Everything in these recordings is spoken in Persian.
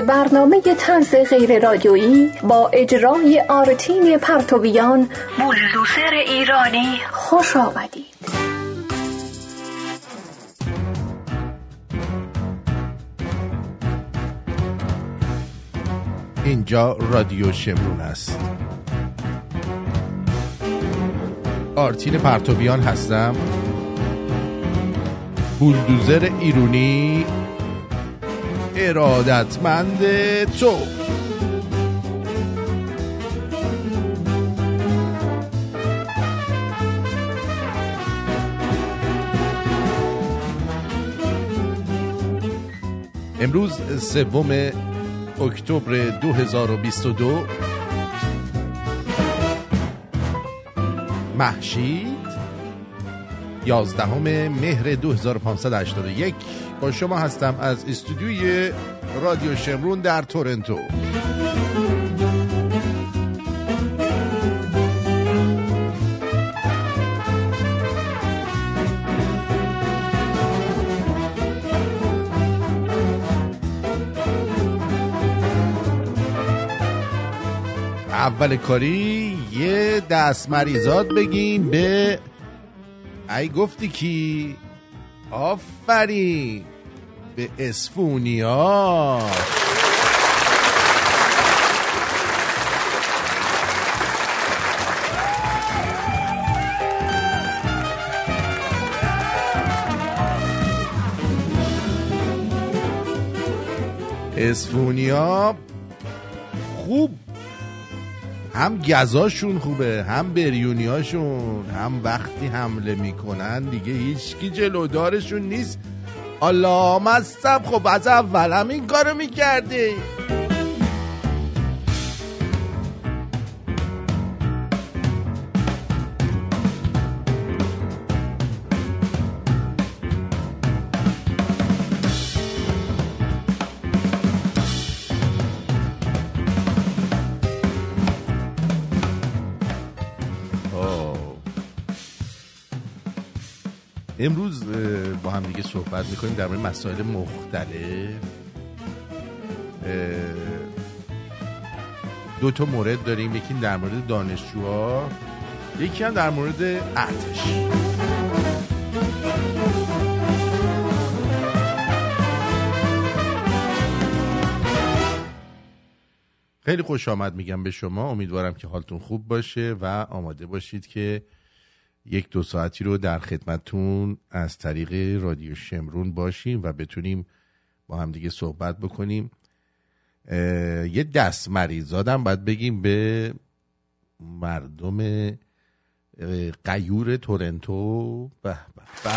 به برنامه تنز غیر رادیویی با اجرای آرتین پرتویان بولدوسر ایرانی. خوش آمدید. اینجا رادیو شمرون است. آرتین پرتویان هستم. بولدوزر ایرونی ارادتمند تو. امروز سوم اکتبر 2022 محشید یازدهم مهر 2581 با شما هستم از استودیوی رادیو شمرون در تورنتو. اول کاری یه دست مریضات بگیم به ای گفتی کی؟ آفرین! به اسفونیا. اسفونیا خوب. هم گزاشون خوبه هم بریونیاشون هم وقتی حمله می‌کنن دیگه هیچکی جلودارشون نیست. الله مستب خب از اول هم این کارو می‌کردی. امروز با هم دیگه صحبت می‌کنیم در مورد مسائل مختلف. دو تا مورد داریم. یکی در مورد دانشجوها یکی هم در مورد ارتش. خیلی خوش آمد میگم به شما. امیدوارم که حالتون خوب باشه و آماده باشید که یک دو ساعتی رو در خدمتون از طریق رادیو شمرون باشیم و بتونیم با هم دیگه صحبت بکنیم. یه دست مریضادم باید بگیم به مردم قیور تورنتو. به به به.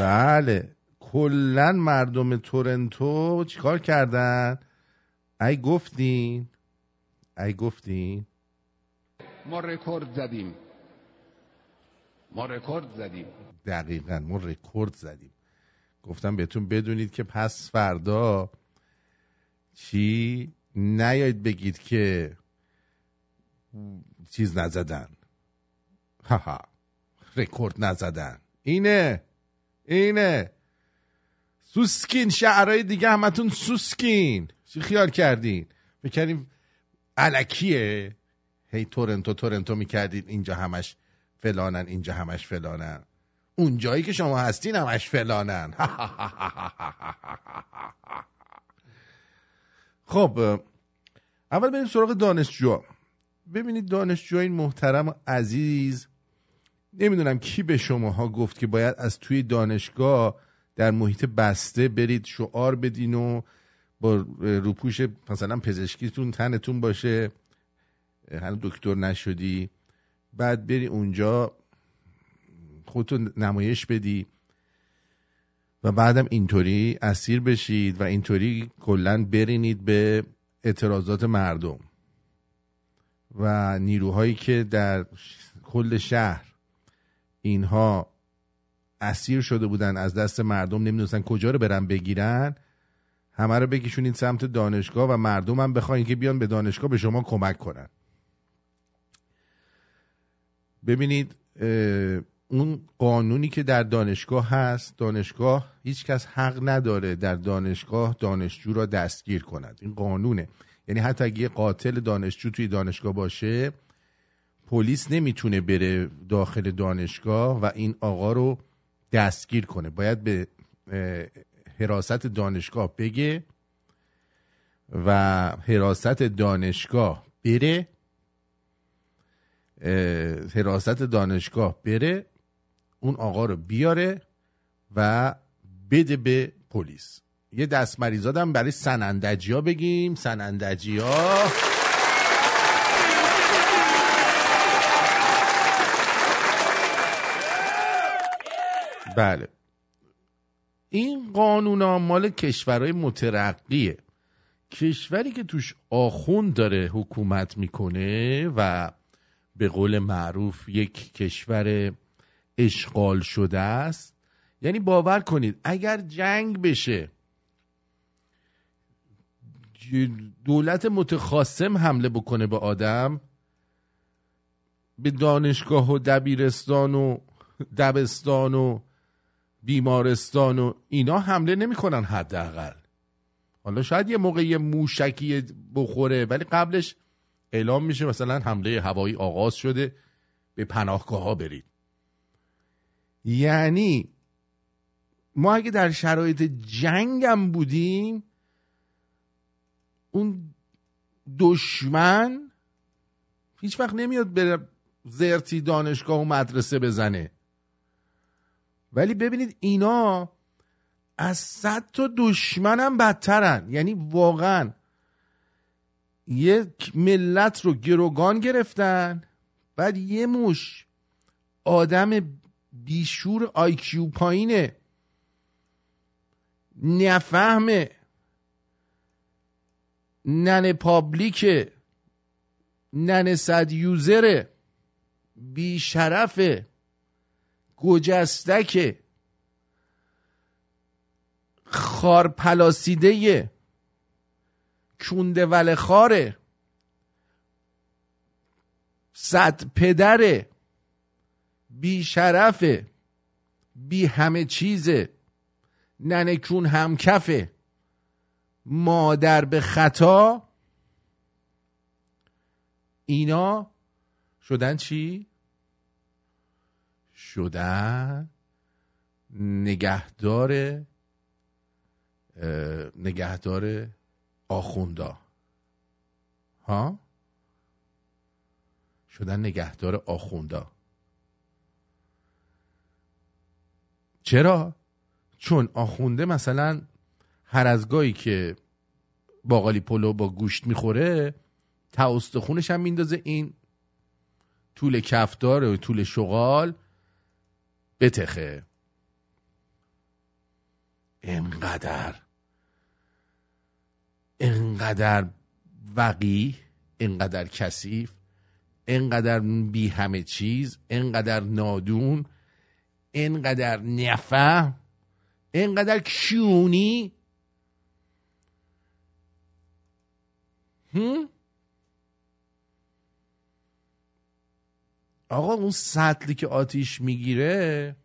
بله کلا مردم تورنتو چیکار کردن؟ ای گفتین ای گفتین. ما رکورد زدیم. ما رکورد زدیم. دقیقا ما رکورد زدیم. گفتم بهتون بدونید که پس فردا چی؟ نیاید بگید که چیز نزدن. ها رکورد نزدن. اینه اینه. سوسکین شعرهای دیگه همتون سوسکین. چی خیال کردین؟ می‌کردیم علکیه. هی تورنتو تورنتو می‌کردین اینجا همش فلانن اینجا همش فلانن. اون جایی که شما هستین همش فلانن. خب اول بریم سراغ دانشجو ببینید دانشجوهای محترم و عزیز نمی‌دونم کی به شماها گفت که باید از توی دانشگاه در محیط بسته برید شعار بدین و با روپوش مثلا پزشکیتون تنتون باشه هنوز دکتر نشدی بعد بری اونجا خودتون نمایش بدی و بعدم اینطوری اسیر بشید و اینطوری کلا برینید به اعتراضات مردم. و نیروهایی که در کل شهر اینها اسیر شده بودن از دست مردم نمی‌دونستن کجا رو برن بگیرن همه رو بکشونید سمت دانشگاه و مردم هم بخواین که بیان به دانشگاه به شما کمک کنن. ببینید اون قانونی که در دانشگاه هست دانشگاه هیچکس حق نداره در دانشگاه دانشجو را دستگیر کند. این قانونه. یعنی حتی اگه قاتل دانشجو توی دانشگاه باشه پلیس نمی‌تونه بره داخل دانشگاه و این آقا رو دستگیر کنه. باید به حراست دانشگاه بگه و حراست دانشگاه بره حراست دانشگاه بره اون آقا رو بیاره و بده به پلیس. یه دست مریضادم برای سنندجی ها بگیم. سنندجی ها. بله. این قانون مال کشورهای مترقیه. کشوری که توش آخوند داره حکومت می‌کنه و به قول معروف یک کشور اشغال شده است. یعنی باور کنید اگر جنگ بشه دولت متخاصم حمله بکنه به آدم به دانشگاه و دبیرستان و دبستان و بیمارستان و اینا حمله نمی‌کنن حداقل. حالا شاید یه موقع موشکی بخوره ولی قبلش اعلام میشه مثلا حمله هوایی آغاز شده به پناهگاه ها برید. یعنی ما اگه در شرایط جنگم بودیم اون دشمن هیچ وقت نمیاد بره زرتی دانشگاه و مدرسه بزنه. ولی ببینید اینا از صد تا دشمنم بدترن. یعنی واقعا یک ملت رو گروگان گرفتن بعد یه موش آدم بیشور آیکیو پایینه. نفهمه. نن پابلیکه. نن صد یوزره. بیشرفه. گجستکه خار پلاسیده کونده ول خاره صد پدره بی شرفه بی همه چیزه ننکون هم کفه مادر به خطا اینا شدن چی؟ شدن نگهدار نگهدار آخوندا. ها؟ شدن نگهدار آخوندا. چرا؟ چون آخونده مثلا هر از گاهی که باقالی پلو با گوشت می‌خوره تا خونش هم میندازه این طول کفدار و طول شغال. بتخه انقدر انقدر وقی انقدر کثیف انقدر بی همه چیز انقدر نادون انقدر نفهم انقدر کیونی هم؟ آقا اون سطلی که آتیش می‌گیره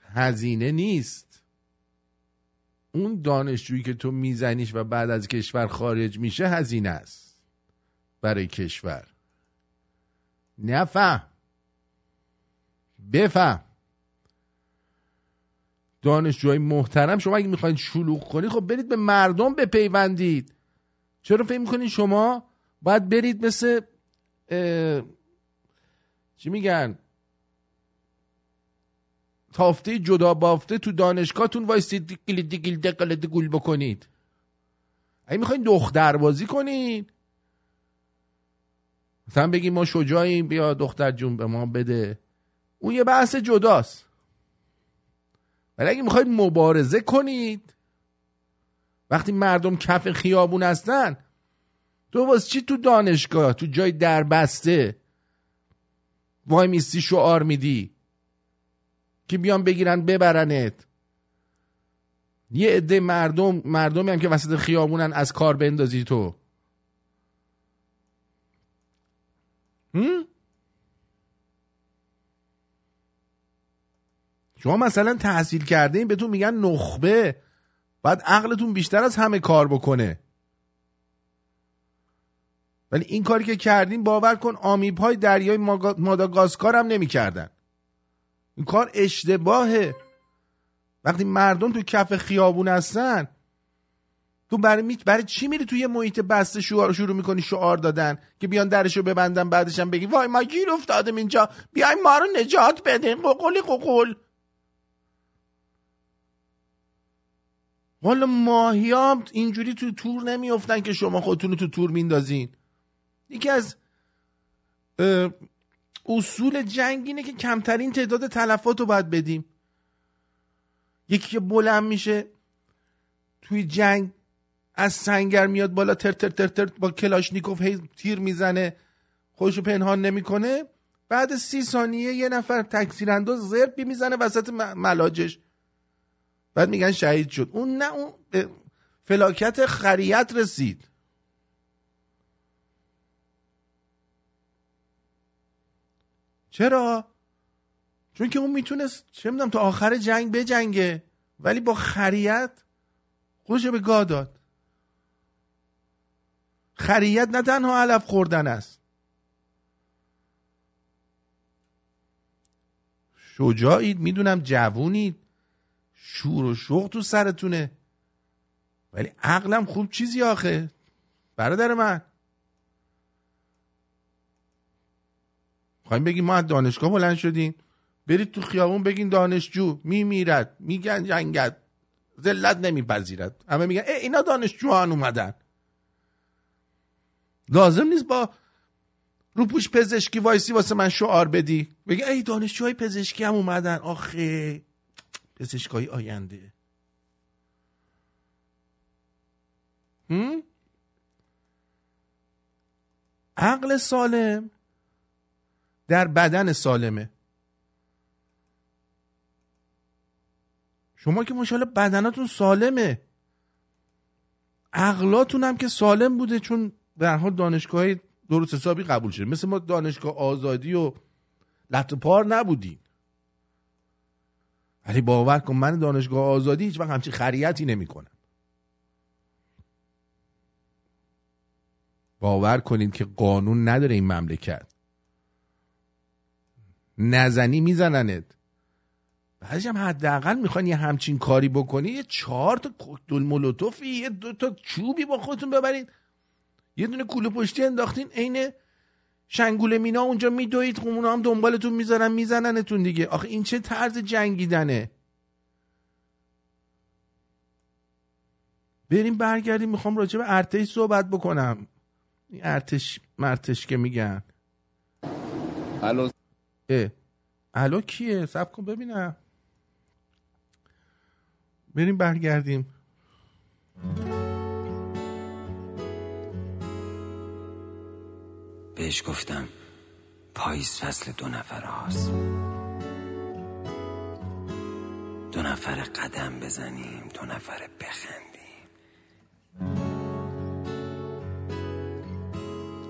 هزینه نیست. اون دانشجویی که تو میزنیش و بعد از کشور خارج میشه هزینه است برای کشور. نفهم. بفهم. دانشجوهای محترم شما اگه می‌خواید شلوغ کنید خب برید به مردم بپیوندید. چرا فکر می‌کنید شما باید برید مثل چی میگن؟ تافته جدا بافته تو دانشگاهتون وایستید دیگل دیگل دقل دگول بکنید. اگه می‌خواین دختر بازی کنید مثلا بگیم ما شجاعیم بیا دختر جون به ما بده. اون یه بحث جداست. ولی اگه می‌خواید مبارزه کنید وقتی مردم کف خیابون هستن تو واسه چی تو دانشگاه؟ تو جای دربسته. وای میستی شعار میدی. که بیان بگیرن ببرنت. یه عده مردم مردمی هم که وسط خیابونن از کار بندازی تو؟ شما مثلا تحصیل کرده این بهتون میگن نخبه. باید عقلتون بیشتر از همه کار بکنه. ولی این کاری که کردین باور کن آمیب های دریای ماداگاسکار هم نمی‌کردن. این کار اشتباهه. وقتی مردم تو کف خیابون هستن تو برای, برای چی میری توی محیط بسته شعار شروع می‌کنی شعار دادن که بیان درشو ببندن بعدش هم بگی وای ما گیر افتادیم اینجا. بیایم ما رو نجات بدیم. ققلی ققل. والا ماهی اینجوری تو تور نمیافتن که شما خودتون رو تو تور میندازین. یکی از اصول جنگ اینه که کمترین تعداد تلفات رو باید بدیم. یکی که بلند میشه توی جنگ از سنگر میاد بالا تر تر تر تر با کلاشنیکوف هی تیر می‌زنه خودشو پنهان نمی‌کنه. بعد سی ثانیه یه نفر تکثیر انداز زرد می‌زنه وسط ملاجش. بعد میگن شهید شد. اون نه اون فلاکت خریت رسید. چرا؟ چون که اون می‌تونست چه می‌دونم تا آخر جنگ بجنگه. ولی با خریت خودش به گاه داد. خریت نه تنها علف خوردن است. شجاعید می‌دونم جوونید. شور و شوق تو سرتونه. ولی عقلم خوب چیزی آخه. برادر من. خواهیم بگیم ما از دانشگاه بلند شدیم. برید تو خیابون بگین دانشجو میمیرد میگن جنگت ذلت نمیپذیرد. همه میگن ای اینا دانشجوهان اومدن. لازم نیست با روپوش پزشکی وایسی واسه من شعار بدی. بگی ای دانشجوهای پزشکی هم اومدن. آخه پزشکای آینده؟ عقل سالم. در بدن سالمه. شما که ماشاءالله بدناتون سالمه. عقلاتون هم که سالم بوده چون در حال دانشگاه درست حسابی قبول شده. مثل ما دانشگاه آزادی و لطپار نبودیم ولی باور کن من دانشگاه آزادی هیچ وقت همچین خریتی نمی کنم باور کنید که قانون نداره این مملکت. نزنی میزننت. بعضی هم حداقل می‌خوان یه همچین کاری بکنی یه چهار تا کوکتل مولوتوفی یه دو تا چوبی با خودتون ببرید. یه دونه کوله پشتی انداختین عین شنگول مینا اونجا میدوید اونا هم دنبالتون می‌ذارن میزننتون دیگه. آخه این چه طرز جنگیدنه؟ بریم برگردیم می‌خوام راجع به ارتش صحبت بکنم. این ارتش مرتش که میگن. الو الو کیه؟ سب کن ببینم. بریم برگردیم. بهش گفتم پاییز فصل دو نفر هاست. دو نفر قدم بزنیم دو نفر بخندیم.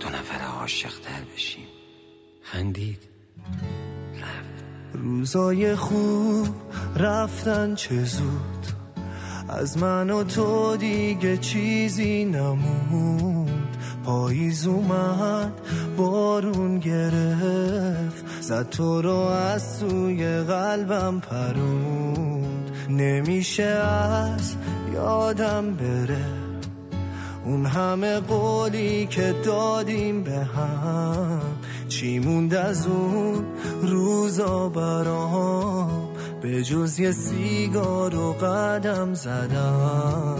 دو نفر عاشقتر بشیم. خندید؟ روزای خوب رفتن چه زود؟ از من و تو دیگه چیزی نموند. پاییز اومد بارون گرفت. زد تو رو از سوی قلبم پروند. نمیشه از یادم بره. اون همه قولی که دادیم به هم. چی موند از اون روزا برام؟ به جز یه سیگار و قدم زدم.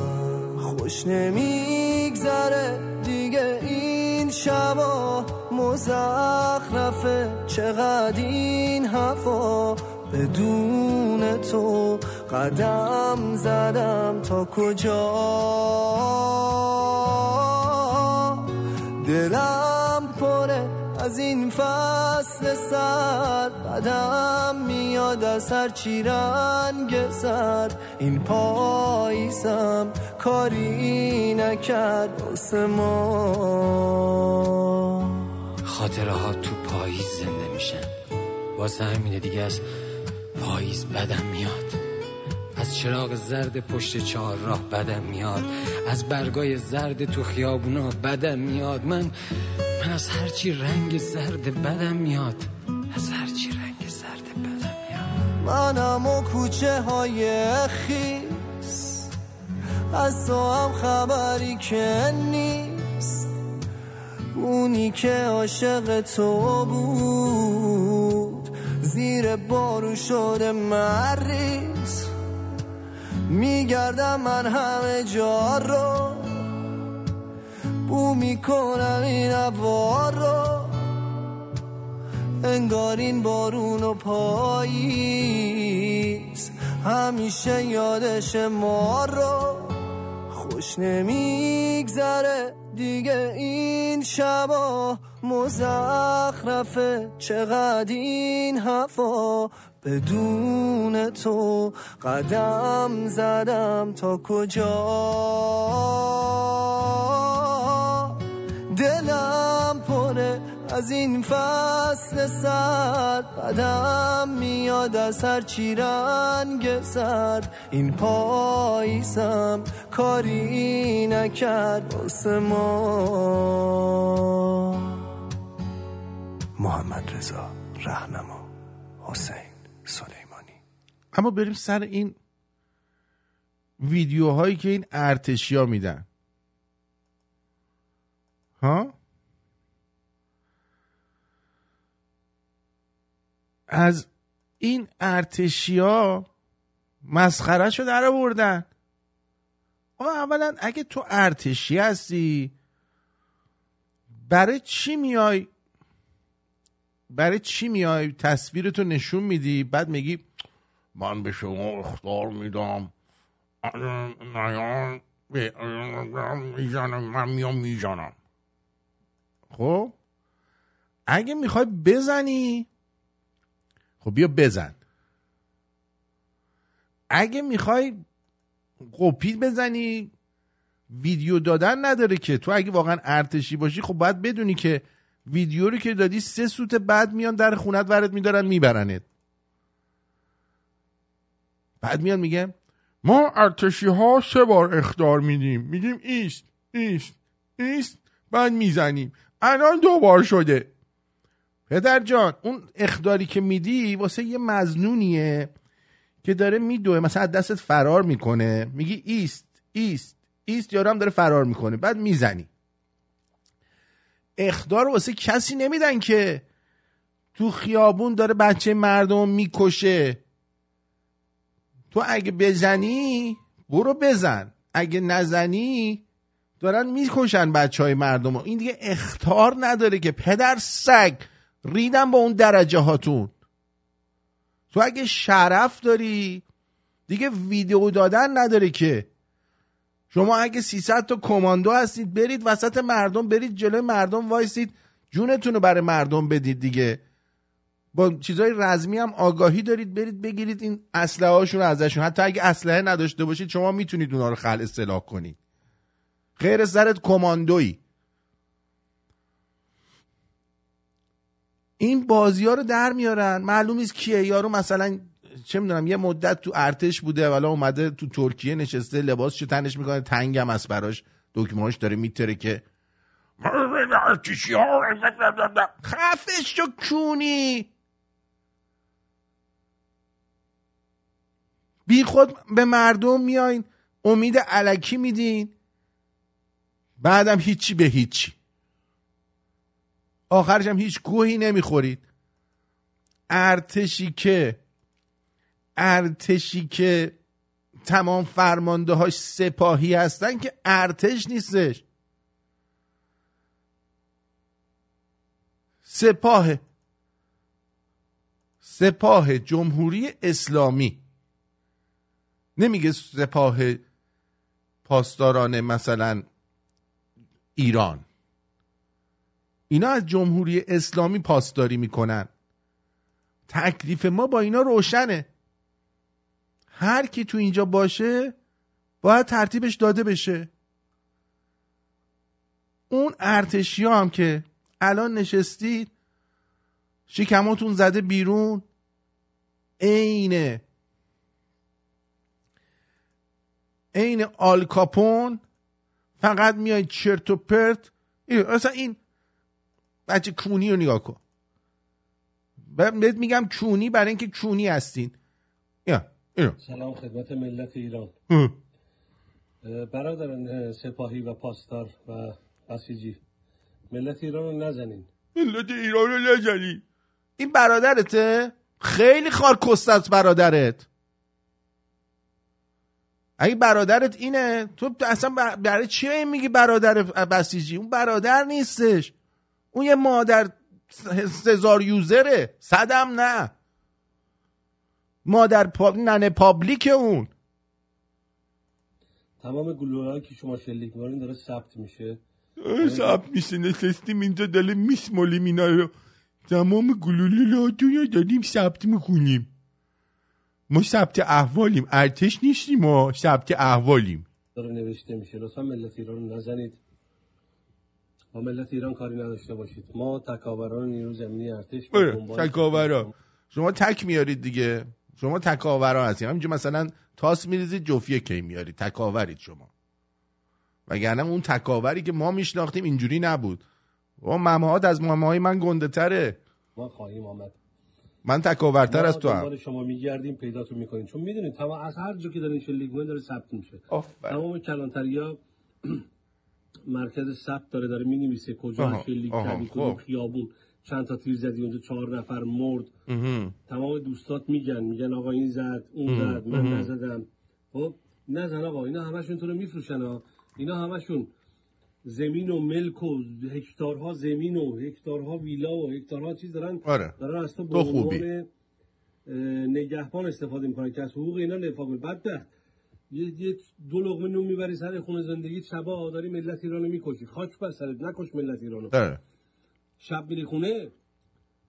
خوش نمیگذره دیگه این شبا. مزخرفه چقدر این هوا بدون تو قدم زدم. تا کجا؟ دلم از این فصل سر بدم میاد از هر چی رنگ سر. این پاییزم کاری نکرد واسه ما. خاطره ها تو پاییز زنده میشن. واسه همینه دیگه از پاییز بدم میاد. از چراغ زرد پشت چهار راه بدم میاد. از برگای زرد تو خیابونا بدم میاد. من من از هرچی رنگ زرد بدم میاد. از هرچی رنگ زرد بدم میاد. منم و کوچه های خیس. از تو هم خبری که نیست. اونی که عاشق تو بود. زیر بارو شده مریض. میگردم من همه جا رو. بو می‌کنم این عبار رو. انگار این بارون و پاییز همیشه یادش ما رو. خوش نمیگذره دیگه این شبا. مزخرفه چقدر این هوا بدون تو قدم زدم تا کجا؟ دلم پره از این فصل سرد قدم میاد از هر چی رنگ سرد. این پاییزم کاری نکرد واسه ما. محمد رضا رهنما. اما بریم سر این ویدیوهایی که این ارتشیا میدن. ها؟ از این ارتشیا مسخره رو در آوردن آقا اولا اگه تو ارتشی هستی برای چی میای؟ برای چی میای؟ تصویرتو نشون میدی؟ بعد میگی من به شما اختار میدم. می‌زنم من میام می‌زنم. خب؟ اگه می‌خوای بزنی خب بیا بزن. اگه می‌خوای قپی بزنی ویدیو دادن نداره که. تو اگه واقعا ارتشی باشی خب باید بدونی که ویدیو رو که دادی سه سوت بعد میان در خونت ورد میدارن میبرنت. بعد میان میگه ما ارتشی ها سه بار اخطار میدیم. میگیم ایست ایست ایست بعد می‌زنیم. الان دو بار شده. پدر جان اون اخداری که میدی واسه یه مزنونیه که داره میدوه. مثلا دستت فرار می‌کنه. میگی ایست ایست ایست یارم داره فرار می‌کنه. بعد می‌زنی. اخدار واسه کسی نمیدن که تو خیابون داره بچه مردم می‌کشه. تو اگه بزنی برو بزن. اگه نزنی دارن می‌کشن بچه های مردم. این دیگه اختار نداره که پدر سگ ریدم با اون درجه هاتون. تو اگه شرف داری دیگه ویدیو دادن نداره که. شما اگه 300 تا کماندو هستید برید وسط مردم برید جلوی مردم وایسید جونتون رو برای مردم بدید دیگه. با چیزای رزمی هم آگاهی دارید برید بگیرید این اسلحه هاشون ازشون. حتی اگه اسلحه نداشته باشید شما می‌تونید اونا رو خل اصلاح کنید. خیر سرت کماندویی. این بازی ها رو در میارن. معلوم نیست کیه. یارو مثلا چه می‌دونم یه مدت تو ارتش بوده ولی اومده تو ترکیه نشسته لباس چه تنش می‌کنه تنگم از براش دکمهاش داره میتره که خفش شو کونی! بی خود به مردم میاین امید علکی میدین. بعدم هیچی به هیچی. آخرش هم هیچ گوهی نمی‌خورید. ارتشی که ارتشی که تمام فرمانده هاش سپاهی هستن که ارتش نیستش. سپاه سپاه جمهوری اسلامی. نمیگه سپاه پاسداران مثلا ایران. اینا از جمهوری اسلامی پاسداری می‌کنن. تکلیف ما با اینا روشنه. هر کی تو اینجا باشه باید ترتیبش داده بشه. اون ارتشی هم که الان نشستید شکماتون زده بیرون عین عین آلکاپون فقط میای چرت و پرت. مثلا این بچه کونی رو نگاه کن. بهت میگم کونی برای اینکه کونی هستین. یا اینو. سلام خدمت ملت ایران. برادران سپاهی و پاسدار و بسیجی ملت ایران رو نزنین. ملت ایران رو نزنین. این برادرته؟ خیلی خار کست برادرت. اگه برادرت اینه تو اصلا برای چیه میگی برادر بسیجی؟ اون برادر نیستش. اون یه مادر سزار یوزره. صدم نه. مادر پا... ننه پابلیک اون. تمام گلوله که شما شلیک می‌کنین داره ثبت میشه. ثبت میشه. نشستیم اینجا دل میسمالیم اینا رو. تمام گلوله داریم ثبت می‌کنیم. ما ثبت احوالیم ارتش نیستیم ما ثبت احوالیم. داره نوشته میشه. لطفا ملت ایران رو نزنید. با ملت ایران کاری نداشته باشید. ما تکاوران نیرو زمینی ارتش تکاورا. شما تک میارید دیگه. شما تکاورا هستیم همینجا مثلا تاس میریزید جفیه کی میارید؟ تکاورید شما. وگرنه اون تکاوری که ما میشناختیم اینجوری نبود. و ممهات از ممهای من گنده تره. ما خواهیم آمد. من تکاورتر از تو هم. شما میگردیم پیداتون می‌کنیم. چون می‌دونید تمام از هر جا که دارین شلیک داره ثبت میشه. تمام کلانتریا مرکز ثبت داره داره می‌نویسه کجا شلیک کردی کدوم خب. خیابون. چند تا تیر زدی اونجا چهار نفر مرد. تمام دوستات میگن میگن آقا این زد اون زد من نزدم. خب نزن آقا اینا همشون تو رو میفروشن اینا همشون زمین و ملک و هکتارها زمین و هکتارها ویلا و هکتارها چیز دارن. آره. دارن از تو به نگهبان استفاده می‌کنن. که از حقوق اینا دفاع کنه بعد یه, یه دو لقمه نون می‌بری سر خونه زندگی شبا داری ملت ایرانو می‌کشی. خاک بر سرت. نکش ملت ایرانو. آره. شب میری خونه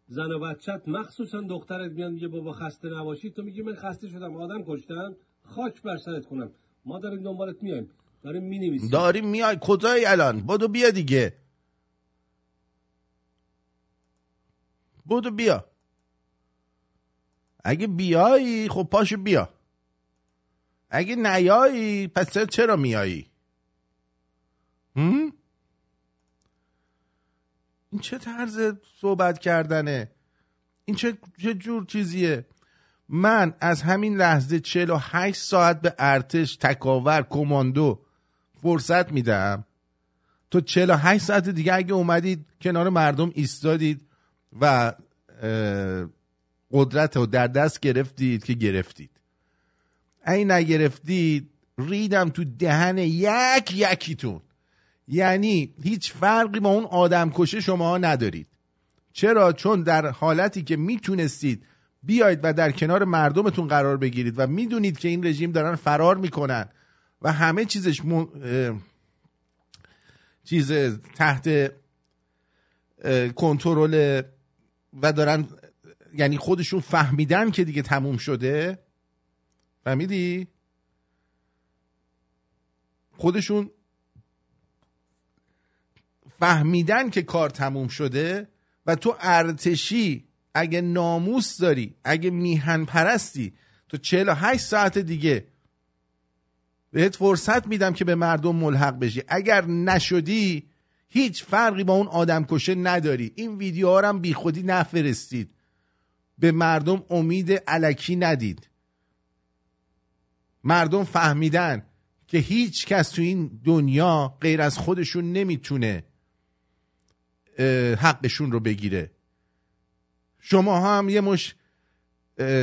زن و بچت مخصوصا دخترت میان میگه بابا خسته نباشی. تو میگی من خسته شدم. آدم کشتم. خاک بر سرت کنم ما داریم دنبالت میایم داریم می داریم میای کجایی الان؟ بودو بیا دیگه. بودو بیا. اگه بیایی خب پاشو بیا. اگه نیایی پس چرا میایی؟ هم؟ این چه طرز صحبت کردنه؟ این چه, چه جور چیزیه؟ من از همین لحظه 48 ساعت به ارتش تکاور کماندو فرصت میدم. تو 48 ساعت دیگه اگه اومدید کنار مردم ایستادید و قدرت رو در دست گرفتید که گرفتید. این نگرفتید ریدم تو دهن یک یکیتون. یعنی هیچ فرقی با اون آدم کشه شما ندارید. چرا؟ چون در حالتی که می‌تونستید بیاید و در کنار مردمتون قرار بگیرید و می‌دونید که این رژیم دارن فرار می‌کنن. و همه چیزش چیز تحت کنترل و دارن یعنی خودشون فهمیدن که دیگه تموم شده. فهمیدی؟ خودشون فهمیدن که کار تموم شده و تو ارتشی اگه ناموس داری اگه میهن پرستی تو 48 ساعت دیگه بهت فرصت میدم که به مردم ملحق بشی. اگر نشدی هیچ فرقی با اون آدم کشه نداری. این ویدیوها هم بی خودی نفرستید. به مردم امید علکی ندید. مردم فهمیدن که هیچ کس تو این دنیا غیر از خودشون نمی‌تونه حقشون رو بگیره. شما هم یه مش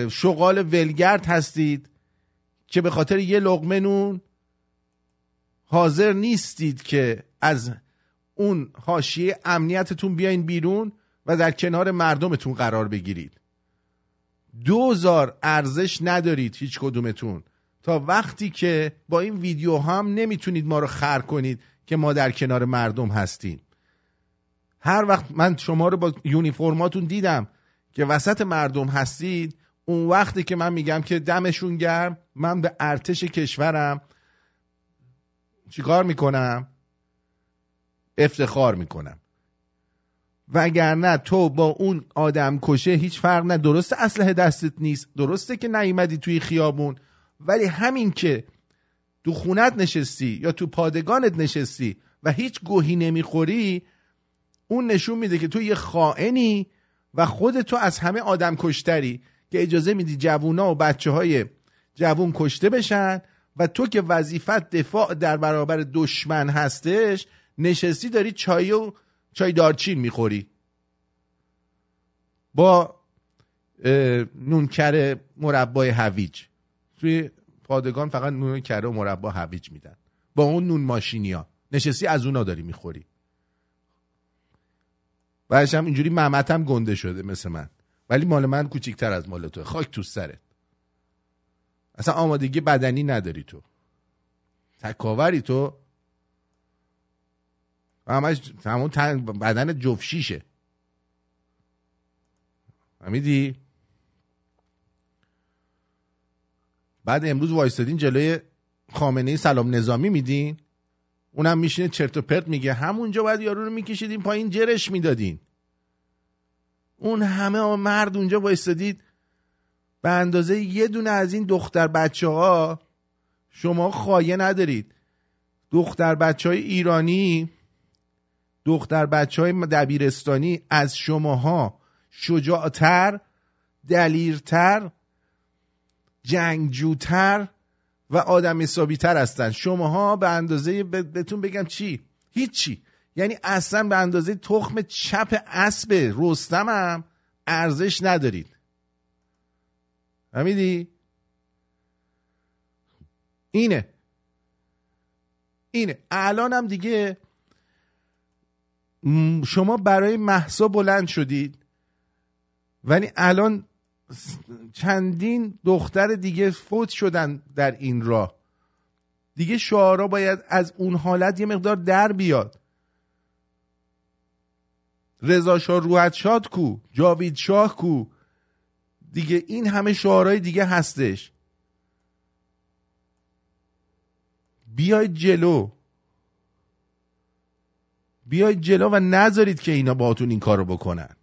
شغال ولگرد هستید. که به خاطر یه لغمه نون حاضر نیستید که از اون حاشیه امنیتتون بیاین بیرون و در کنار مردمتون قرار بگیرید. دوزار ارزش ندارید هیچ کدومتون. تا وقتی که با این ویدیو هم نمی‌تونید ما رو خر کنید که ما در کنار مردم هستیم. هر وقت من شما رو با یونیفرماتون دیدم که وسط مردم هستید اون وقتی که من میگم که دمشون گرم من به ارتش کشورم چیکار می‌کنم؟ افتخار می‌کنم. وگرنه تو با اون آدم کشه هیچ فرق نه. درسته اسلحه دستت نیست درسته که نیومدی توی خیابون ولی همین که تو خونت نشستی یا تو پادگانت نشستی و هیچ گوهی نمی‌خوری اون نشون میده که تو یه خائنی و خود تو از همه آدم کشتری. که اجازه میدی جوونا و بچه های جوون کشته بشن و تو که وظیفت دفاع در برابر دشمن هستش نشستی داری چای و چای دارچین می‌خوری. با نونکر مربای هویج. توی پادگان فقط نون کره و مربا هویج میدن. با اون نون ماشینی نشستی از اونا داری می‌خوری. بعدش هم اینجوری محمد هم گنده شده مثل من. ولی مال من کوچیکتر از مال تو خاک تو سرت. اصلا آمادگی بدنی نداری تو. تکاوری تو. همش همون بدن جفشیشه. فهمیدی؟ بعد امروز وایستادین جلوی خامنه سلام نظامی میدین؟ اونم میشینه چرت و پرت میگه. همونجا باید یارو رو میکشیدین پایین جرش می‌دادین. اون همه مرد اونجا وایستادید. به اندازه یه دونه از این دختر بچه ها شما خایه ندارید. دختر بچه های ایرانی دختر بچه های دبیرستانی از شماها شجاعتر دلیرتر جنگجوتر و آدم حسابیتر هستن. شماها به اندازه بهتون بگم چی؟ هیچی. یعنی اصلا به اندازه تخم چپ اسب رستمم ارزش ندارید. فهمیدی؟ اینه. اینه. الان هم دیگه شما برای محسا بلند شدید. ولی الان چندین دختر دیگه فوت شدن در این راه. دیگه شعارا باید از اون حالت یه مقدار در بیاد. رضا شاه روحت شاد کو جاوید شاه کو. دیگه این همه شعارهای دیگه هستش. بیاید جلو. بیاید جلو و نذارید که اینا باهاتون این کارو بکنن.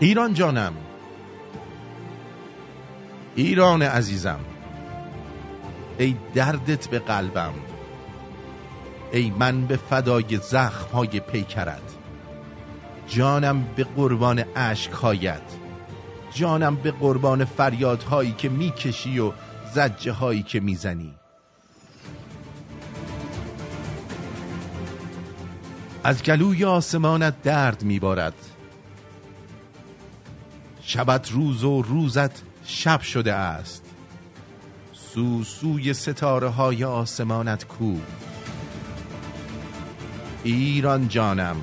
ایران جانم. ایران عزیزم. ای دردت به قلبم. ای من به فدای زخم های پیکرت. جانم به قربان عشقهایت جانم به قربان فریادهایی که می‌کشی و زجه هایی که می‌زنی. از گلوی آسمانت درد میبارد. شبت روز و روزت شب شده است. سو سوی ستاره های آسمانت کو. ایران جانم.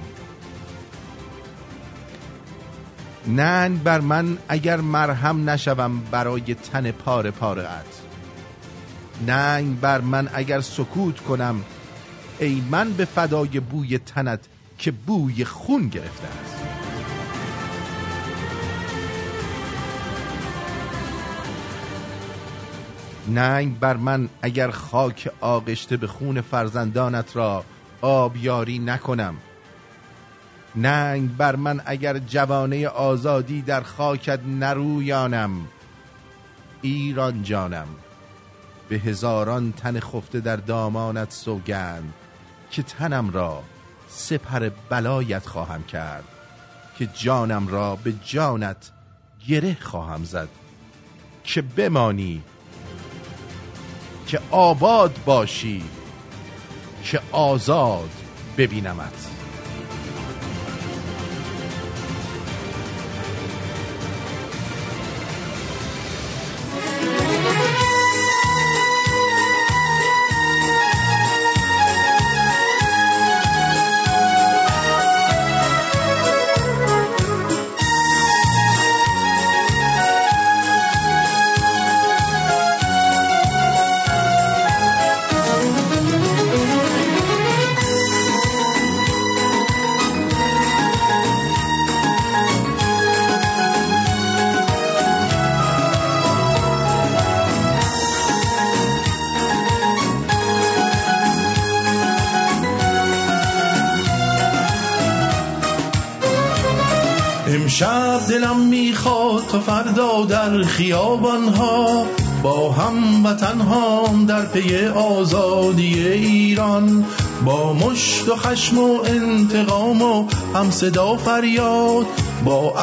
ننگ بر من اگر مرهم نشوم برای تن پاره پاره ات ننگ بر من اگر سکوت کنم ای من به فدای بوی تنت که بوی خون گرفته است. ننگ بر من اگر خاک آغشته به خون فرزندانت را آبیاری نکنم. ننگ بر من اگر جوانه آزادی در خاکت نرویانم. ایران جانم به هزاران تن خفته در دامانت سوگند که تنم را سپر بلایت خواهم کرد که جانم را به جانت گره خواهم زد. که بمانی که آباد باشی که آزاد ببینمت. خیابان ها با هم وطن هم در پی آزادی ایران با مشت و خشم و انتقام و هم صدا فریاد با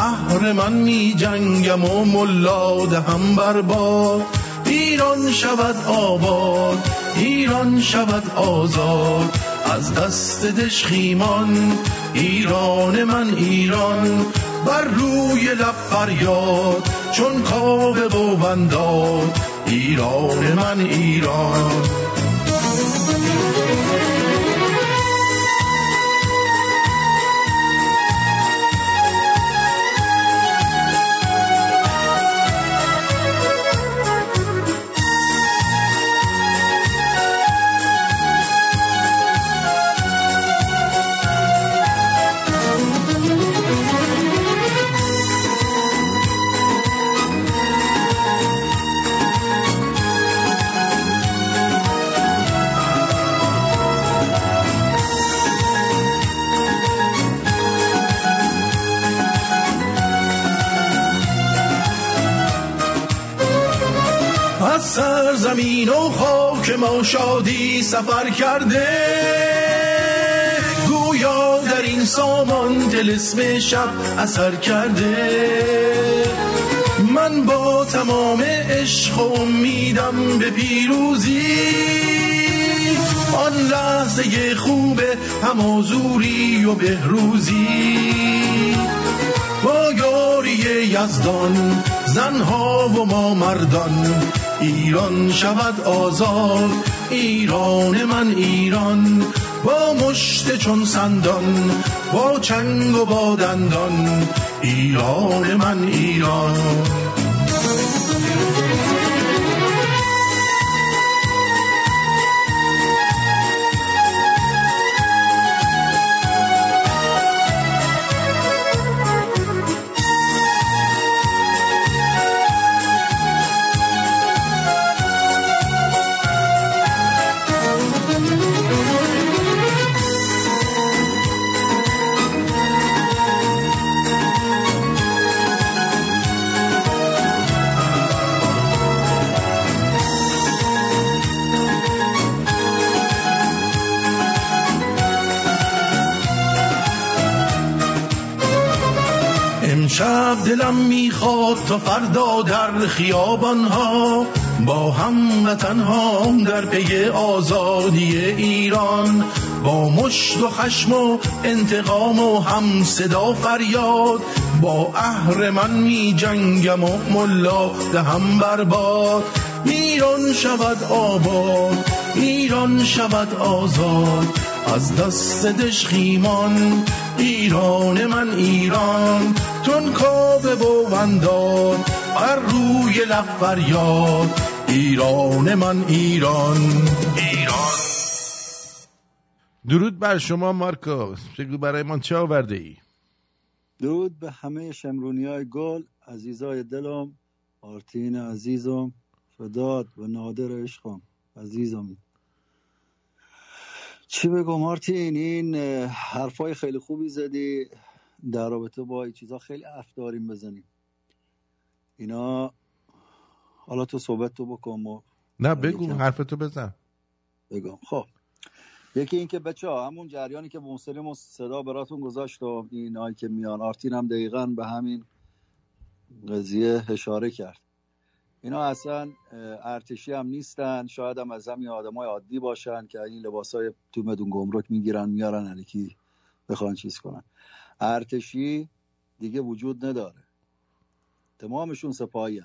من می جنگم و ملاد هم برباد ایران شود آباد ایران شود آزاد از دست دشخیمان ایران من ایران بر روی لب فریاد. چون کاوه و بنداد ایران من ایران. شادی سفر کرده. گویا در این سامان دلسم شب اثر کرده. من با تمام عشق و امیدم به پیروزی. آن لحظه خوب همازوری و بهروزی. با یاری یزدان زنها و ما مردان ایران شود آزاد. ایران من ایران با مشت چون سندان با چنگ و با دندان ایران من ایران. دلم می‌خواد تا فردا در خیابان ها با هم ها در پی آزادی ایران با مشت و خشم و انتقام و هم صدا فریاد با من می جنگم و ملا هم برباد ایران شود آباد ایران شود آزاد از دست دشخیمان ایران من ایران. تون کابه و وندان بر روی لب فریاد. ایران من ایران. ایران. درود بر شما مارکوس بگو برای من چه آورده ای؟ درود به همه شمرونی های گل عزیزای دلم آرتین عزیزم فداد و نادر عشقم. عزیزم. چی بگم مارتین این حرفای خیلی خوبی زدی. در رابطه با این چیزها خیلی اف داریم بزنیم. اینا حالا تو صحبت تو بکن و نه بگو حرفتو بزن. بگم. خب یکی این که بچه ها همون جریانی که مسلم و صدا براتون گذاشت و این که میان آرتین هم دقیقا به همین قضیه اشاره کرد. اینا اصلا ارتشی هم نیستن شاید هم از همین آدم های عادی باشن که این لباس های تو مدون گمرک می‌گیرن میارن علیکی بخوان چیز کنن. ارتشی دیگه وجود نداره. تمامشون سپاهی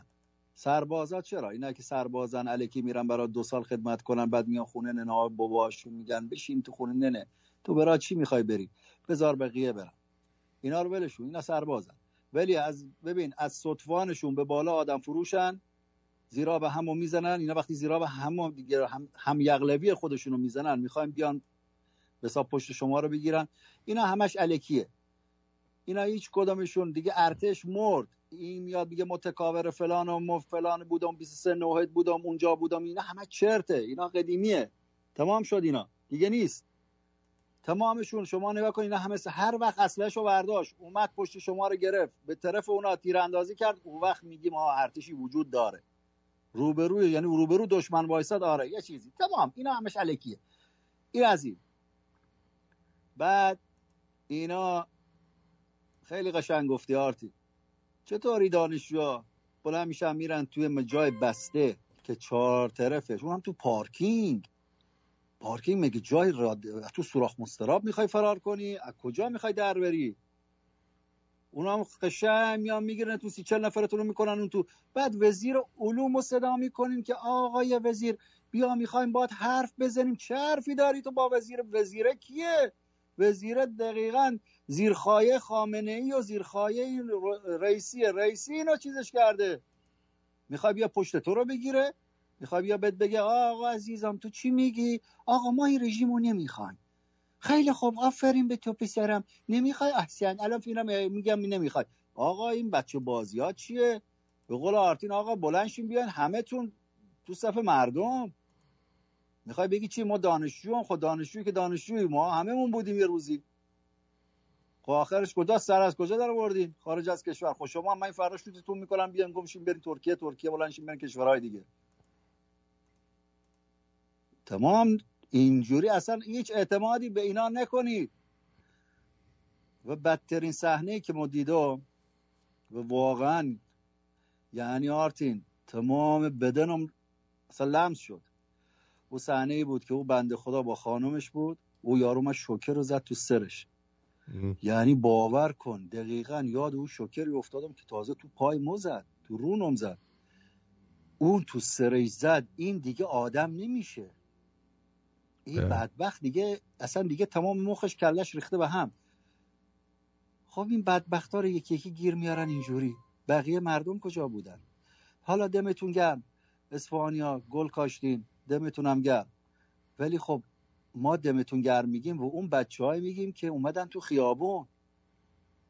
سربازا چرا؟ اینا که سربازن علیکی میرن برای دو سال خدمت کنن بعد میان خونه ننه باباشون میگن بشین تو خونه ننه. تو برای چی می‌خوای بری؟ بذار بقیه برن. اینا رو ولشون اینا سربازن. ولی از ببین از صدفانشون به بالا آدم فروشن زیرا به همو می‌زنن. اینا وقتی زیرا به هم دیگه هم, هم یغلبی خودشونو می‌زنن می‌خوایم بیان به پشت شما رو بگیرن. اینا همش الکیه اینا هیچ کدامشون. دیگه ارتش مرد. این میاد میگه متکاور فلان و فلان بودم 23 نوهد بودم اونجا بودم. اینا همه چرته. اینا قدیمیه. تمام شد اینا. دیگه نیست. تمامشون شما نگاه کنید همه هر وقت اصلش رو برداشت اومد پشت شما رو گرفت. به طرف اونا تیراندازی کرد اون وقت میگیم ما ارتشی وجود داره. روبروی یعنی روبرو دشمن وایساد آره یه چیزی. تمام. اینا همش الکیه. این از این بعد اینا خیلی قشنگ گفتی آرتی. چطوری دانشجو بلند میشن میرن توی جای بسته که چهار طرفش. اون هم تو پارکینگ. پارکینگ میگه جای را تو سوراخ مستراب می‌خوای فرار کنی؟ از کجا می‌خوای در بری؟ اونا هم قشنگ میان می‌گیرن تو سی چل نفرتون رو می‌کنن اون تو بعد وزیر علوم رو صدا می‌کنیم که آقای وزیر بیا می‌خوایم باید حرف بزنیم. چه حرفی داری تو با وزیر؟ وزیره کیه؟ وزیر دقیقا زیرخایه خامنه ای و زیرخایه رئیسی. رئیسی اینو چیزش کرده. می‌خوای بیا پشت تو رو بگیره. می‌خوای بیا بهت بگه آقا عزیزم تو چی میگی؟ آقا ما این رژیم رو نمی‌خوایم. خیلی خوب آفرین به تو پسرم. نمی‌خوای احسن؟ الان فیلم میگم نمی‌خوای. آقا این بچه بازی ها چیه؟ به قول آرتین آقا بلنشین بیان همه تون تو صف مردم. می‌خوای بگی چی؟ ما دانشجو هم خود خب دانشجویی که دانشجوی ما هممون بودیم یه روزی. خب آخرش کجا؟ سر از کجا در آوردین؟ خارج از کشور. خب شما هم من فردا شوتتون می‌کنم بیان گمشین برین ترکیه. ترکیه بلنشین برین کشورهای دیگه. تمام. اینجوری اصلا هیچ اعتمادی به اینا نکنید و بدترین صحنه که ما دیدم و واقعا یعنی آرتین تمام بدنم اصلا لمس شد. او صحنه بود که او بنده خدا با خانومش بود. او یارو ما شوکر رو زد تو سرش. یعنی باور کن دقیقا یاد او شوکری افتادم که تازه تو پای مو زد تو رونم زد. اون تو سرش زد این دیگه آدم نمیشه. این بدبخت دیگه اصلا دیگه تمام مخش کلش ریخته به هم. خب این بدبخت ها رو یکی یکی گیر میارن اینجوری. بقیه مردم کجا بودن؟ حالا دمتون گرم. اسفانیا گل کاشتین. دمتون هم گرم. ولی خب ما دمتون گرم میگیم و اون بچه های میگیم که اومدن تو خیابون.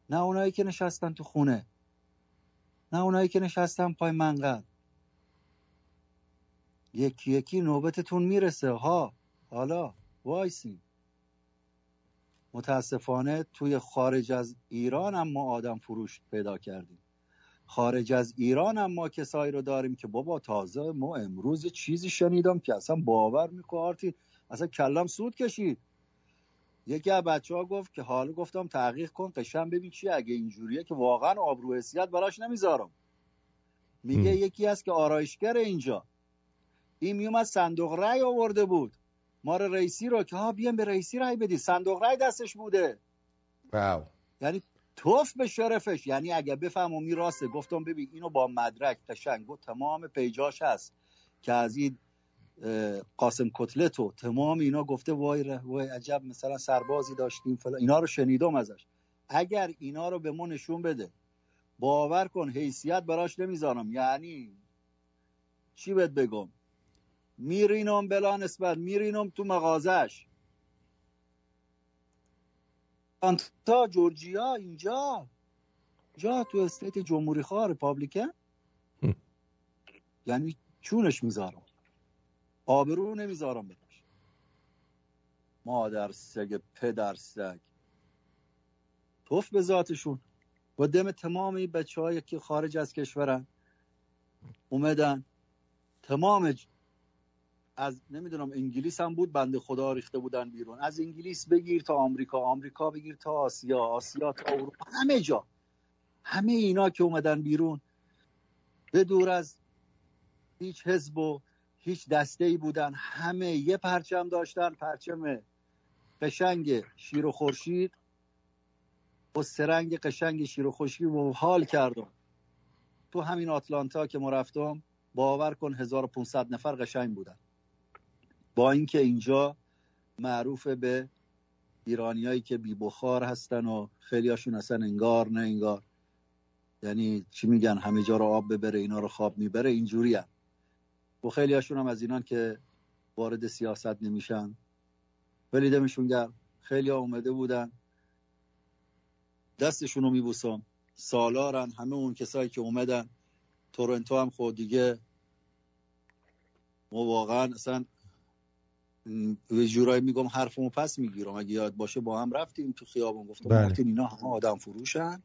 نه اونایی که نشستن تو خونه. نه اونایی که نشستن پای منقل. یکی یکی نوبتتون می‌رسه ها. حالا وایسیم متاسفانه توی خارج از ایران هم ما آدم فروش پیدا کردیم. خارج از ایران هم ما کسایی رو داریم که بابا تازه ما امروز چیزی شنیدم که اصلا باور میکنارتی اصلا کلم سود کشید. یکی از بچه ها گفت که حالا گفتم تحقیق کن قشن ببین چی اگه اینجوریه که واقعا آبرو حسیت براش نمی‌ذارم. میگه یکی هست که آرایشگر اینجا. این میومد صندوق رأی آورده بود. ما رئیسی رو که ها بیان به رئیسی رای بدی. صندوق رای دستش بوده. واو. یعنی توف به شرفش. یعنی اگه بفهم می راسته گفتم ببین اینو با مدرک قشنگ و تمام پیجاش هست که از این قاسم کتلت و تمام اینا گفته وای وای عجب مثلا سربازی داشتیم فلا اینا رو شنیدم ازش. اگر اینا رو به ما نشون بده باور کن حیثیت براش نمی‌ذارم. یعنی چی بهت بگم؟ میرینم بلا نسبت میرینم تو مغازش. تا جورجیا اینجا. جا تو استیت جمهوری خواه رپابلیکن یعنی چونش می‌ذارم. آبرو نمی‌ذارم بدش مادر سگ پدر سگ. توف به ذاتشون. و دم تمام این بچه که خارج از کشورن. اومدن. تمام از نمی‌دونم انگلیس هم بود بنده خدا ریخته بودن بیرون. از انگلیس بگیر تا آمریکا آمریکا بگیر تا آسیا آسیا تا اروپا همه جا. همه اینا که اومدن بیرون. به دور از هیچ حزب و هیچ دسته ای بودن. همه یه پرچم داشتن پرچم قشنگ شیر و خورشید. و سرنگ قشنگ شیر و خورشید و حال کردم. تو همین آتلانتا که ما رفتم باور کن 1500 نفر قشنگ بودن. با اینکه اینجا معروف به ایرانیایی که بی بخار هستن و خیلی هاشون اصلا انگار نه انگار. یعنی چی میگن؟ همه جا رو آب ببره اینا رو خواب می‌بره اینجوری هم و خیلی هاشون هم از اینان که وارد سیاست نمیشن. ولی دمشون گرم. خیلی ها اومده بودن. دستشون رو میبوسم. سالارن. همه اون کسایی که اومدن. تورنتو هم خود دیگه. ما واقعا اصلا به جورایی میگم حرفمو پس می‌گیرم. اگه یاد باشه با هم رفتیم تو خیابون. گفتم بله. اینا همه آدم فروشن.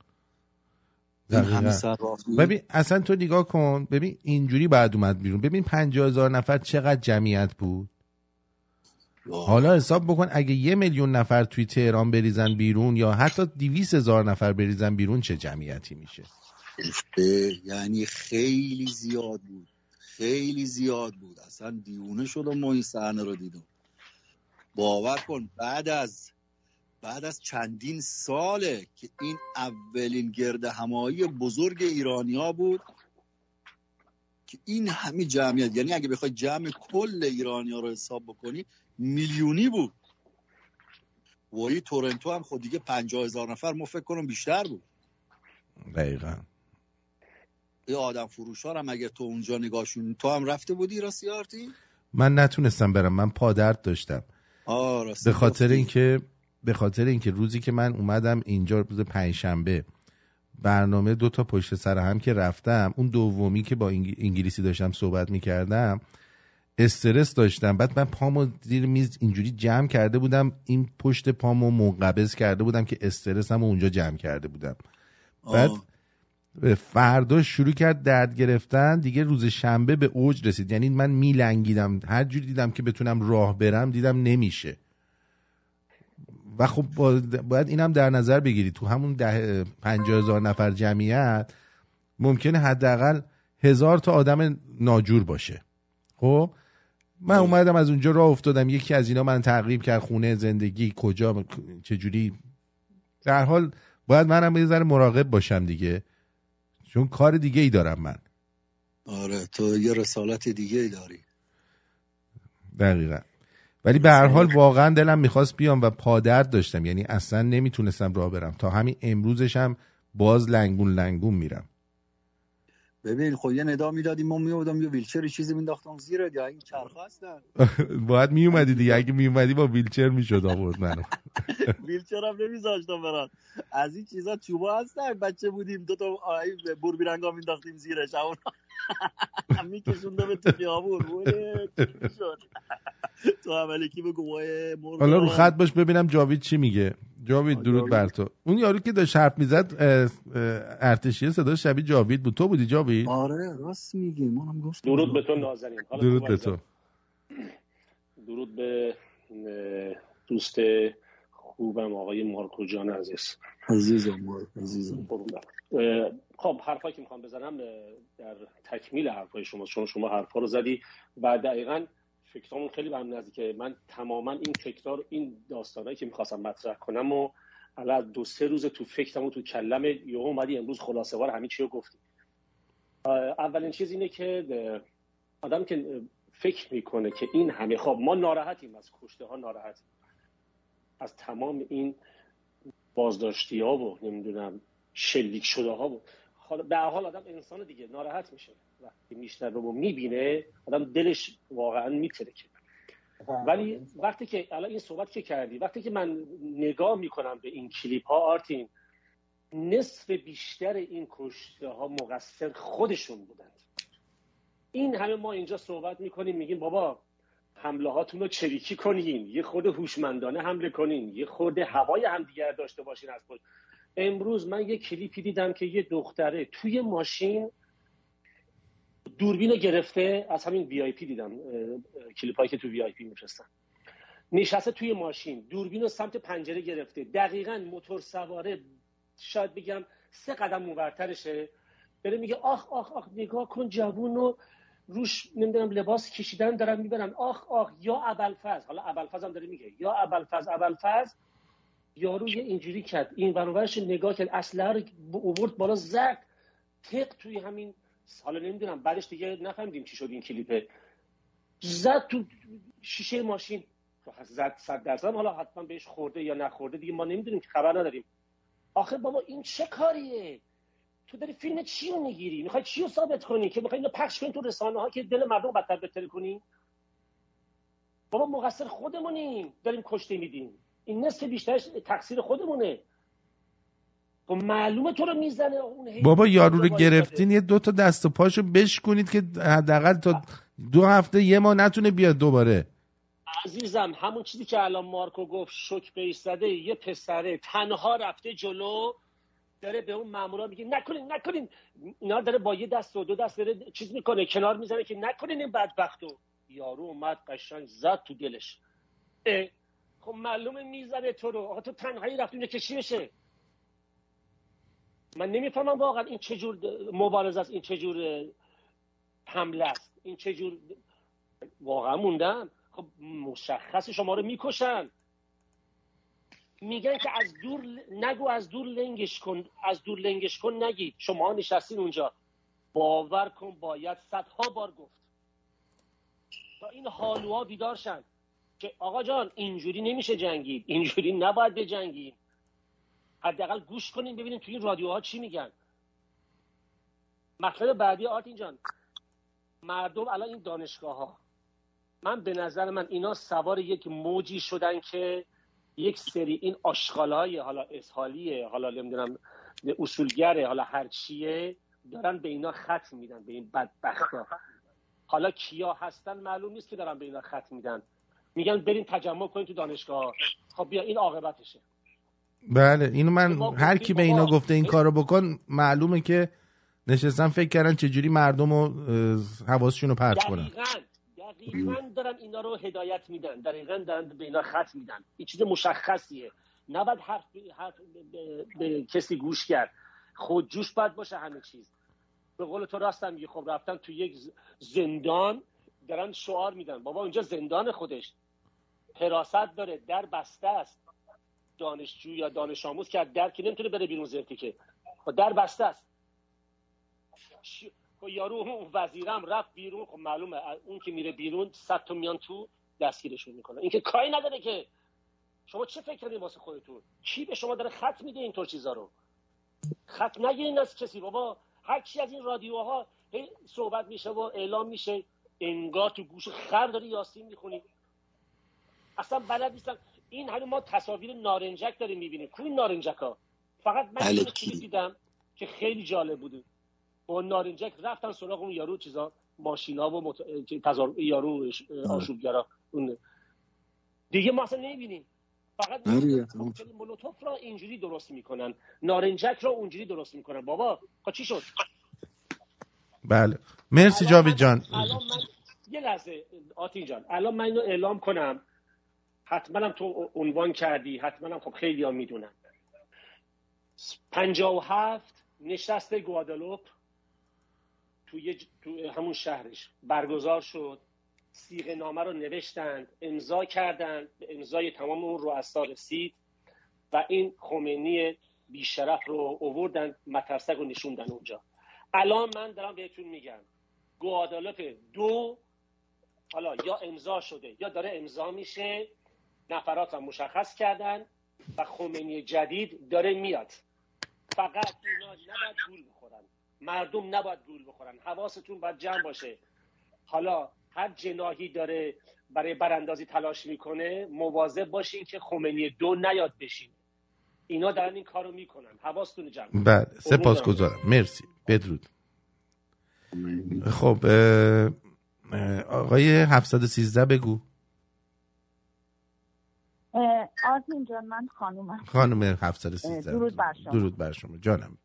ببین اصلا تو نگاه کن. ببین اینجوری بعد اومد بیرون. ببین پنجاه هزار نفر چقدر جمعیت بود؟ حالا حساب بکن اگه یه میلیون نفر توی تهران بریزن بیرون یا حتی دیویس هزار نفر بریزن بیرون چه جمعیتی میشه؟ یعنی خیلی زیاد بود. خیلی زیاد بود. اصلا دیونه شدم ما این صحنه رو دیدم. باور کن بعد از بعد از چندین ساله که این اولین گرد همایی بزرگ ایرانیا بود که این همه جمعیت یعنی اگه بخوای جمع کل ایرانیا رو حساب بکنی میلیونی بود. وای تورنتو هم خود دیگه پنجاه هزار نفر ما فکر کنم بیشتر بود. دقیقا. یه آدم فروش هم اگر تو اونجا نگاهشون تو هم رفته بودی راستی آرتی؟ من نتونستم برم من پادرد داشتم. به خاطر اینکه به خاطر اینکه روزی که من اومدم اینجا روز پنجشنبه برنامه دو تا پشت سر هم که رفتم اون دومی که با انگلیسی داشتم صحبت می‌کردم استرس داشتم. بعد من پامو زیر میز اینجوری جمع کرده بودم این پشت پامو منقبض کرده بودم که استرسمو اونجا جمع کرده بودم. بعد فردا شروع کرد درد گرفتن دیگه روز شنبه به اوج رسید. یعنی من میلنگیدم. هر جوری دیدم که بتونم راه برم دیدم نمیشه. و خب باید اینم در نظر بگیرید تو همون ده پنجاه هزار نفر جمعیت ممکنه حداقل هزار تا آدم ناجور باشه. خب؟ من اومدم از اونجا راه افتادم. یکی از اینا من تعقیب کرد خونه زندگی کجا چجوری. در حال باید منم یه ذره مراقب باشم دیگه. چون کار دیگه ای دارم من. آره تو یه رسالت دیگه ای داری. دقیقا. ولی به هر حال واقعا دلم می‌خواست بیام و پادرد داشتم. یعنی اصلا نمی‌تونستم راه برم. تا همین امروزشم باز لنگون لنگون میرم. ببین خب یه ندا می‌دادیم ما میودم یه ویلچر چیزی مینداختم زیر یا این چرخ هستن. باید میومدی دیگه. اگه میومدی با ویلچر می‌شد آورد منو. ویلچر هم نمیذاشتم برن از این چیزا چوبا هستن. بچه بودیم دو تا بور بیرنگا مینداختیم زیرش. اون میکشونده به تو خیابون. تو اولی کی بگو؟ حالا رو خط باش ببینم جاوید چی میگه. جاوید درود بر تو. اون یارو که داشت حرف می‌زد ارتشی صدا شبیه جاوید بود. تو بودی جاوید؟ آره راست میگی. منم گفتم. درود به تو نازنین درود به تو. درود به دوست خوبم آقای مارکو جان عزیز. عزیزم عزیزم. خب حرفایی که می‌خوام بزنم در تکمیل حرفای شما چون شما حرفا رو زدی و دقیقا فکرامون خیلی به هم نزدیکه. من تماما این فکرار این داستانهایی که می‌خواستم مطرح کنم و الان دو سه روز تو فکرم و تو کلم یه اومدی امروز خلاصه وار همین چی رو گفتی اولین چیز اینه که آدم که فکر می‌کنه که این همه خب ما ناراحتیم از کشته ها ناراحتیم از تمام این بازداشتی ها و نمی‌دونم شلیک شده ها بود به حال آدم انسان دیگه ناراحت میشه. وقتی میشنوه و می‌بینه آدم دلش واقعا میترکه. ولی وقتی که الان این صحبت که کردی وقتی که من نگاه می‌کنم به این کلیپ ها آرتین نصف بیشتر این کشته ها مقصر خودشون بودند این همه ما اینجا صحبت می‌کنیم میگیم بابا حمله هاتون رو چریکی کنین یه خود هوشمندانه حمله کنین یه خود هوای همدیگر داشته باشین از پشت. امروز من یه کلیپی دیدم که یه دختره توی ماشین دوربین گرفته از همین VIP دیدم کلیپ هایی که تو VIP میفرستن. نشسته توی ماشین دوربین رو سمت پنجره گرفته. دقیقا موتور سواره شاید بگم سه قدم اونورترشه بره میگه آخ آخ آخ نگاه کن جوون رو روش نمی‌دونم لباس کشیدن دارن می‌برن. آخ آخ یا ابلفضل. حالا ابلفضل هم داره میگه. یا ابلفضل ابلفضل. یارو یه اینجوری کرد. این برابرش نگاه کرد. اصلا رو اوورد بالا زد. تق توی همین حالا نمی‌دونم بعدش دیگه نفهمیدیم چی شد این کلیپه زد تو شیشه ماشین. زد صد درصد. حالا حتما بهش خورده یا نخورده دیگه ما نمی‌دونیم که خبر نداریم. آخه بابا این چه کاریه؟ تو داری فیلم چی رو می‌گیری؟ می‌خوای چی رو ثابت کنی که می‌خوای اینو پخش کنی تو رسانه ها که دل مردم بدتر بتر کنی؟ بابا مقصر خودمونیم. داریم کشته میدیم. این نصف بیشترش تقصیر خودمونه. خب معلومه تو رو می‌زنه اون بابا یارو رو گرفتین یه دو تا دست و پاشو بشکنید که حداقل تا دو هفته یه ما نتونه بیاد دوباره. عزیزم همون چیزی که الان مارکو گفت شک بیستده یه پسره تنها رفته جلو داره به اون مامورا میگه نکنین نکنین. اینا داره با یه دست و دو دست داره چیز می‌کنه کنار می‌زنه که نکنین این بدبختو. یارو اومد قشنگ زد تو دلش. خب معلومه می‌زنه تو رو. آقا تو تنهایی رفتی اونجا که چی بشه. من نمی‌فهمم واقعا این چجور مبارزه است این چجور حمله است این چجور واقعا موندم. خب مشخص شما رو می‌کشن. میگن که از دور نگو از دور لنگش کن از دور لنگش کن نگید شما نشستین اونجا. باور کن باید صدها بار گفت. تا این حالوها بیدارشن که آقا جان اینجوری نمیشه جنگید. اینجوری نباید بجنگیم. حداقل گوش کنیم ببینیم توی این رادیوها چی میگن. مطلب بعدی آرتین جان مردم الان این دانشگاه ها من به نظر من اینا سوار یک موجی شدن که یک سری این های حالا اسحالیه حالا نمی‌دونم اصولگره حالا هر چیه دارن به اینا ختم میدن به این بدبختا. حالا کیا هستن معلوم نیست که دارن به اینا ختم میدن. میگن بریم تجمع کنیم تو دانشگاه خب بیا این عاقبتشه. بله اینو من هر کی به اینا گفته این کارو بکن معلومه که نشستن فکر کردن چجوری مردم رو حواسشون رو پرت کنن. دقیقا دارن اینا رو هدایت میدن دقیقا دارن به اینا خط میدن. این چیز مشخصیه. نباید حرف, حرف به, به کسی گوش کرد. خودجوش باید باشه همه چیز. به قول تو راستم میگه خب رفتن تو یک زندان دارن شعار میدن. بابا اونجا زندان خودش. حراست داره در بسته است. دانشجو یا دانش آموز که در که نمی‌تونه بره بیرون زرتی که. خب در بسته است. خب یارو وزیرم رفت بیرون. خب معلومه اون که میره بیرون صد تا میان تو دستگیرشون می‌کنه. اینکه کاری نداره که. شما چه فکر کردین واسه خودتون؟ کی به شما داره خط میده اینطور چیزا رو؟ خط نگیرین از کسی. بابا هر چی از این رادیوها صحبت میشه و اعلام میشه انگار تو گوش خر داری یاسین می‌خونی. اصلا بلد نیستم. این همه ما تصاویر نارنجک داریم می‌بینیم. کوی نارنجک ها فقط من بله. چیزی دیدم که خیلی جالب بود با نارنجک رفتن سراغ اون یارو چیزا ماشینا و مت... تزار... یارو آشوبگرا اون. دیگه ما اصلا نمی‌بینیم. فقط مولوتوف را اینجوری درست می‌کنن. نارنجک را اونجوری درست می‌کنن. بابا خب چی شد؟ بله. مرسی جاوید جان. الان من یه لحظه آتین جان. الان من اینو اعلام کنم. حتما هم تو عنوان کردی حتما هم خب خیلی هم می‌دونم. پنجا و هفت نشست گوادالوپ تو همون شهرش. برگزار شد. سیغ نامه رو نوشتند امضا کردند به امضای تمام اون رؤسا رسید و این خمینی بیشرف رو اووردن مترسک رو نشوندن اونجا. الان من دارم بهتون میگم گوادالوپ دو حالا یا امضا شده یا داره امضا میشه نفرات هم مشخص کردن و خمینی جدید داره میاد. فقط اینا نباید گول بخورن. مردم نباید گول بخورن. حواستون باید جمع باشه. حالا هر جناهی داره برای براندازی تلاش می‌کنه مواظب باشین که خمینی دو نیاد بشین. اینا دارن این کارو می‌کنن. حواستون جمع بله سپاسگزارم. مرسی. بدرود. خب آقای 713 بگو. آرتین جان من خانومم. خانوم 713 درود بر شما. درود بر شما. جانم.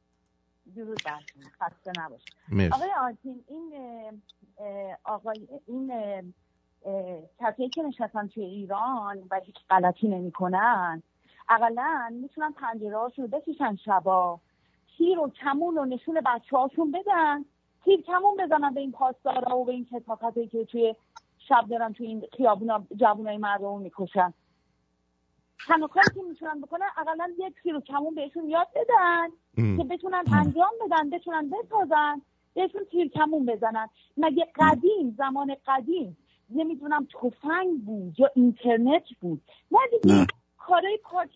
درود بر شما. خسته نباشید. آقای آرتین این آقای این کسایی که نشستن توی ایران و هیچ غلطی نمی‌کنن اقلا می‌تونن پنجره هاشون بکشن شبا. تیر و کمون و نشون بچه هاشون بدن. تیر کمون بزنن به این پاسدارا و به این کتاقت که توی شب دارن توی این خیابونا جوانای مردم می‌کشن. تنها کاری که می‌تونن بکنن اقلا یک تیر و کمون بهشون یاد بدن که بتونن انجام بدن بتونن بسازن بهشون تیر کمون بزنن. مگه قدیم زمان قدیم نمی‌دونم تفنگ بود یا اینترنت بود؟ نه دیگه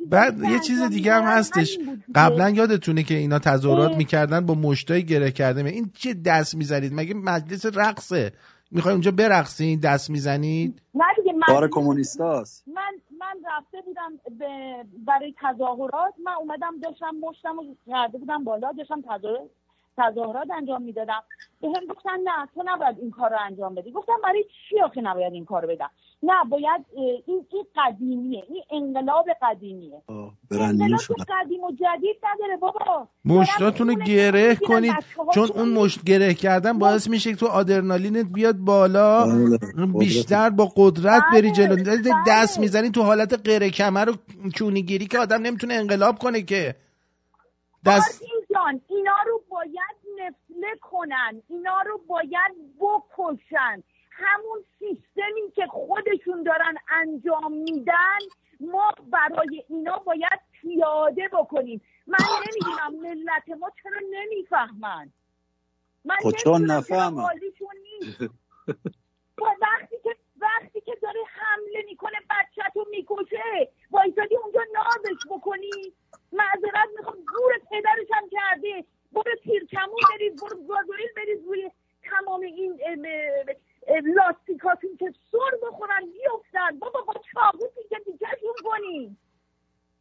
بعد یه چیز دیگه هم هستش. قبلا یادتونه که اینا تظاهرات می‌کردن با مشتای گره کرده این چه دست می‌زنید؟ مگه مجلس رقصه؟ می‌خوای اونجا برقصین؟ دست می‌زنید؟ نه دیگه من کومونیستاست من من رفته بودم به برای تظاهرات. من اومدم داشتم مشتم رو کرده بودم بالا داشتم تظاهرات تظاهرات انجام می‌دادم. به هم گفتن نه تو نباید این کار رو انجام بدی. گفتم برای چی آخه نباید این کار رو بدم؟ نه باید این این قدیمیه این انقلاب قدیمیه. انقلاب قدیم و جدید نداره بابا. مشتاتونو گره کنید. چون اون مشت گره کردن باعث میشه که تو آدرنالینت بیاد بالا. بله. بیشتر با قدرت بری بله. جلو. بله. دست می‌زنی تو حالت غیر کمر و کونیگیری که آدم نمی‌تونه انقلاب کنه که. دست جان اینا رو باید نفله کنن. اینا رو باید بکشن. همون سیستمی که خودشون دارن انجام میدن ما برای اینا باید پیاده بکنیم. من نمی‌دونم ملت ما چرا نمی‌فهمن. من خب چون نفهمم وقتی که وقتی که داره حمله می‌کنه بچه تو می‌کشه وایسادی اونجا نازش بکنی معذرت می‌خوام گور پدرش هم کرده برو تیرکمون بریز برو گازوئیل بریز روی تمام این لاستیکاتون که سر بخورن بیفتن بابا با چاقو تیکه تیکشون کنیم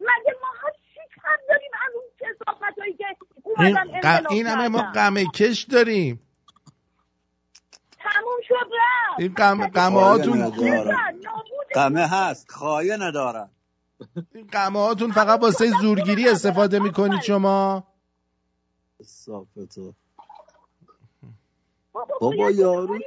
مگه ما چی کم داریم از اون کسافت هایی که اومدن این همه ما غمه کش داریم. تموم شد رفت. این قمه هاتون قمه هست خواهی ندارن این قمه هاتون فقط واسه زورگیری استفاده می‌کنید شما. صافتو بابا یارو.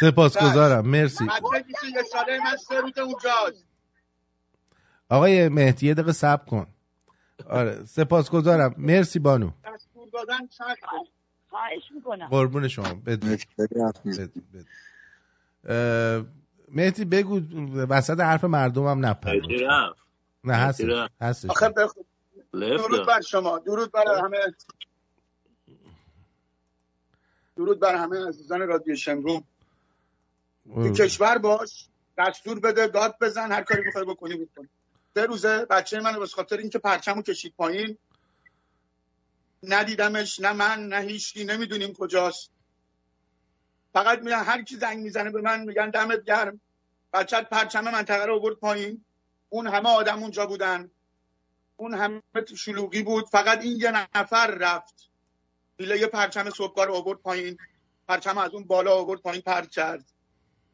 سپاسگزارم. مرسی. آقای مهدی یه دقیقه صبر کن. آره سپاسگزارم. مرسی بانو. خواهش می‌کنم. قربون شما. مهدی بگو وسط حرف مردم هم نپر نه هست هست درود بر شما. درود بر همه. درود بر همه عزیزان رادیو شمرون تو کشور باش دستور بده داد بزن هر کاری می‌خوای بکنی بکن سه روزه بچه من به خاطر اینکه پرچمو کشید پایین ندیدمش نه من نه هیچکی نمی‌دونیم کجاست. فقط میگن هر کی زنگ می‌زنه به من میگن دمت گرم. بچت پرچم منطقه رو آورد پایین. اون همه آدم اونجا بودن. اون همه شلوغی بود. فقط این یه نفر رفت. یه پرچم صبحگاه رو آورد پایین پرچم از اون بالا آورد پایین پر کرد.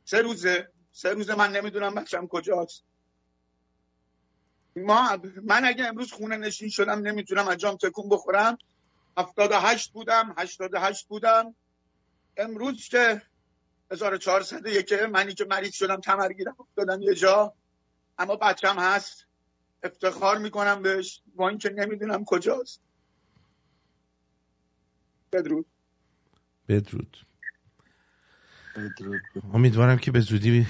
سه روزه سه روزه من نمی‌دونم بچم کجاست. ما من اگه امروز خونه نشین شدم نمی‌تونم انجام تکون بخورم. هفتاد هشت بودم هشتاد هشت بودم. امروز که 1400 یکه منی که مریض شدم تمرگیرم افتادم یه جا. اما بچم هست. افتخار می‌کنم بهش. با اینکه نمی‌دونم کجاست. بدرود. بدرود. امیدوارم که به زودی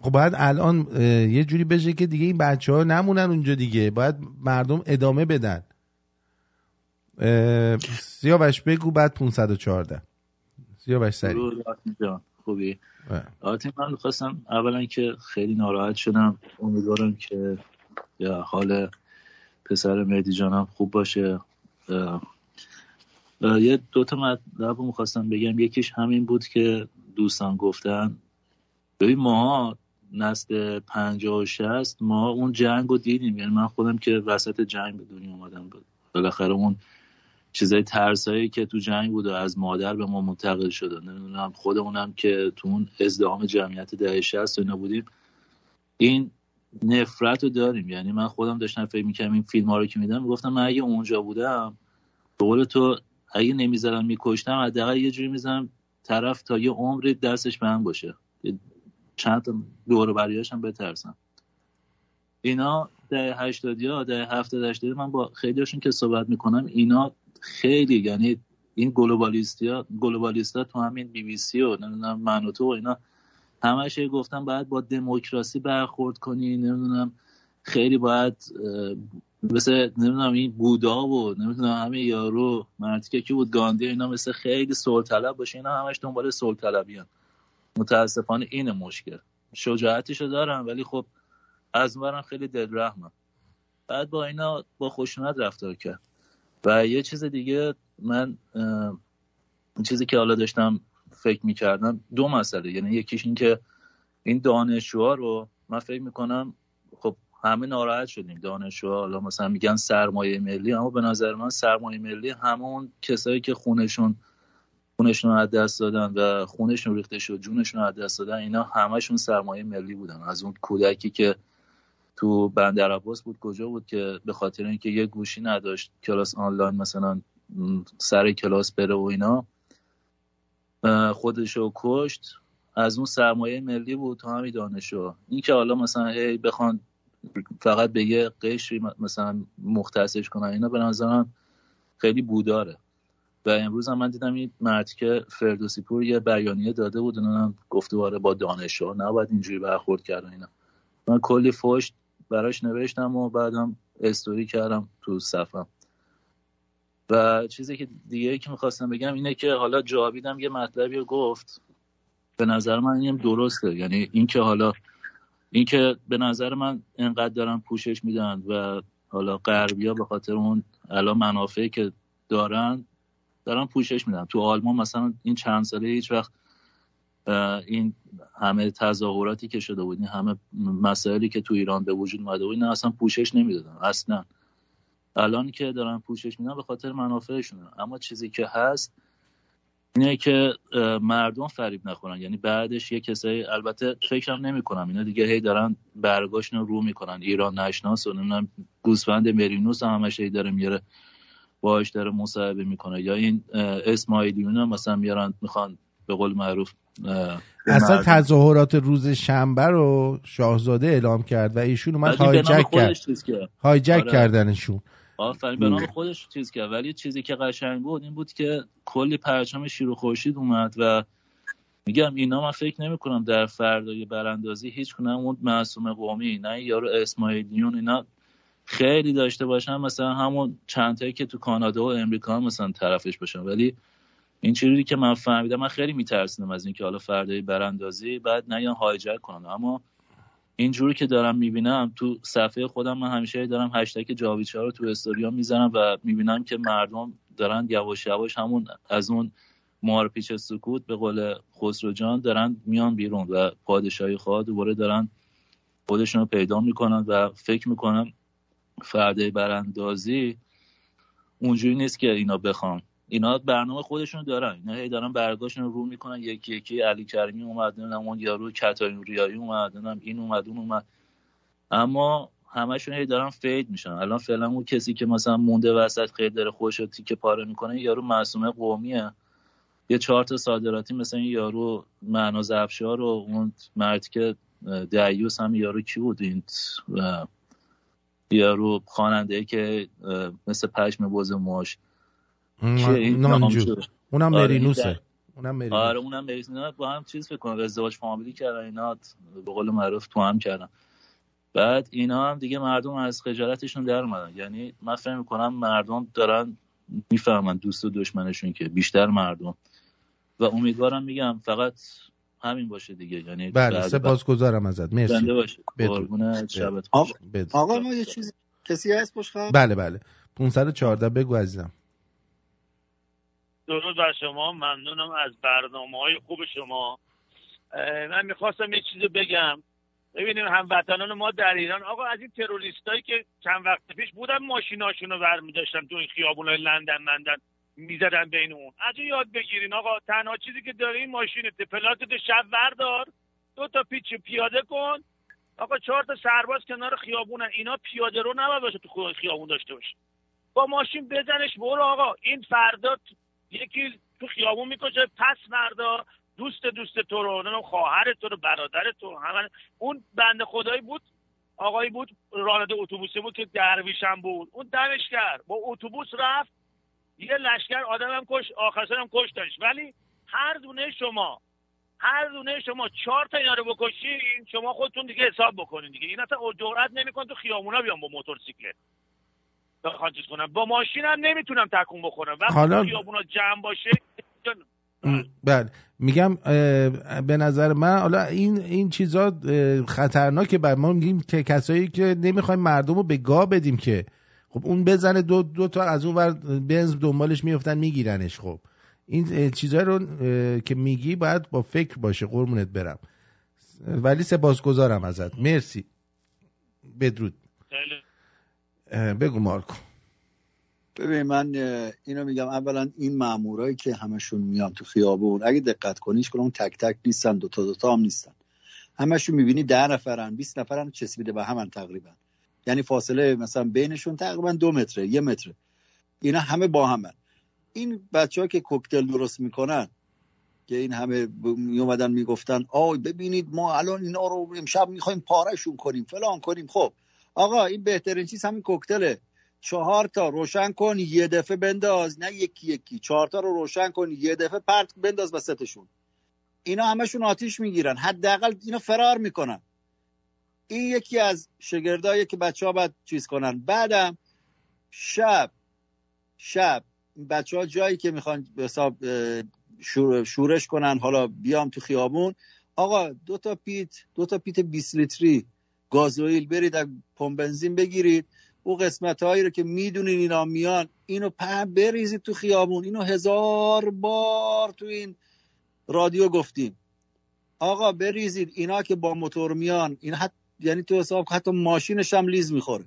خب باید الان یه جوری بشه که دیگه این بچه ها نمونن اونجا دیگه. باید مردم ادامه بدن. سیاوش بگو بعد 514 سیاوش سری خوبی؟ آتی من می‌خواستم اولا که خیلی ناراحت شدم. امیدوارم که یا حال پسر مهدی جانم خوب باشه. یه دوتا مطلب می‌خواستم بگم. یکیش همین بود که دوستان گفتن ببین ماها نسل پنجاه و شست ما اون جنگ رو دیدیم. یعنی من خودم که وسط جنگ به دنیا اومدم. بالاخره اون چیزای ترسایی که تو جنگ بود و از مادر به ما منتقل شده نمی‌دونم خودمونم که تو اون ازدهام جمعیت دهه شست و بودیم. این نفرت رو داریم. یعنی من خودم داشتم فکر می‌کنم این فیلم ها رو که میدم گفتم من اگه اونجا بودم به قول تو اگه نمی‌زدم میکشتم حداقل یه جوری می‌زنم طرف تا یه عمری دستش به هم باشه. چند تا دور بریاش هم بترسم. اینا ده هشتادی ها ده هفتاد هشتادی من با خیلی هاشون که صحبت می‌کنم اینا خیلی یعنی این گلوبالیستی ها گلوبالیست ها تو همین بی بی سی و نمی‌دونم من و تو و اینا همش گفتم باید با دموکراسی برخورد کنی نمی‌دونم خیلی باید مثل نمی‌دونم این بودا و نمی‌دونم همه یارو مرتی که بود گاندی اینا مثل خیلی سول طلب باشه. اینا همش دنبال سول طلبی متاسفانه این مشکل. شجاعتشو دارم ولی خب از اونورم خیلی دلرحمم. بعد با اینا با خشونت رفتار کرد. و یه چیز دیگه من چیزی که حالا داشتم فکر می‌کردم دو مسئله. یعنی یکیش این که این دانشجوها رو من فکر می‌کنم خب همه ناراحت شدیم دانشجوها. حالا مثلا میگن سرمایه ملی اما به نظر من سرمایه ملی همون کسایی که خونشون خونشون از دست دادن و خونشون ریخته شد جونشون از دست دادن اینا همشون سرمایه ملی بودن. از اون کودکی که تو بندر عباس بود کجا بود که به خاطر اینکه یه گوشی نداشت کلاس آنلاین مثلا سر کلاس بره و اینا خودشو کشت از اون سرمایه ملی بود تو همین دانشو این که حالا مثلا ای بخوان فقط به یه قشری مثلا مختصش کنن. اینا به نظرم خیلی بوداره. و امروز هم من دیدم این مرد که فردوسی پور یه بیانیه داده بود اونم گفته باره با دانشجو نباید اینجوری برخورد کرد اینا. من کلی فشت براش نوشتم و بعدم استوری کردم تو صفم و چیزی که دیگه که می‌خواستم بگم اینه که حالا جاویدم یه مطلبی رو گفت. به نظر من این درسته. یعنی اینکه حالا اینکه به نظر من انقدر دارن پوشش میدن و حالا غربیا به خاطر اون الان منافعی که دارن دارن پوشش میدن. تو آلمان مثلا این چند ساله هیچ وقت این همه تظاهراتی که شده بود این همه مسائلی که تو ایران به وجود اومده بود اینا اصلا پوشش نمی‌دادن. اصلا. الان که دارن پوشش میدن به خاطر منافعشونه. اما چیزی که هست اینه که مردم فریب نخورن. یعنی بعدش یه کسایی البته فکرم نمی‌کنم اینا دیگه هی دارن برگاشون رو می‌کنن. ایران نشناس و نمی‌دونم گوسفند مرینوس هم همش هی داره میاره باهاش داره مصاحبه می‌کنه. یا این اسماعیلیون مثلا میارن می‌خوان به قول معروف اصلا تظاهرات روز شنبه رو شاهزاده اعلام کرد و ایشون اومد هایجک کرد. هایجک آره. کردنشون. آفرین به نام خودش چیز کرد. ولی چیزی که قشنگ بود این بود که کلی پرچم شیر و خورشید اومد و میگم اینا من فکر نمی کنم در فردای براندازی هیچ کنم اون معصوم قومی نه یارو اسماعیلیون اینا خیلی داشته باشن مثلا همون چند که تو کانادا و امریکا هم مثلا طرفش باشن. ولی این چیزی که من فهمیدم من خیلی میترسیدم از اینکه حالا فردای براندازی بعد نیان هایجک کنن. اما اینجوری که دارم می‌بینم تو صفحه خودم من همیشه دارم هشتگ جاویچا رو تو استوریا می‌زنم و می‌بینم که مردم دارن یواش یواش همون از اون مارپیچ سکوت به قول خسرو جان دارن میان بیرون و پادشاهی خواه دوباره دارن خودشون رو پیدا می‌کنن و فکر می‌کنم فرده براندازی اونجوری نیست که اینا بخوان. اینا برنامه خودشون دارن. اینا هی دارن برگاشون رو رو می‌کنن. یکی یکی علی کریمی اومد اون یارو کتاین ریایی اومد نمی‌دونم این اومد اون اومد. اما همشون هی دارن فید میشن. الان فعلا اون کسی که مثلا مونده وسط خیلی داره خوش تیکه پاره می‌کنه یارو معصومه قومیه. یه چهار تا صادراتی مثلا این یارو معنا زفشار و اون مرد که دیوس هم یارو کی بود؟ این یارو خواننده که مثل پشم بوز موش نانجو اونم آره، مرینوسه اونم مری آره اونم مری با هم چیز فکر کنم ازدواج فامیلی کردن اینا به قول معروف تو هم کردن. بعد اینا هم دیگه مردم از خجالتشون در اومدن. یعنی من فکر می‌کنم مردم دارن می‌فهمن دوست و دشمنشون که بیشتر مردم. و امیدوارم میگم فقط همین باشه دیگه. یعنی بله سپاسگزارم ازت. مرسی. باشه. آقا ما یه چیزی کسی هست پشت بله بله. 514 بگو عزیزم. درود بر شما. ممنونم از برنامه های خوب شما. من می‌خواستم یه چیزی بگم. ببینیم هموطنان ما در ایران آقا از این تروریستایی که چند وقت پیش بودن ماشیناشون رو برمیداشتن تو این خیابون لندن مندن می‌زدن بین اون. از یاد بگیرین آقا تنها چیزی که داره این ماشین پلاتت شب وردار. دو تا پیچ پیاده کن. آقا چهار تا سرباز کنار خیابونن. اینا پیاده رو نباید باشه تو خیابون داشته باشه. با ماشین بزنش برو آقا. این فردا یکی تو خیابون می‌کشه پس فردا دوست دوست تو رو خواهر تو رو برادر تو همه اون بنده خدایی بود آقایی بود راننده اتوبوسی بود که درویشم بود. اون دمش کرد. با اتوبوس رفت یه لشکر آدمم کش آخر هم کشتش ولی هر دونه شما هر دونه شما چهار تا اینا رو بکشین شما خودتون دیگه حساب بکنین دیگه. این اصلا جرئت نمیکن تو خیابونا بیان با موتورسیکلت. بخوان چیز کنم. با ماشینم نمی‌تونم تکون بخورم. وقتی حالا... خیابونا جمع باشه بله. میگم به نظر من حالا این این چیزا خطرناکه بر ما. میگیم که کسایی که نمی‌خوایم مردم رو به گاه بدیم که. خب اون بزنه دو, دو تا از اون ور بنز دنبالش میفتن میگیرنش خب. این چیزها رو که میگی باید با فکر باشه. قرمونت برم. ولی سپاسگزارم ازت. مرسی. بدرود. بگو مارکو. ببین من اینو میگم اولا این مامورایی که همشون میان تو خیابون اگه دقت کنیش کنم تک تک نیستن دوتا دوتا هم نیستن. همشون می‌بینی ده نفرن 20 نفرن چسبیده به همن تقریبا. یعنی فاصله مثلا بینشون تقریبا دو متره یه متره. اینا همه با همن. این بچه ها که کوکتل درست می‌کنن که این همه می اومدن می‌گفتن آی ببینید ما الان اینا رو امشب می‌خوایم پارهشون کنیم فلان کنیم. خب آقا این بهترین چیز همین کوکتله. چهار تا روشن کن یه دفعه بنداز. نه یکی یکی. چهار تا رو روشن کن یه دفعه پرت بنداز وسطشون. اینا همشون آتیش می‌گیرن. حداقل اینا فرار می‌کنن. این یکی از شگردایی که بچه ها باید چیز کنن. بعدم شب. شب. بچه ها جایی که می‌خوان حساب شورش کنن حالا بیام تو خیابون. آقا دو تا پیت دو تا پیت 20 لیتری. گازوئیل برید از پمپ بنزین بگیرید. او قسمت هایی رو که می‌دونین اینا میان اینو په بریزید تو خیابون. اینو هزار بار تو این رادیو گفتیم. آقا بریزید اینا که با موتور میان. این حت... یعنی تو حساب حتی ماشینش هم لیز می‌خوره.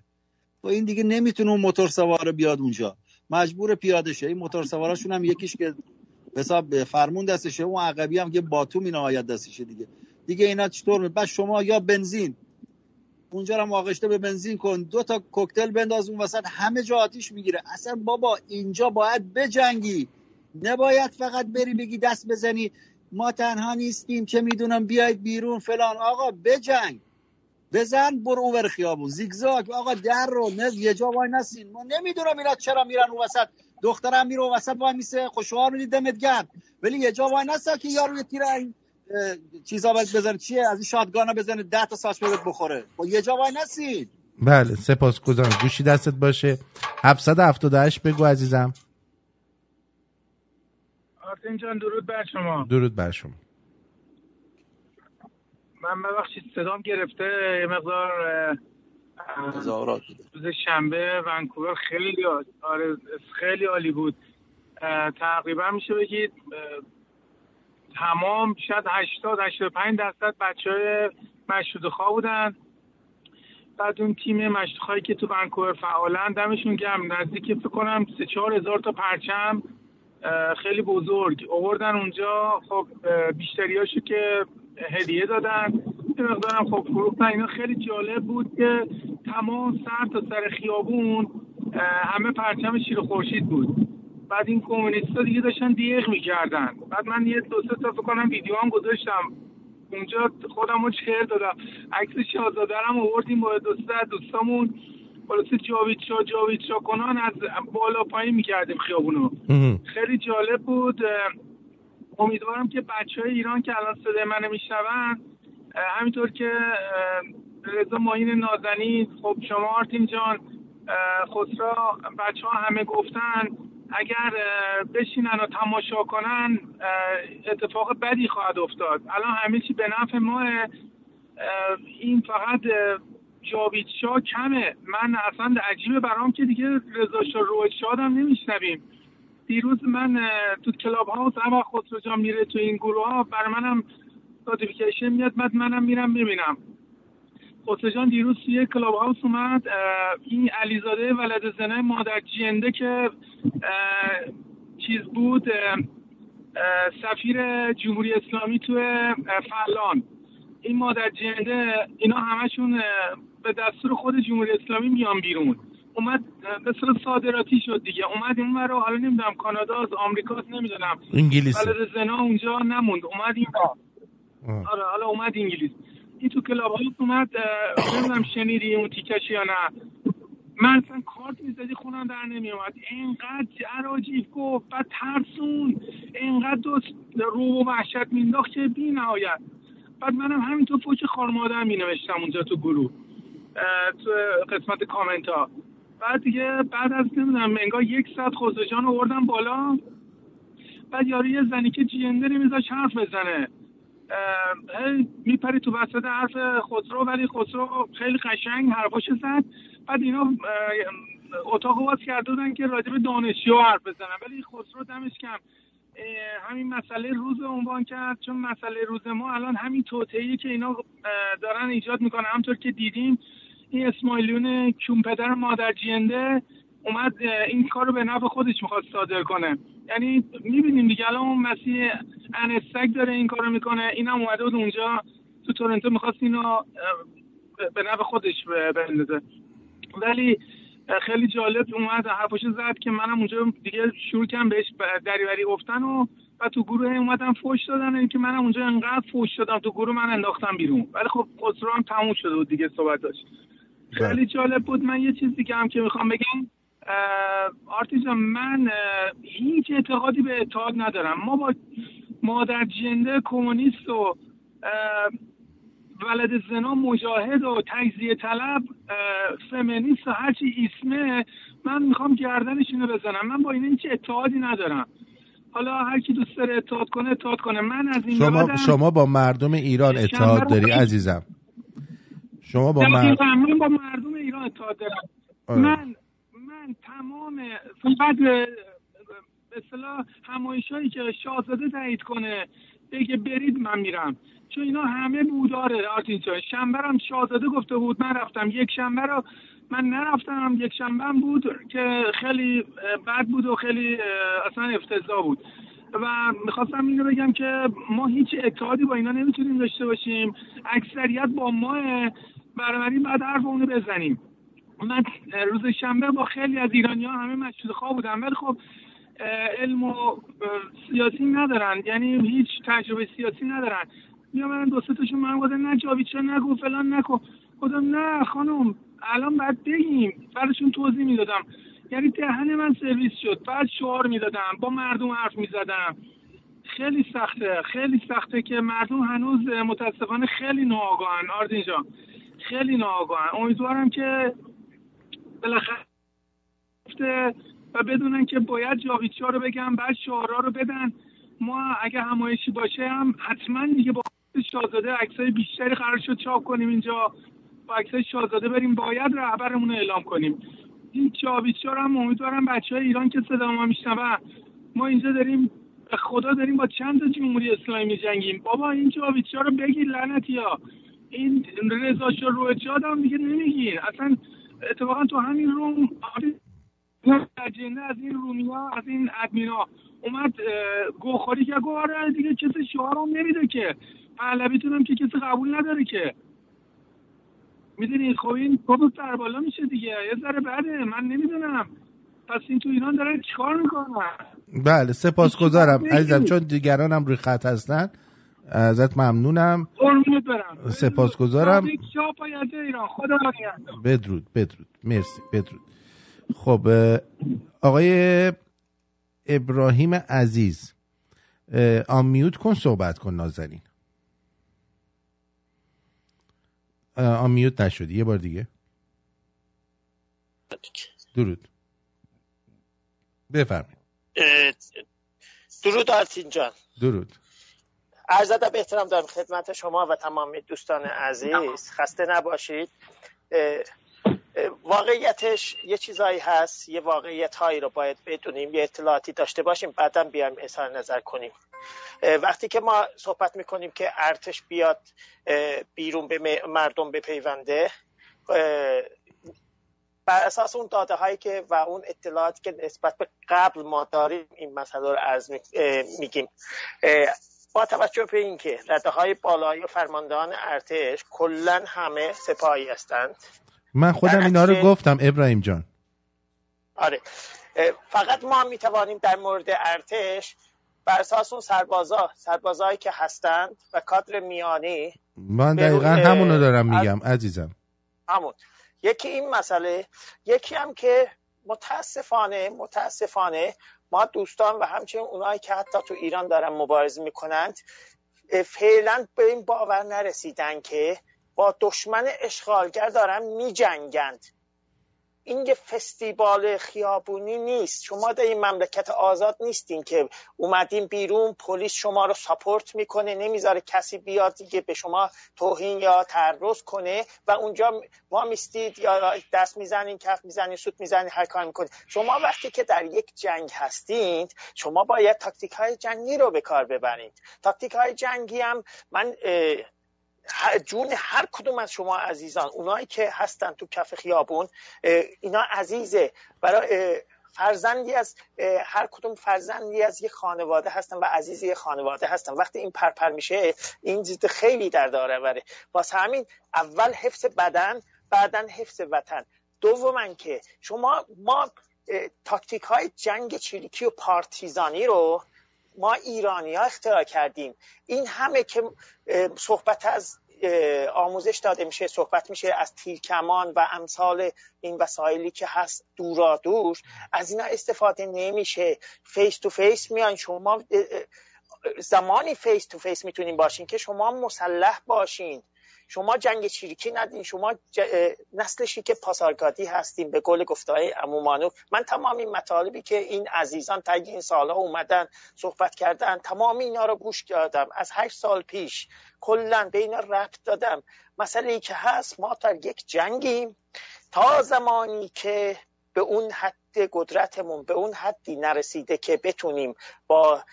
و این دیگه نمی‌تونه اون موتور سوار بیاد اونجا. مجبور پیاده شه. این موتور سواراشون هم یکیش که حساب فرمون دستشه. اون عقبی هم که باتوم این نهایت دستشه دیگه. دیگه اینا چطور بعد شما یا بنزین. اونجا رو آغشته به بنزین کن. دو تا کوکتل بنداز اون وسط. همه جا آتیش می‌گیره. اصلا بابا اینجا باید بجنگی. نباید فقط بری بگی دست بزنی. ما تنها نیستیم چه می‌دونم بیاید بیرون فلان. آقا بجنگ. بزن برو اوور خیابون. زیگزاگ. آقا در رو. نه یه جا وای نسین. ما نمی‌دونم اینا چرا میرن اون وسط. دخترم میره اون وسط وای میسه. خوشوار میدی دمت گرم. ولی یه جا وای نسا که یارو یه تیر چیزا باید بزنه چیه؟ از این شاتگانا بزنه ده تا ساچ بهت بخوره. خب یه جا وای نسید. بله سپاسگزارم گوشی دستت باشه. 778 بگو عزیزم. آرتین جان درود بر شما. درود بر شما. من ببخشید صدام گرفته. یه مقدار روز شنبه ونکوور خیلی آره خیلی عالی بود. تقریبا میشه بگید تمام شاید 80 85 درصد بچه های بودن. بعد اون تیم مشهود که تو ونکوور فعالن دمشون گرم. نزدیک فکر کنم سه چهار هزار تا پرچم خیلی بزرگ آوردن اونجا. خب بیشتریاشو که هدیه دادن. یه مقدارم خب فروختن. اینا خیلی جالب بود که تمام سر تا سر خیابون همه پرچم شیر خورشید بود. بعد این کمونیست دیگه داشتن دیغ می‌کردن. بعد من یه دو سه تا فکر کنم ویدیو هم گذاشتم. اونجا خودم رو چهر دادم. عکس شاهزاده هم آوردیم با دو سه دوستامون. خلاصه جاوید شا جاوید شا کنان از بالا پایین می‌کردیم خیابونو. خیلی جالب بود. امیدوارم که بچه های ایران که الان صدای منو میشنون همینطور که رضا ماهین نازنین خب شما آرتین جان خسرا بچه ها همه گفتن اگر بشینن و تماشا کنن اتفاق بدی خواهد افتاد. الان همه چی به نفع ماه این فقط جاوید شاه کمه. من اصلا عجیبه برام که دیگه رضا شاه روید شاد هم نمیشنویم. دیروز من تو Clubhouse هر خسرو جان میره تو این گروه ها برای منم notification میاد بعد منم میرم ببینم. جان دیروز توی Clubhouse اومد این علیزاده ولد زنه مادر جنده که چیز بود سفیر جمهوری اسلامی تو فلان این مادر جنده اینا همشون به دستور خود جمهوری اسلامی میان بیرون. اومد به صادراتی شد دیگه. اومد این رو حالا نمی‌دونم کانادا از آمریکا نمی‌دونم. انگلیس بلد زنا اونجا نموند. اومد این آره حالا اومد انگلیس. این تو کلاب اومد نمی‌دونم شنیدی اون تیکش یا نه. من اصلا کارت می‌زدی خونم در نمیومد اینقدر عراجیف گفت بعد ترسون. اینقدر دوست رو و وحشت مینداخت که بی نهایت. بعد منم همینطور فوش خار مادر می نوشتم اونجا تو گروه تو قسمت کامنت ها بعد دیگه بعد از نمی‌دونم انگار یک ساعت خسروجان آوردم بالا. بعد یارو یه زنی که جینده نمیذاش حرف بزنه. میپری تو وسط حرف خسرو ولی خسرو خیلی قشنگ حرفاش زد. بعد اینا اتاق باز کرده بودن که راجب دانشجو حرف بزنن. ولی خسرو دمش کم. همین مسئله روز عنوان کرد چون مسئله روز ما الان همین توطئه‌ای که اینا دارن ایجاد می‌کنن. همطور که دیدیم این اسماعیلیون کیون پدر مادر جینده اومد این کار رو به نفع خودش می‌خواد صادر کنه. یعنی می‌بینیم دیگه. الان اون مسیح انستک داره این کارو می‌کنه. این هم اومده بود اونجا تو تورنتو می‌خواست اینو به نفع خودش بندازه. ولی خیلی جالب اومد حرفش زد که منم اونجا دیگه شروع کردم بهش دریوری گفتن و و تو گروه اومدم فوش دادن این که منم اونجا انقدر فوش دادم. تو گروه من انداختم بیرون. ولی خب خسرو هم تموم شده بود دیگه صحبت داشت بله. خیلی جالب بود. من یه چیزی که هم که می‌خوام بگم. آرتیزا من هیچ اعتقادی به اتحاد ندارم. ما با مادر جنده کمونیست و ولد زنا مجاهد و تجزیه طلب فمینیست و هرچی اسمه من می‌خوام گردنش اینو بزنم. من با این هیچ اتحادی ندارم. حالا هر کی دوست داره اتحاد کنه اتحاد کنه. من از این شما شما با مردم ایران اتحاد داری عزیزم. شما با مرد... من با مردم ایران اتحاد دارم. من من تمام بعد به اصطلاح همایشایی که شاهزاده تایید کنه بگه برید من میرم. چون اینا همه بوداره آرتین شنبه هم شاهزاده گفته بود من رفتم. یک شنبه رو من نرفتم. یک شنبه بود که خیلی بد بود و خیلی اصلا افتضاح بود. و می‌خواستم اینو بگم که ما هیچ اتحادی با اینا نمی‌تونیم داشته باشیم. اکثریت با ما بنابراین بعد حرف اونو بزنیم. من روز شنبه با خیلی از ایرانی ها همه مشهود خواه بودم ولی خب علم و سیاسی ندارن یعنی هیچ تجربه سیاسی ندارن. من دو تاشون من گفتن نه چه نگو فلان نکن گفتم نه خانم الان باید بگیم. براشون توضیح می‌دادم. یعنی دهن من سرویس شد. بعد شعار می‌دادم. با مردم حرف می‌زدم. خیلی سخته. خیلی سخته که مردم هنوز متاسفانه خیلی ناآگاهن. آردین خیلی ناآگاهن. امیدوارم که بالاخره و بدونن که باید جاویدشا رو بگم بعد شعارا رو بدن. ما اگه همایشی باشه هم حتما دیگه با شاهزاده عکسای بیشتری قرار شد چاپ کنیم اینجا. با عکسای شاهزاده بریم باید رهبرمون رو اعلام کنیم. این جاویدشا رو هم امیدوارم بچه های ایران که صدا ما میشنون. ما اینجا داریم خدا داریم با چند تا جمهوری اسلامی جنگیم. بابا این جاویدشا رو بگیر لعنتی ها این رضا شاه هم دیگه نمیگین. اصلا اتفاقا تو همین روم اجنده از این رومیا از این ادمینا. اومد گوخوری که گو آره دیگه کسی شعار هم نمیده که. پهلویتون هم که کسی قبول نداره که. می‌دونید خب این بابا سر بالا میشه دیگه. یه ذره بعده من نمی‌دونم. پس این تو ایران داره چیکار می‌کنن؟ بله سپاسگزارم عزیزم چون دیگران هم روی خط هستن. ازت ممنونم. سپاسگزارم. بدرود بدرود. مرسی بدرود. خب آقای ابراهیم عزیز آمیوت کن صحبت کن نازنین. آمیوت نشدی. یه بار دیگه. درود. بفرمایید. درود آرتین جان. درود. عرض ادب احترام دارم خدمت شما و تمام دوستان عزیز. خسته نباشید. واقعیتش یه چیزایی هست یه واقعیت هایی رو باید بدونیم یه اطلاعاتی داشته باشیم بعدا بیایم اظهار نظر کنیم. وقتی که ما صحبت می‌کنیم که ارتش بیاد بیرون به مردم بپیونده بر اساس اون داده هایی که و اون اطلاعاتی که نسبت به قبل ما داریم این مسئله رو عرض میگیم. با توجه به اینکه رده های بالای فرماندهان ارتش کلا همه سپاهی هستند. من خودم اینا رو گفتم ابراهیم جان. آره. فقط ما می توانیم در مورد ارتش بر اساس اون سربازا سربازایی که هستند و کادر میانی من دقیقا همونو دارم میگم عزیزم. همون. یکی این مسئله یکی هم که متاسفانه متاسفانه ما دوستان و همچنین اونایی که حتی تو ایران دارن مبارزه می‌کنند فعلا به این باور نرسیدن که با دشمن اشغالگر دارن میجنگند. این یه فستیبال خیابونی نیست. شما در این مملکت آزاد نیستین که اومدین بیرون پلیس شما رو ساپورت می‌کنه نمی‌ذاره کسی بیاد دیگه به شما توهین یا تعرض کنه و اونجا ما میستید یا دست می‌زنین کف می‌زنین سوت می‌زنین هر کار می‌کنین شما وقتی که در یک جنگ هستید شما باید تاکتیک های جنگی رو به کار ببرید. تاکتیک های جنگی هم من جون هر کدوم از شما عزیزان اونایی که هستن تو کف خیابون اینا عزیزه. برای فرزندی از هر کدوم فرزندی از یک خانواده هستن و عزیزی یک خانواده هستن. وقتی این پرپر میشه این جد خیلی در داره وره. واسه همین اول حفظ بدن بعدا حفظ وطن. دوما که شما ما تاکتیک های جنگ چریکی و پارتیزانی رو ما ایرانی ها اختراع کردیم. این همه که صحبت از آموزش داده میشه صحبت میشه از تیرکمان و امثال این وسایلی که هست دورا دور از اینا استفاده نمیشه. face to face میان شما زمانی face to face می‌تونین باشین که شما مسلح باشین. شما جنگ چریکی ندین شما ج... نسل شیک پاسارگادی هستیم به قول گفتهای امومانو من تمام این مطالبی که این عزیزان تا این سالها اومدن صحبت کردن تمام اینا رو گوش دادم. از هشت سال پیش کلا به اینا ربط دادم. مسئله ای که هست ما در یک جنگیم. تا زمانی که به اون حد قدرتمون به اون حدی نرسیده که بتونیم با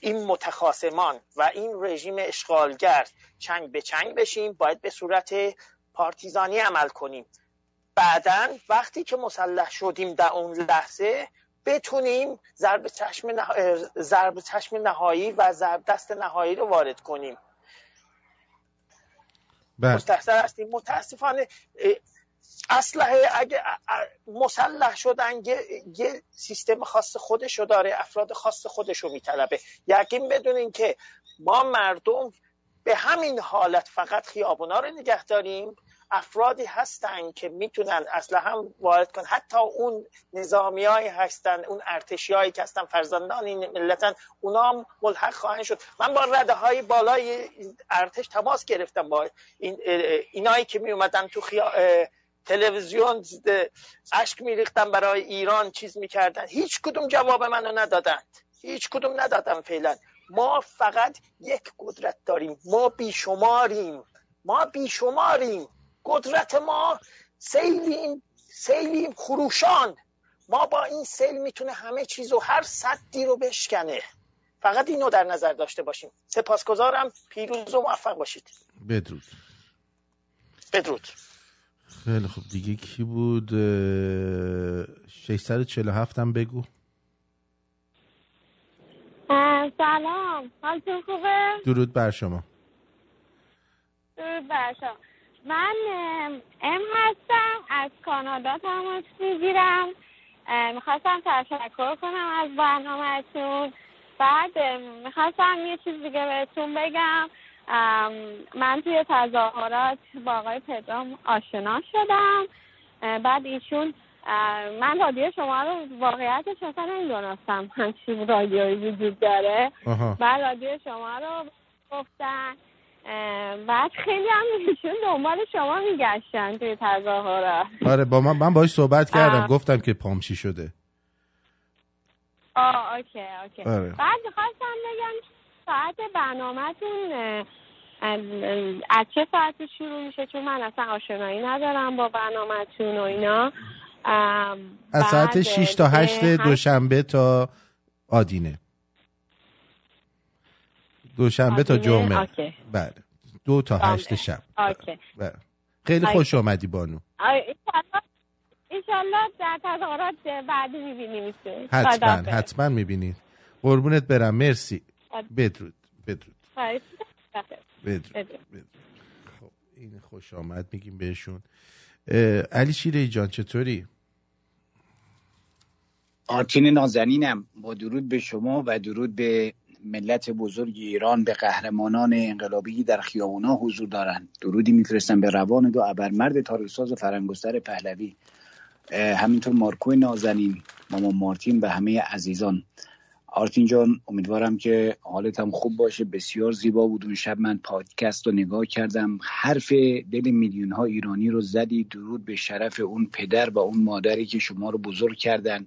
این متخاسمان و این رژیم اشغالگر چنگ به چنگ بشیم باید به صورت پارتیزانی عمل کنیم. بعدا وقتی که مسلح شدیم در اون لحظه بتونیم ضرب چشم, نه... ضرب چشم نهایی و ضرب دست نهایی رو وارد کنیم. بله. مستحصر هستیم. متاسفانه اسلحه اگه مسلح شدن یه, سیستم خاص خودشو داره افراد خاص خودشو میطلبه. یقین بدونین که ما مردم به همین حالت فقط خیابونا رو نگه داریم افرادی هستن که می‌تونن اصلا هم وارد کن حتی اون نظامی های هستن اون ارتشی هایی که هستن فرزندان این ملتن اونا هم ملحق خواهند شد. من با رده های بالای ارتش تماس گرفتم با این اینایی که می اومدن تو خیا... تلویزیون اشک میریختن برای ایران چیز می‌کردن. هیچ کدوم جواب منو ندادند هیچ کدوم ندادم فعلا. ما فقط یک قدرت داریم. ما بیشماریم. ما بیشماریم. قدرت ما سیلیم سیلیم خروشان. ما با این سیل می‌تونه همه چیز و هر صدی رو بشکنه. فقط اینو در نظر داشته باشیم. سپاسگزارم. پیروز و موفق باشید. بدرود. بدرود. خیلی خوب. دیگه کی بود؟ 647 هم بگو. سلام. حالتون خوبه؟ درود بر شما. درود بر شما. من ام هستم. از کانادا تماس می‌گیرم. می‌خواستم تشکر کنم از برنامهتون. بعد می‌خواستم یه چیز دیگه بهتون بگم. من توی تظاهرات با آقای پدرام آشنا شدم. بعد ایشون من رادیو شما رو واقعیتش اصلا نمی‌دونستم. همچین رادیوی وجود داره. بعد رادیو شما رو گفتن. بعد خیلی هم ایشون دنبال شما میگشتن توی تظاهرات. آره با من من باش صحبت کردم. گفتم که پامچی شده. آه اوکی اوکی. آره. بعد خواستم بگم ساعت برنامهتون از چه ساعتی شروع میشه؟ چون من اصلا آشنایی ندارم با برنامهتون و اینا. از ساعت 6 تا 8 دوشنبه تا آدینه. دوشنبه تا جمعه. بله. دو تا هشت شب. بله. خیلی خوش آمدی بانو. ایشالله در تظاهرات بعدی می‌بینیم. حتما حتما می‌بینید قربونت برم. مرسی. بدرود بدرود. بدرود بدرود خب این خوش آمد میگیم بهشون. علی شیره جان چطوری؟ آرتین نازنینم. با درود به شما و درود به ملت بزرگ ایران به قهرمانان انقلابی در خیابونا حضور دارند درودی میفرستم به روان دو ابرمرد تاریخساز و فرنگستر پهلوی همینطور مارکو نازنین ماما مارتین و همه عزیزان. آرتین جان امیدوارم که حالت هم خوب باشه. بسیار زیبا بود. اون شب من پادکست رو نگاه کردم. حرف دل میلیون ها ایرانی رو زدی. درود به شرف اون پدر و اون مادری که شما رو بزرگ کردن.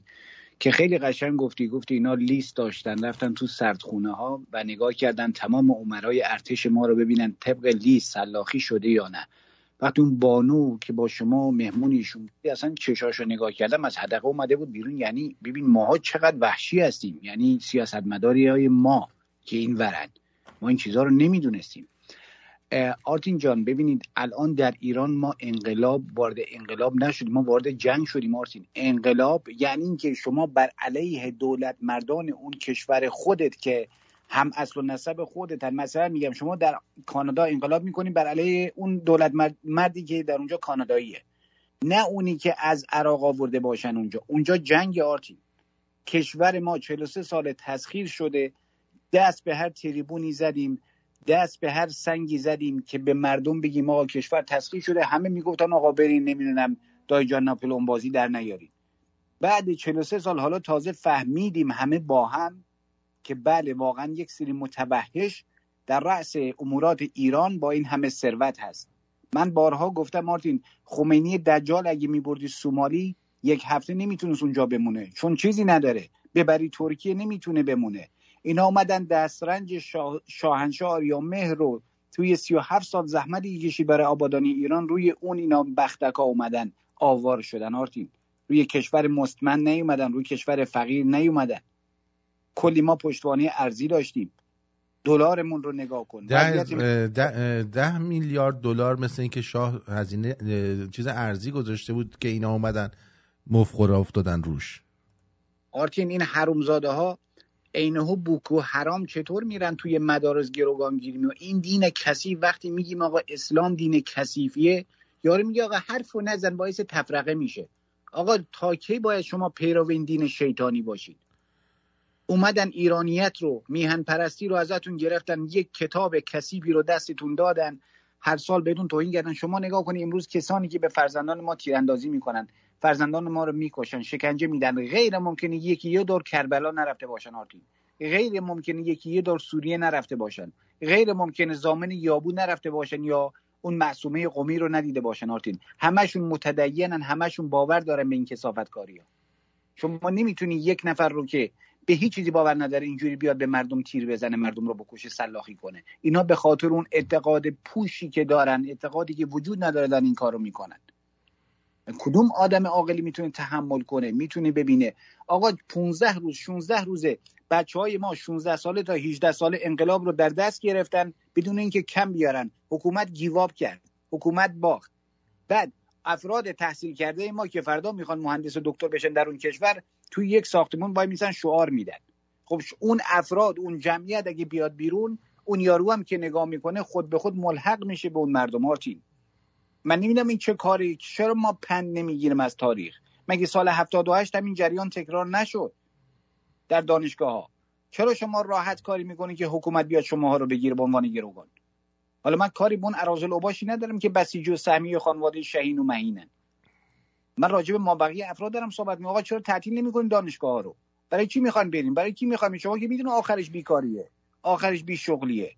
که خیلی قشنگ گفتی. گفتی اینا لیست داشتن. رفتن تو سردخونه ها و نگاه کردن تمام عمرای ارتش ما رو ببینن طبق لیست سلاخی شده یا نه. وقتی اون بانو که با شما مهمونیشون اصلا چشاشو نگاه کردم از حدقه اومده بود بیرون. یعنی ببین ماها چقدر وحشی هستیم. یعنی سیاستمداری های ما که این ورن. ما این چیزها رو نمی‌دونستیم. آرتین جان ببینید الان در ایران ما انقلاب وارد انقلاب نشدیم ما وارد جنگ شدیم آرتین. انقلاب یعنی اینکه شما بر علیه دولت مردان اون کشور خودت که هم اصل و نسب خودت مثلا میگم شما در کانادا انقلاب می‌کنیم بر علیه اون دولت مردی که در اونجا کاناداییه. نه اونی که از عراق آورده باشن اونجا. اونجا جنگ آرتین. کشور ما 43 سال تسخیر شده. دست به هر تریبونی زدیم. دست به هر سنگی زدیم که به مردم بگیم آقا کشور تسخیر شده. همه می‌گفتن آقا برین نمی‌دونم دای جان ناپلون بازی در نیارید بعد 43 سال حالا تازه فهمیدیم همه با هم که بله واقعا یک سری متبهش در رأس امورات ایران با این همه ثروت هست. من بارها گفتم مارتین خمینی دجال اگه میبردی سومالی یک هفته نمی‌تونست اونجا بمونه. چون چیزی نداره. ببری ترکیه نمی‌تونه بمونه. اینا اومدن دسترنج شاه... شاهنشاه آریا مهر رو توی 37 سال زحمتی کشی برای آبادانی ایران روی اون اینا بختکا اومدن آوار شدن آرتین روی کشور مستمن نیومدن روی کشور فقیر نیومدن. کلی ما پشتوانه ارزی داشتیم. دلارمون رو نگاه کن. ده, ده, ده میلیارد دلار مثل اینکه شاه هزینه چیز ارزی گذاشته بود که اینا اومدن مفخوره افتادن روش. آرتین این حرومزاده ها عینه بوکو حرام چطور میرن توی مدارس گروگان گیری این دین کثیف وقتی میگیم آقا اسلام دین کثیفیه یارو میگه آقا حرف و نزن باعث تفرقه میشه. آقا تا کی باید شما پیرو این دین شیطانی باشید؟ اومدن ایرانیت رو میهن پرستی رو ازتون گرفتن یک کتاب کثیفی رو دستتون دادن هر سال بدون توهین کردن. شما نگاه کنید امروز کسانی که به فرزندان ما تیراندازی می‌کنن فرزندان ما رو می‌کشن شکنجه میدن. غیر ممکنه یکی یه دور کربلا نرفته باشن آرتین. غیر ممکنه یکی یه دور سوریه نرفته باشن. غیر ممکنه زامن یابو نرفته باشن یا اون معصومه قومی رو ندیده باشن آرتین. همشون متدینن همشون باور دارن به این کسافت کاری ها. شما نمی‌تونی یک نفر رو که به هیچ چیزی باور نداره اینجوری بیاد به مردم تیر بزنه مردم رو بکشه سلاخی کنه. اینا به خاطر اون اعتقاد پوشی که دارن اعتقادی که وجود نداره دارن این کارو می‌کنن. کدوم آدم عاقلی می‌تونه تحمل کنه می‌تونه ببینه؟ آقا 15 روز 16 روزه. بچه های ما 16 ساله تا 18 ساله انقلاب رو در دست گرفتن بدون اینکه کم بیارن. حکومت گیواب کرد حکومت باخت. بعد افراد تحصیل کرده ما که فردا می‌خوان مهندس و دکتر بشن در اون کشور توی یک ساختمون وای میسن شعار میدن. خب اون افراد اون جمعیت اگه بیاد بیرون اون یارو هم که نگاه می‌کنه خود به خود ملحق میشه به اون مردم. من نمی‌دونم این چه کاری چرا ما پند نمی‌گیریم از تاریخ؟ مگه سال 78 هم این جریان تکرار نشد در دانشگاه ها چرا شما راحت کاری می‌کنید که حکومت بیاد شما رو بگیره به عنوان گروگان؟ حالا من کاری بون ارازل اوباشی ندارم که بسیج و سهمی خانواده شهین و مهینن من راجع به ما بقیه افراد دارم صحبت می آقا چرا تعطیل نمی‌کنیم دانشگاه ها رو؟ برای چی می‌خوان بریم برای کی می‌خوان شما که می‌دونه آخرش بیکاریه. آخرش بی شغلیه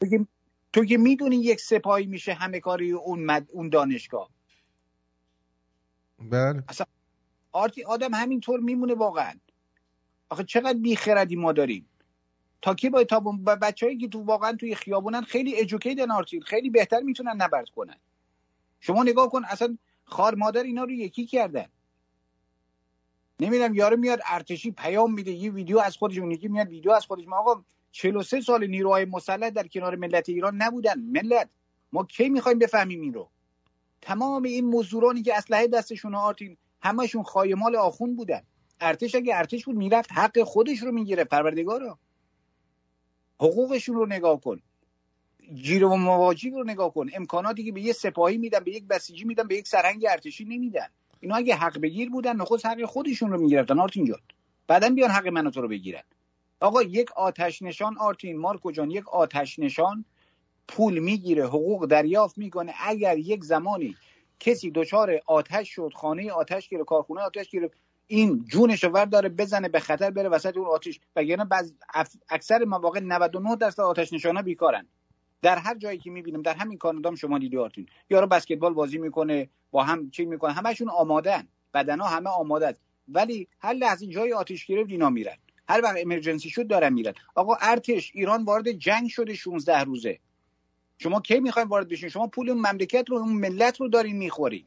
تو که تو که می‌دونی یک سپاهی میشه همه کاری اون مد... اون دانشگاه. بله. اصلا آدم همینطور میمونه واقعا. آخه چقدر بیخردی ما داریم؟ تا کی باید تا بچه‌ای که تو واقعا توی خیابونن خیلی ادوکیتن آرتین خیلی بهتر می‌تونن نبرد کنن. شما نگاه کن اصلا خار مادر اینا رو یکی کردن. نمی‌دونم یارو میاد ارتشی پیام میده یه ویدیو از خودش اون یکی میاد ویدیو از خودش. ما آقا 43 سال نیروهای مسلح در کنار ملت ایران نبودن. ملت ما کی می‌خوایم بفهمیم این رو؟ تمام این مزدورانی که اسلحه دستشون آرتین همشون خایمال آخون بودن. ارتش اگه ارتش بود می‌رفت حق خودش رو می‌گیره پروردگارا. حقوقشون رو نگاه کن. جیر و مواجب رو نگاه کن. امکاناتی که به یه سپاهی میدن به یک بسیجی میدن به یک سرنگ ارتشی نمیدن. اینا اگه حق بگیر بودن نخست حق خودشون رو می‌گرفتن. آرتین جان. بعدا بیان حق منو تو رو بگیرن. آقا یک آتش نشان آرتین مارکو جان یک آتش نشان پول می‌گیره حقوق دریافت می‌کنه. اگر یک زمانی کسی دچار آتش شد خانه آتش گرفت کارخونه آتش گرفت این جونش رو داره بزنه به خطر بره وسط اون آتش. وگرنه بعض اکثر مواقع 99 درصد آتش نشانا بیکارن. در هر جایی که می‌بینیم در همین کانادا شما دیدی آرتین. یارو بسکتبال بازی می‌کنه با هم چی می‌کنه؟ همشون آمادن بدنا همه آماده است. ولی هر لحظه جای آتش گرفت اینا میرن. هر وقت امرجنسی شد دارن میرن. آقا ارتش ایران وارد جنگ شده 16 روزه. شما کی می‌خواین وارد بشین؟ شما پول اون مملکت رو اون ملت رو دارین می‌خورین.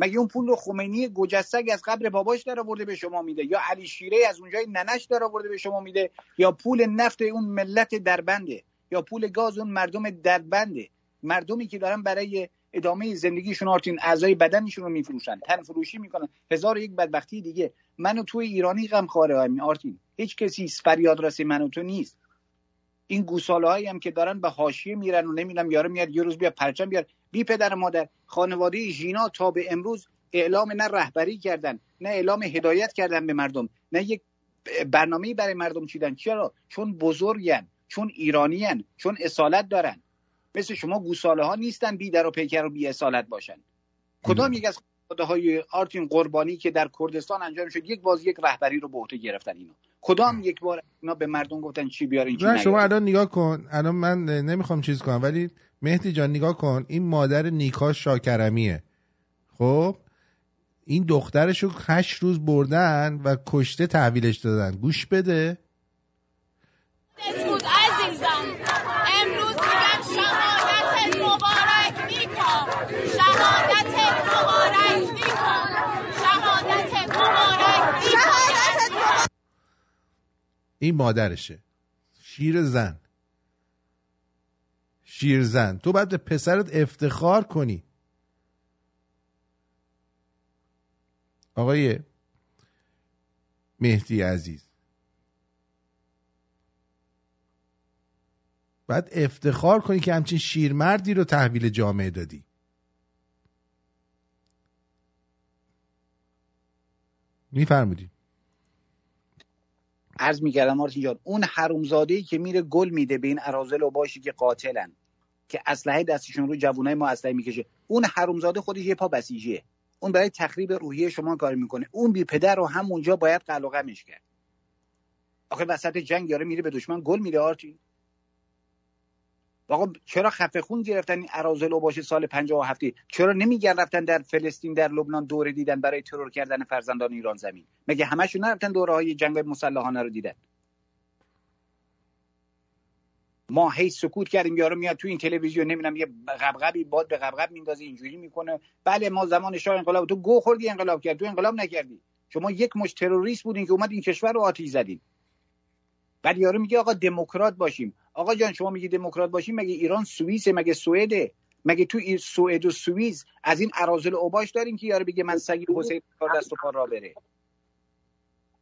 مگه اون پول رو خمینی گجسگ از قبر باباش در آورده به شما میده؟ یا علی شیره از اونجای ننش در آورده به شما میده؟ یا پول نفت اون ملت دربنده؟ یا پول گاز اون مردم دربنده؟ مردمی که دارن برای ادامه زندگیشون آرتین اعضای بدنشون رو میفروشن تن فروشی می‌کنن. هزار یک بدبختی دیگه. منو توی ایرانی غم خاره آرتین. هیچ کسی فریاد رسی منو تو نیست. این گوساله هایی هم که دارن به حاشیه میرن و نمی‌دونم یارو میاد یه روز بیا پرچم بیار. بی پدر مادر خانواده ژینا تا به امروز اعلام نه رهبری کردن نه اعلام هدایت کردن به مردم نه یک برنامه برای مردم چیدن. چرا؟ چون بزرگن چون ایرانیان چون اصالت دارن. مثل شما گوساله ها نیستن بی در و پیکر و بی اصالت باشن. کدام یک از های آرتین قربانی که در کردستان انجام شد یک باز یک رهبری رو به عهده گرفتن اینو؟ کدام یک بار اینا به مردم گفتن چی بیارین چی شما الان نگاه کن. الان من نمی‌خوام چیز کنم ولی مهدی جان نگاه کن. این مادر نیکا شاکرمیه. خب؟ این دخترشو هشت روز بردن و کشته تحویلش دادن. گوش بده. این مادرشه. شیر زن. شیر زن تو باید پسرت افتخار کنی. آقای مهدی عزیز. باید افتخار کنی که همچین شیرمردی رو تحویل جامعه دادی. میفرمودیم عرض می‌کردم مارتین جان اون حرومزاده ای که میره گل میده به این ارازل و باشی که قاتلن. که اسلحه دستشون رو جوونای ما اسلحه می‌کشه. اون حرومزاده خودش یه پا بسیجیه. اون برای تخریب روحیه شما کار می‌کنه. اون بی پدر رو همونجا باید قلقمش کرد. آخه وسط جنگ یاره میره به دشمن گل میده آرتی آقا چرا خفه خون گرفتن این ارازل باشه سال 57 چرا نمیگن رفتن در فلسطین در لبنان دوره دیدن برای ترور کردن فرزندان ایران زمین؟ مگه همشون نرفتن دوره های جنگ مسلحانه رو دیدن؟ ما هی سکوت کردیم یارو میاد تو این تلویزیون نمی‌دونم یه غبغبی باد به غبغب میندازه اینجوری می‌کنه. بله ما زمان شاه انقلاب تو گو خوردی انقلاب کرد تو انقلاب نکردی. شما یک مش تروریست بودین که اومد این کشور رو آتیش زدین. بعد یارو میگه آقا دموکرات باشیم. آقا جان شما میگی دموکرات باشیم مگه ایران سوئیس مگه سوئده؟ مگه تو سوئد و سوئیس از این اراذل اوباش داریم که یارو بگه من سگی حسین کار دست و پا را بره؟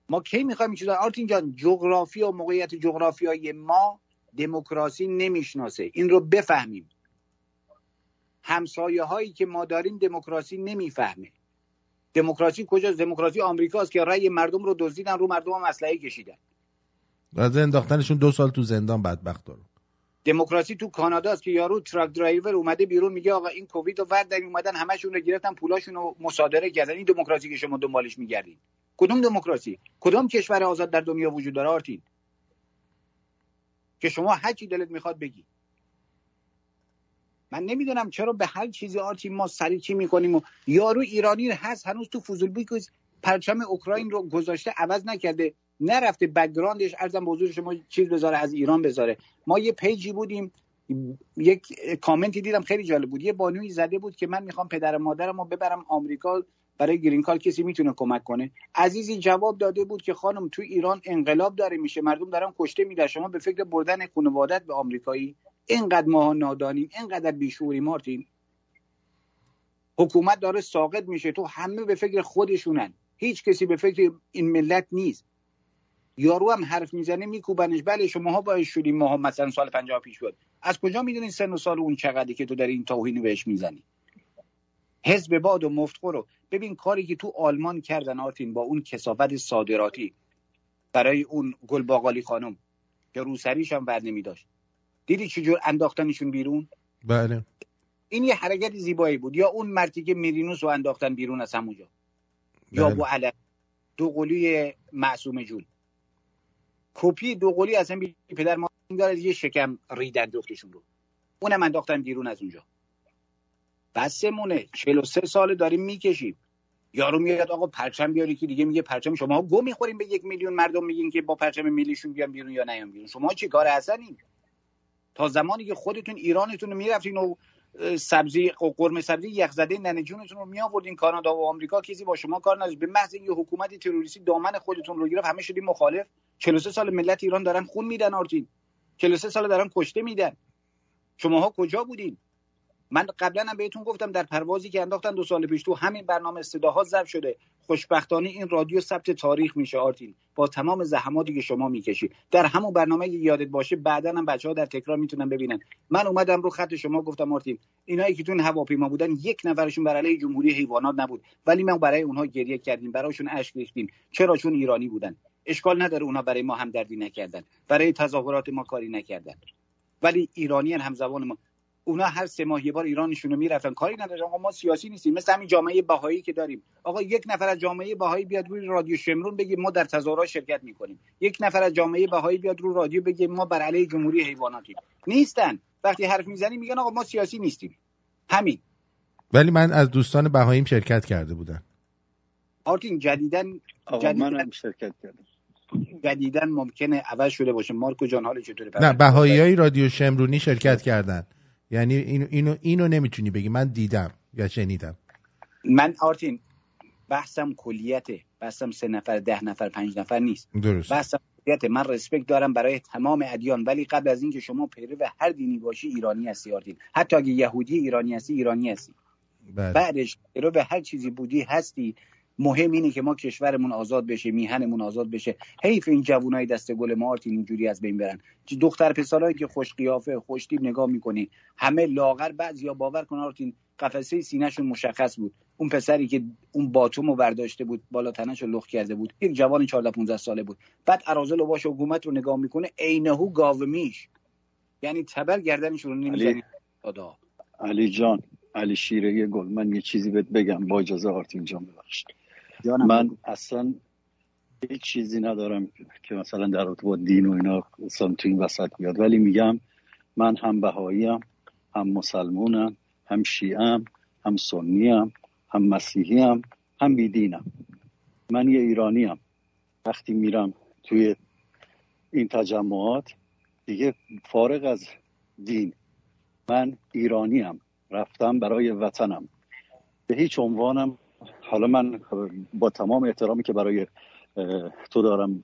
ما کی می‌خوایم چیزا؟ آرتین جان جغرافی و موقعیت جغرافیایی ما دموکراسی نمی‌شناسه. این رو بفهمیم. همسایه هایی که ما داریم دموکراسی نمی‌فهمه. دموکراسی کجاست؟ دموکراسی آمریکاست که رأی مردم رو دزدیدن رو مردم هم اسلحه کشیدن. و انداختنشون دو سال تو زندان بدبخت دارم دموکراسی تو کانادا است که یارو تراک درایور اومده بیرون میگه آقا این کووید رو ورد اومدن همشون رو گرفتن پولاشون رو مصادره کردن. این دموکراسی که شما دنبالش میگردین. کدوم دموکراسی؟ کدوم کشور آزاد در دنیا وجود داره آرتین؟ که شما هر چی دلت می‌خواد بگی. من نمی‌دونم چرا به هر چیزی آرتین ما سری چی می‌کنیم و یارو ایرانی هست هنوز تو فضولبوی که پرچم اوکراین رو گذاشته عوض نکرده. نرفته background ش عرضم به حضور شما چیز بذاره از ایران بذاره. ما یه page ی بودیم یک کامنتی دیدم خیلی جالب بود. یه بانوی زده بود که من می‌خوام پدر مادرم رو ببرم آمریکا برای green card کسی می‌تونه کمک کنه. عزیزی جواب داده بود که خانم تو ایران انقلاب داره میشه. مردم دارن کشته میدن. شما به فکر بردن خانوادت به آمریکایی اینقدر ما نادانیم اینقدر بیشعوریم آرتین. حکومت داره ساقط میشه. تو همه به فکر خودشونن. هیچ کسی به فکر این ملت نیست. یارو هم حرف می‌زنه میکوبنش. بله شماها باید شدیم. ماها مثلا سال 50 پیش بود. از کجا می‌دونین سن و سال اون چقدری که تو در این توهین بهش می‌زنی؟ حزب باد و مفتخور رو. ببین کاری که تو آلمان کردن آرتین با اون کسافت صادراتی برای اون گلباقالی خانم که روسریش هم بر نمی داشت دیدی چجور انداختنشون بیرون؟ بله. این یه حرکت زیبایی بود. یا اون مرتی که میرینوس رو انداختن بیرون از همونجا. بله. یا بو علم. دو قلی معصوم جون. کپی دو قلی از هم پدر ما داره یه شکم ریدن دختشون رو. اونم انداختن بیرون از اونجا. بسمونه. 43 سال داریم می‌کشیم. یارو میاد آقا پرچم بیاری که دیگه میگه پرچم شما گو می‌خوریم به یک میلیون مردم میگین که با پرچم ملیشون بیان بیرون یا نیان بیرون. شما چی کار هستین تا زمانی که خودتون ایرانتون رو می‌رفتین و سبزی قرمه سبزی یخ زده ننجونتون رو می آوردین کانادا و آمریکا کسی با شما کار نداشت. به محض اینکه حکومت تروریستی دامن خودتون رو گرفت همه شدیم مخالف. 43 سال ملت ایران دارن خون میدن آرتین. 43 سال دارن کشته میدن. شماها کجا بودین؟ من قبلا هم بهتون گفتم در پروازی که انداختن دو سال پیش تو همین برنامه صداها ضبط شده. خوشبختانه این رادیو ثبت تاریخ میشه آرتین. با تمام زحماتی که شما می‌کشید در همون برنامه یادت باشه بعدا هم بچه ها در تکرار می‌تونن ببینن. من اومدم رو خط شما گفتم آرتین اینایی که تو هواپیما بودن یک نفرشون برای علیه جمهوری حیوانات نبود. ولی ما برای اونها گریه کردیم برایشون اشک ریختیم. چرا؟ چون ایرانی بودن. اشکال نداره اونا برای ما همدردی نکردن. برای تظاهرات ما کاری نکردن. ولی ایرانیان هم زبان ما اونا هر سه ماه یه بار ایرانشون رو می‌رفتن. کاری نداره آقا ما سیاسی نیستیم. مثل همین جامعه بهایی که داریم. آقا یک نفر از جامعه بهایی بیاد روی رادیو شمرون بگه ما در تظاهرات شرکت می‌کنیم. یک نفر از جامعه بهایی بیاد روی رادیو بگه ما بر علیه جمهوری حیواناتیم. نیستن. وقتی حرف می‌زنی میگن آقا ما سیاسی نیستیم. همین. ولی من از دوستان بهاییم شرکت کرده بودن آرتین جدیدن من شرکت کردم. جدیدن ممکنه عوض شده باشه. مارکو جان حال چطوره؟ نه بهایی رادیو شمرونی شرکت کردن. یعنی اینو, اینو, اینو نمی‌تونی بگی. من دیدم یا شنیدم. من آرتین بحثم کلیته. بحثم سه نفر ده نفر پنج نفر نیست. درست. بحثم کلیته. من رسپکت دارم برای تمام ادیان. ولی قبل از اینکه شما پیرو هر دینی باشی ایرانی هستی آرتین. حتی اگه یهودی ایرانی هستی ایرانی هستی. بله. بعدش پیرو به هر چیزی بودی هستی. مهم اینه که ما کشورمون آزاد بشه میهنمون آزاد بشه. حیف این جوونای دست گل ما آرتین اینجوری از بین برن. دختر پسرایی که خوش قیافه خوش تیب نگاه می‌کنی همه لاغر بعضیا باور کن آرتین قفسه سینهشون مشخص بود. اون پسری که اون باتومو برداشته بود بالا تنش لخ کرده بود. یک جوان 14 15 ساله بود. بعد ارازل باش حکومت رو نگاه می‌کنه عینهو گاو میش یعنی تبر گردنش رو علی جان علی شیره گل. من یه چیزی بهت بگم با اجازه آرتین جان ببخشید. من اصلا هیچ چیزی ندارم که مثلا در رابطه با دین و اینا اصلا تو این وسط بیاد. ولی میگم من هم بهاییم هم مسلمونم هم شیعم هم سنیم هم مسیحیم هم بیدینم. من یه ایرانیم. وقتی میرم توی این تجمعات دیگه فارغ از دین. من ایرانیم. رفتم برای وطنم. به هیچ عنوانم حالا من با تمام احترامی که برای تو دارم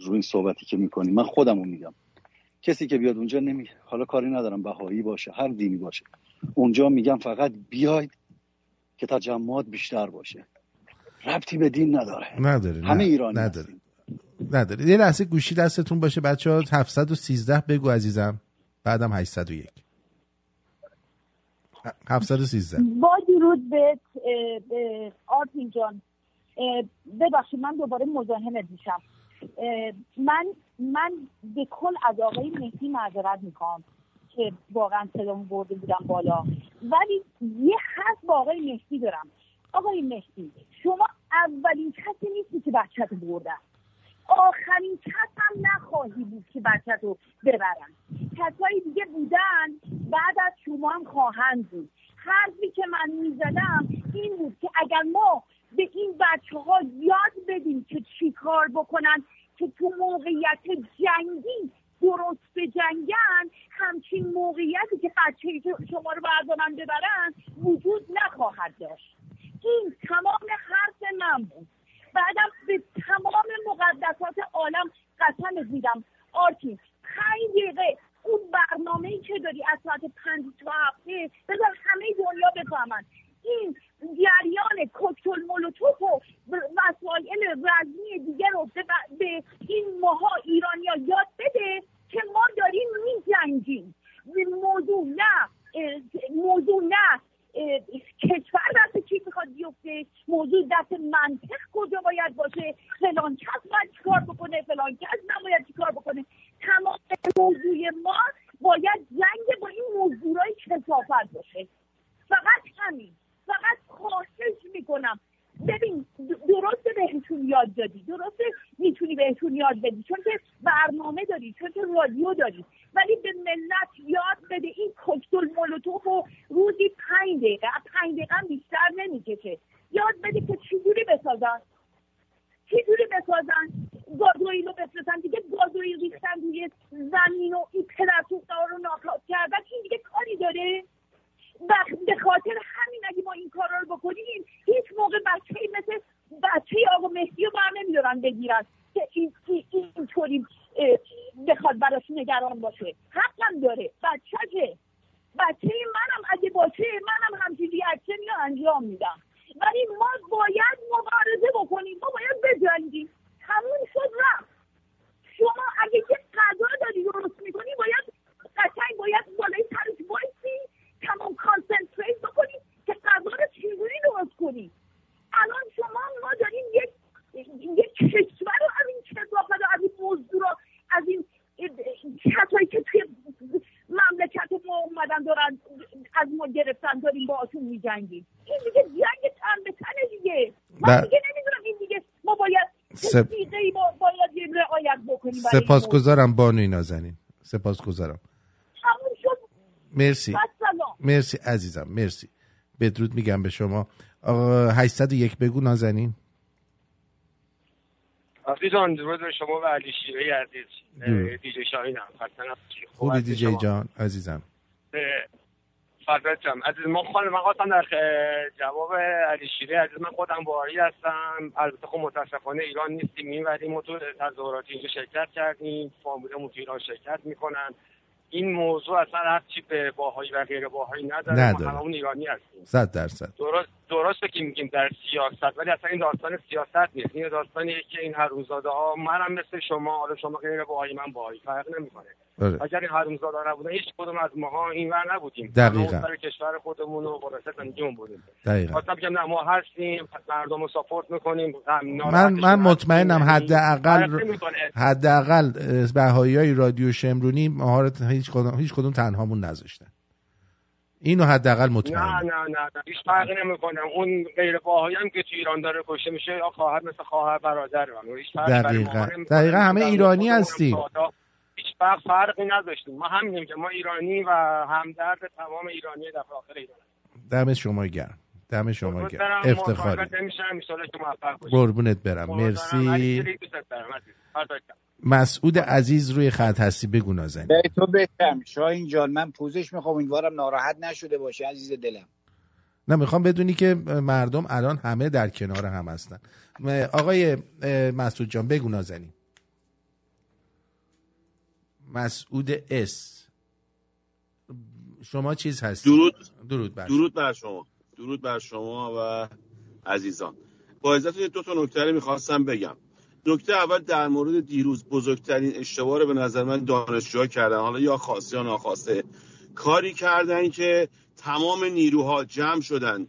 روی این صحبتی که می‌کنی من خودمو میگم. کسی که بیاد اونجا نمی حالا کاری ندارم بهایی باشه هر دینی باشه. اونجا میگم فقط بیاید که تجمعات بیشتر باشه. ربطی به دین نداره. نداره همه ایرانی نداره. نداره. یه لحظه گوشی دستتون باشه بچه ها 713 بگو عزیزم. بعدم 801 713 با درود به آرتین جان. ببخشید من دوباره مزاحمت میشم. من من به کل از آقای مهدی معذرت می‌کنم که واقعا صدامو برده بودم بالا. ولی یه حرف با آقای مهدی دارم. آقای مهدی شما اولین کسی نیستی که بچت بردن. آخرین کس هم نخواهی بود که بچت رو ببرن. کسایی دیگه بودن بعد از شما هم خواهند بود. حرفی که من می‌زدم این بود که اگر ما به این بچه ها یاد بدیم که چی کار بکنن که تو موقعیت جنگی درست به جنگن همچین موقعیتی که بچه شما رو بردارن ببرن وجود نخواهد داشت. این تمام حرف من بود. بعدم به تمام مقدسات عالم قسم زیدم آرتین پنج دقیقه. اون برنامه ای که داری از ساعت پنج تا هفته بذار همه دنیا بفهمن. این جریان کوکتل مولوتوف و وسایل رزمی دیگه رو به این ماها ایرانیا یاد بده که ما داریم میجنگیم. موضوع نه موضوع نه کشور دست چی می‌خواد بیفته؟ موضوع دست منطق کجا باید باشه؟ فلان کس باید چیکار بکنه؟ فلان کس نباید چیکار بکنه؟ تمام موضوع ما باید جنگ با این موضوعهای کسافت باشه. فقط همین. فقط خواهش می‌کنم. ببین درسته بهشون یاد دادی. درسته می‌تونی بهشون یاد بدی. چون که برنامه داری چون که رادیو داری. ولی به ملت یاد بده این کوکتل مولوتوف و روزی پنج دقیقه پنج دقیقه بیشتر نمی‌کشه. یاد بده که چجوری بسازن. چجوری بسازن گازوئیل رو بفرستن دیگه گازوئیل ریختن روی زمین و این پدرتوخته رو ناکات کردن این دیگه کاری داره؟ به خاطر همین اگه ما این کارا رو بکنیم هیچ موقع بچه مثل بچه آقا مهدی رو بر نمیدارن بگیرن که این اینطوری بخواد براش نگران باشه. حقم داره بچه بچه منم اگه باشه منم همچین ریاکشنی رو انجام میدم. ولی ما باید مبارزه بکنیم. ما باید بجنگیم. تموم شد رفت. شما اگه یه غذا داری درست می‌کنی باید قشنگ باید بالای سرش بایستی تمام کانسنتریت بکنیم که غذا رو چجوری درست کنیم الان شما ما داریم یک یک کشور رو از این کسافت از این موضوع رو از این کسایی که توی مملکت ما اومدن دارن از ما گرفتن داریم باشون میجنگیم. این دیگه جنگ تن به تنه دیگه. من دیگه نمی‌دونم این دیگه ما باید سپ... ما باید یه رعایت بکنیم سپاسگزارم بانوی نازنین. سپاسگزارم. مرسی. مرسی عزیزم مرسی. بدرود میگم به شما. آقا 801 بگو نازنین. عزیزان درود به شما و علی شیره عزیز. دیجی شاهینم خوبی دیجی جان عزیزم. فضلت جم عزیز ما خانم من خواستم در جواب علی شیره عزیز من خودم واری هستم. البته خب متاسفانه ایران نیستیم ولی ما تو تظاهرات اینجا شرکت کردیم. فامیلمون تو ایران شرکت می‌کنن. این موضوع اصلا هرچی به باهایی و غیر باهایی نداره, نداره. ما همون ایرانی هستیم. صد درصد. درست درسته که میگیم در سیاست ولی اصلا این داستان سیاست نیست. این داستانیه که این حرومزاده ها منم مثل شما حالا شما غیر باهایی من باهایی فرق نمی‌کنه. آره. اگر این حرومزاده نبودن هیچ کدوم از ماها این ور نبودیم. دقیقاً. سر کشور خودمون و قدرت زندگیمون بودیم. دقیقاً. خواستم بگم نه ما هستیم مردم رو ساپورت می‌کنیم. من من مطمئنم حداقل حداقل بهایی رادیو شمرونی مهارت هیچ کدوم هیچ کدوم تنهامون نذاشتن. اینو حداقل مطمئن نه نه نه نه. هیچ فرقی نمی‌کنه اون غیر باهایی هم که تو ایران داره کشته میشه یا خواهر مثل خواهر برادر من. هیچ دقیقاً. دقیقاً همه ایرانی هستیم. هیچ فرق فرقی نداشتیم ما همینیم که ما ایرانی و همدرد تمام ایرانی در آخر ایران دم شما گرم. دم شما گرم. افتخاری. قربونت برم. مرسی. مسعود عزیز روی خط هستی بگو نازنین. تو بهتم شاهین جان من پوزش می‌خوام امیدوارم ناراحت نشده باشه عزیز دلم. نه می‌خوام بدونی که مردم الان همه در کنار هم هستن. آقای مسعود جان بگو نازنین. مسعود اس. شما چیز هستی؟ درود. درود بر درود بر شما. درود بر شما و عزیزان. با عزتون دو تا نکته می‌خواستم بگم. نکته اول در مورد دیروز بزرگترین اشتباه رو به نظر من دانشجوها کردن. حالا یا خواسته یا ناخواسته. کاری کردن که تمام نیروها جمع شدن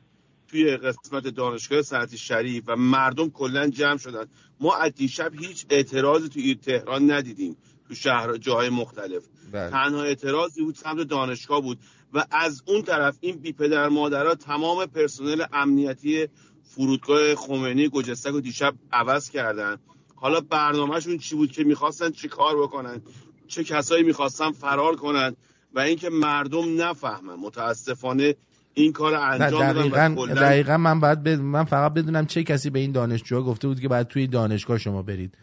توی قسمت دانشگاه سنتی شریف و مردم کلا جمع شدن. ما از دیشب هیچ اعتراضی توی تهران ندیدیم تو شهر جاهای مختلف. بله. تنها اعتراضی بود سمت دانشگاه بود و از اون طرف این بی پدر مادرها تمام پرسنل امنیتی فرودگاه خمینی گجستک و دیشب عوض کردن. حالا برنامهشون چی بود که می‌خواستن چی کار بکنن؟ چه کسایی می‌خواستن فرار کنن؟ و اینکه مردم نفهمن. متاسفانه این کار انجام دقیقا, دقیقا من باید من فقط بدونم چه کسی به این دانشجوها گفته بود که باید توی دانشگاه شما برید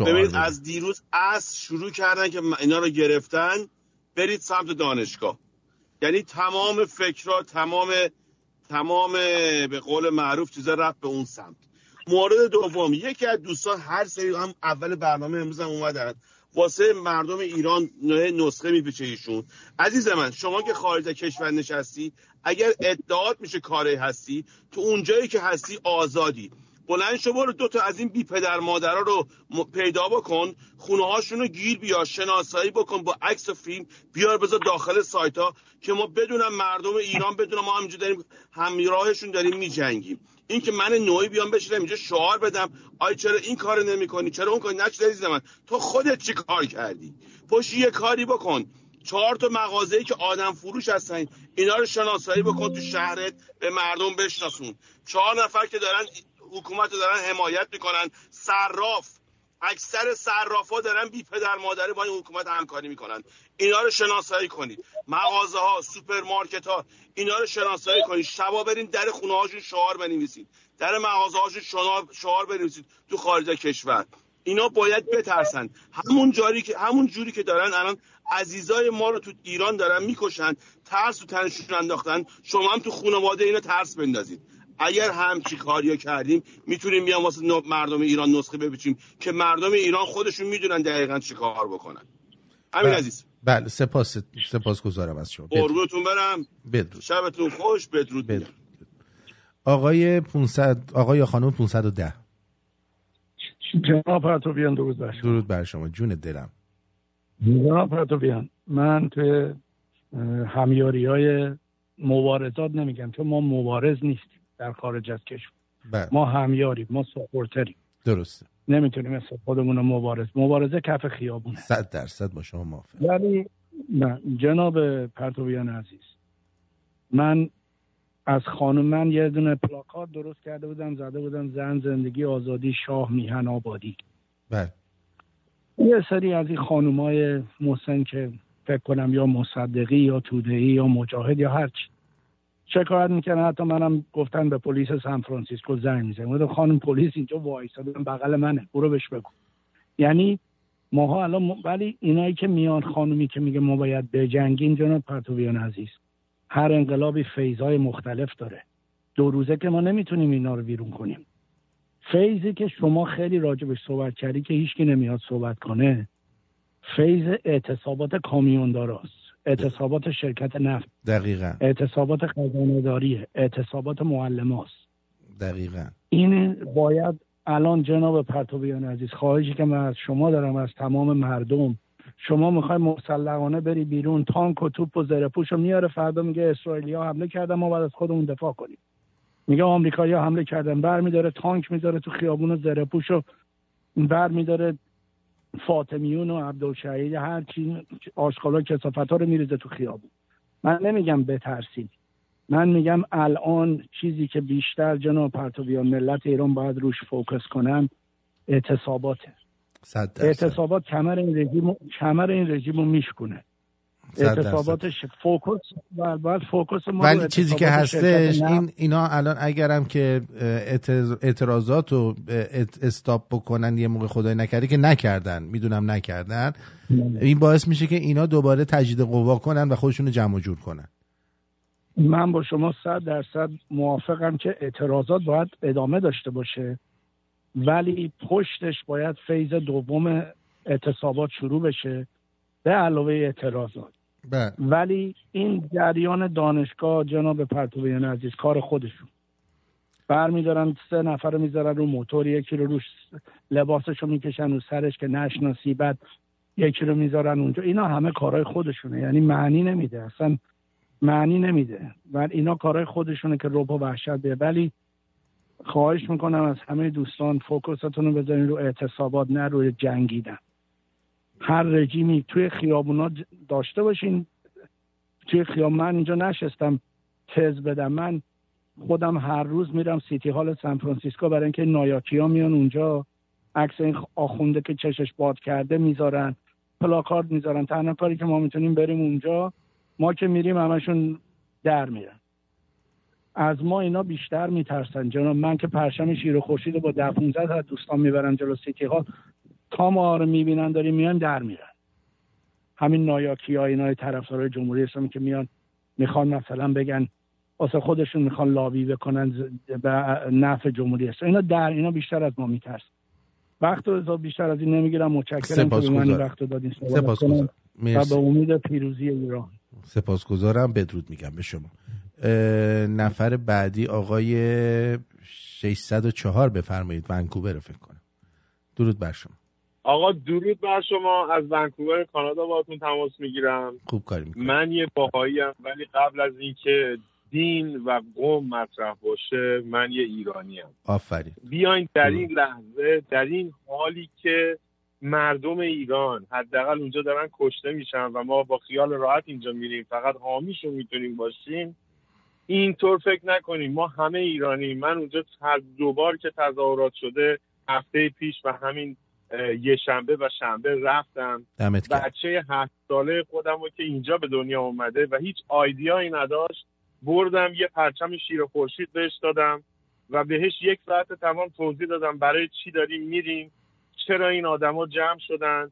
ببینید از دیروز از شروع کردن که اینا رو گرفتن برید سمت دانشگاه. یعنی تمام فکرها تمام تمام به قول معروف چیزا رفت به اون سمت. مورد دوم یکی از دوستان هر سری هم اول برنامه امروز هم اومدن. واسه مردم ایران نسخه میپیچه ایشون. عزیز من شما که خارج کشور نشستی اگر ادعات میشه کاری هستی تو اونجایی که هستی آزادی. بلند شو برو دو تا از این بی پدر مادرها رو پیدا بکن. خونه هاشون رو گیر بیا شناسایی بکن با عکس و فیلم بیار بذار داخل سایت ها که ما بدونم مردم ایران بدونم ما همینجا داریم همیراهشون داریم میجنگیم. این که من نوعی بیام بشینم اینجا شعار بدم آی چرا این کار نمی‌کنی؟ چرا اون کار؟ نچ من. تو خودت چی کار کردی؟ پشت یه کاری بکن. چهار تا مغازه‌ای که آدم فروش هستن اینا رو شناسایی بکن تو شهرت به مردم بشناسون. چهار نفر که دارن حکومت رو دارن حمایت می‌کنن. صراف. اکثر صرافا دارن بی پدر مادره با این حکومت همکاری می‌کنن. اینا رو شناسایی کنید. مغازه ها سوپرمارکت ها اینا رو شناسایی کنید. شبا برین در خونه هاشون شعار بنویسید. در مغازه هاشون شعار بنویسید تو خارج کشور. اینا باید بترسن. همون جاری که همون جوری که دارن الان عزیزای ما رو تو ایران دارن می‌کشن ترس تو تنشون انداختن. شما هم تو خانواده اینا ترس بندازید. اگر همچی کاریا کردیم می‌تونیم بیام واسه مردم ایران نسخه بپیچیم که مردم ایران خودشون می‌دونن دقیقا چی کار بکنن. همین بله. عزیز. بله سپاس سپاس گذارم از شما. قربونتون برم. بدرود. شبتون خوش بدرود, بدرود. آقای 500 آقای یا خانم 510 جناب پرتوبیان درود بر شما. درود بر شما. جون دلم. جناب پرتوبیان من توی همیاری های مبارزات نمیگم. چون ما مبارز نیستیم. در خارج از کشور. بله. ما همیاریم ما سپورتریم درسته. نمی‌تونیم مثل خودمون رو مبارز مبارزه کف خیابونه. صد درصد با شما موافق ولی جناب پرتویان عزیز من از خانم من یه دونه پلاکات درست کرده بودم زده بودم زن زندگی آزادی شاه میهن آبادی. بله. یه سری از این خانومای محسن که فکر کنم یا مصدقی یا تودهی یا مجاهد یا هرچی شکایت می‌کنن حتی منم گفتن به پلیس سان فرانسیسکو زنگ می‌زنم گفتم خانم پلیس اینجا وایساده. بغل منه. برو بهش بگو. یعنی ماها الان ولی اینایی که میان خانومی که میگه ما باید بجنگیم جناب پرتویان عزیز هر انقلابی فیزهای مختلف داره. دو روزه که ما نمی‌تونیم اینا رو بیرون کنیم. فیزی که شما خیلی راجبش صحبت کردی که هیچکی نمیاد صحبت کنه فیز اعتصابات کامیونداراست اعتصابات شرکت نفت. دقیقا. اعتصابات خزانه داریه اعتصابات معلماست دقیقا. این باید الان جناب پرتوبیان عزیز خواهشی که من از شما دارم از تمام مردم. شما می‌خوای مسلحانه بری بیرون تانک و توپ و زرپوش رو میاره فردا میگه اسرائیلیا حمله کردن ما باید از خودمون دفاع کنیم. میگه آمریکایی‌ها حمله کردن بر میداره تانک می‌ذاره تو خیابون و زرپوش رو بر میداره فاطمیون و عبدالشهید هر چی آشغالا کسافت ها رو میریزه تو خیابون. من نمیگم بترسید. من میگم الان چیزی که بیشتر جناب پرتویان ملت ایران باید روش focus کنن اعتصاباته. اعتصابات کمر این رژیم کمر این رژیم رو میشکنه اعتصاباتش focus بعد focus ما ولی چیزی که هستش این اینا الان اگرم که اعتراضات رو stop بکنن یه موقع خدای نکرده که نکردن. می‌دونم نکردن. این باعث میشه که اینا دوباره تجدید قوا کنن و خودشون رو جمع جور کنن. من با شما صد درصد موافقم که اعتراضات باید ادامه داشته باشه. ولی پشتش باید فیز دوم اعتصابات شروع بشه. به علاوه اعتراضات. بله. ولی این جریان دانشگاه جناب پرتویان عزیز کار خودشون. برمیدارن سه نفر رو می‌ذارن رو موتور یکی رو روش لباسش رو می‌کشن رو سرش که نشناسی بعد یکی رو می‌ذارن اونجا. اینا همه کارهای خودشونه. یعنی معنی نمیده اصلا معنی نمیده. و اینا کارهای خودشونه که روبا وحشت به ولی خواهش می‌کنم از همه دوستان فوکستون رو بذارین رو اعتصابات نه روی جنگیدن. هر رژیمی توی خیابونا داشته باشین. توی خیابون من اینجا نشستم تز بدم. من خودم هر روز میرم City Hall سان فرانسیسکو برای اینکه نایاکی ها میان اونجا. عکس این آخونده که چشش باد کرده می‌ذارن. پلاکارد می‌ذارن. تنها کاری که ما می‌تونیم بریم اونجا ما که میریم همشون در میرن. از ما اینا بیشتر میترسن. جناب من که پرچم شیر و خورشید با ده 15 از دوستان می‌برم جلو City Hall تا ما رو می‌بینن داریم میان در میرن. همین نایاکی ها اینا طرفدارای جمهوری اسلامی که میان می‌خوان مثلا بگن واسه خودشون می‌خوان لابی بکنن به نفع جمهوری اسلامی. اینا در اینا بیشتر از ما میترسن. وقت رو بیشتر از این نمی‌گیرم. متشکرم که من وقت دادین. سپاسگزارم. و به امید پیروزی ایران. سپاسگزارم. بدرود میگم به شما. نفر بعدی آقای 604 بفرمایید. ونکوور فکر کنم. درود بر شما. آقا درود بر شما. از ونکوور کانادا باهاتون تماس می‌گیرم. خوب کاری می‌کنم من یه باهایی ولی قبل از اینکه دین و قوم مطرح باشه من یه ایرانی هم. آفرین. بیاین در این لحظه در این حالی که مردم ایران حداقل اونجا دارن کشته میشن و ما با خیال راحت اینجا میریم فقط حامیشون می‌تونیم باشیم اینطور فکر نکنیم. ما همه ایرانی من اونجا دوبار که تظاهرات شده هفته پیش و همین یه شنبه و شنبه رفتم. بچه هفت ساله خودم رو که اینجا به دنیا اومده و هیچ آیدیایی نداشت بردم یه پرچم شیر و خورشید بهش دادم و بهش یک ساعت تمام توضیح دادم برای چی داریم میریم چرا این آدما جمع شدن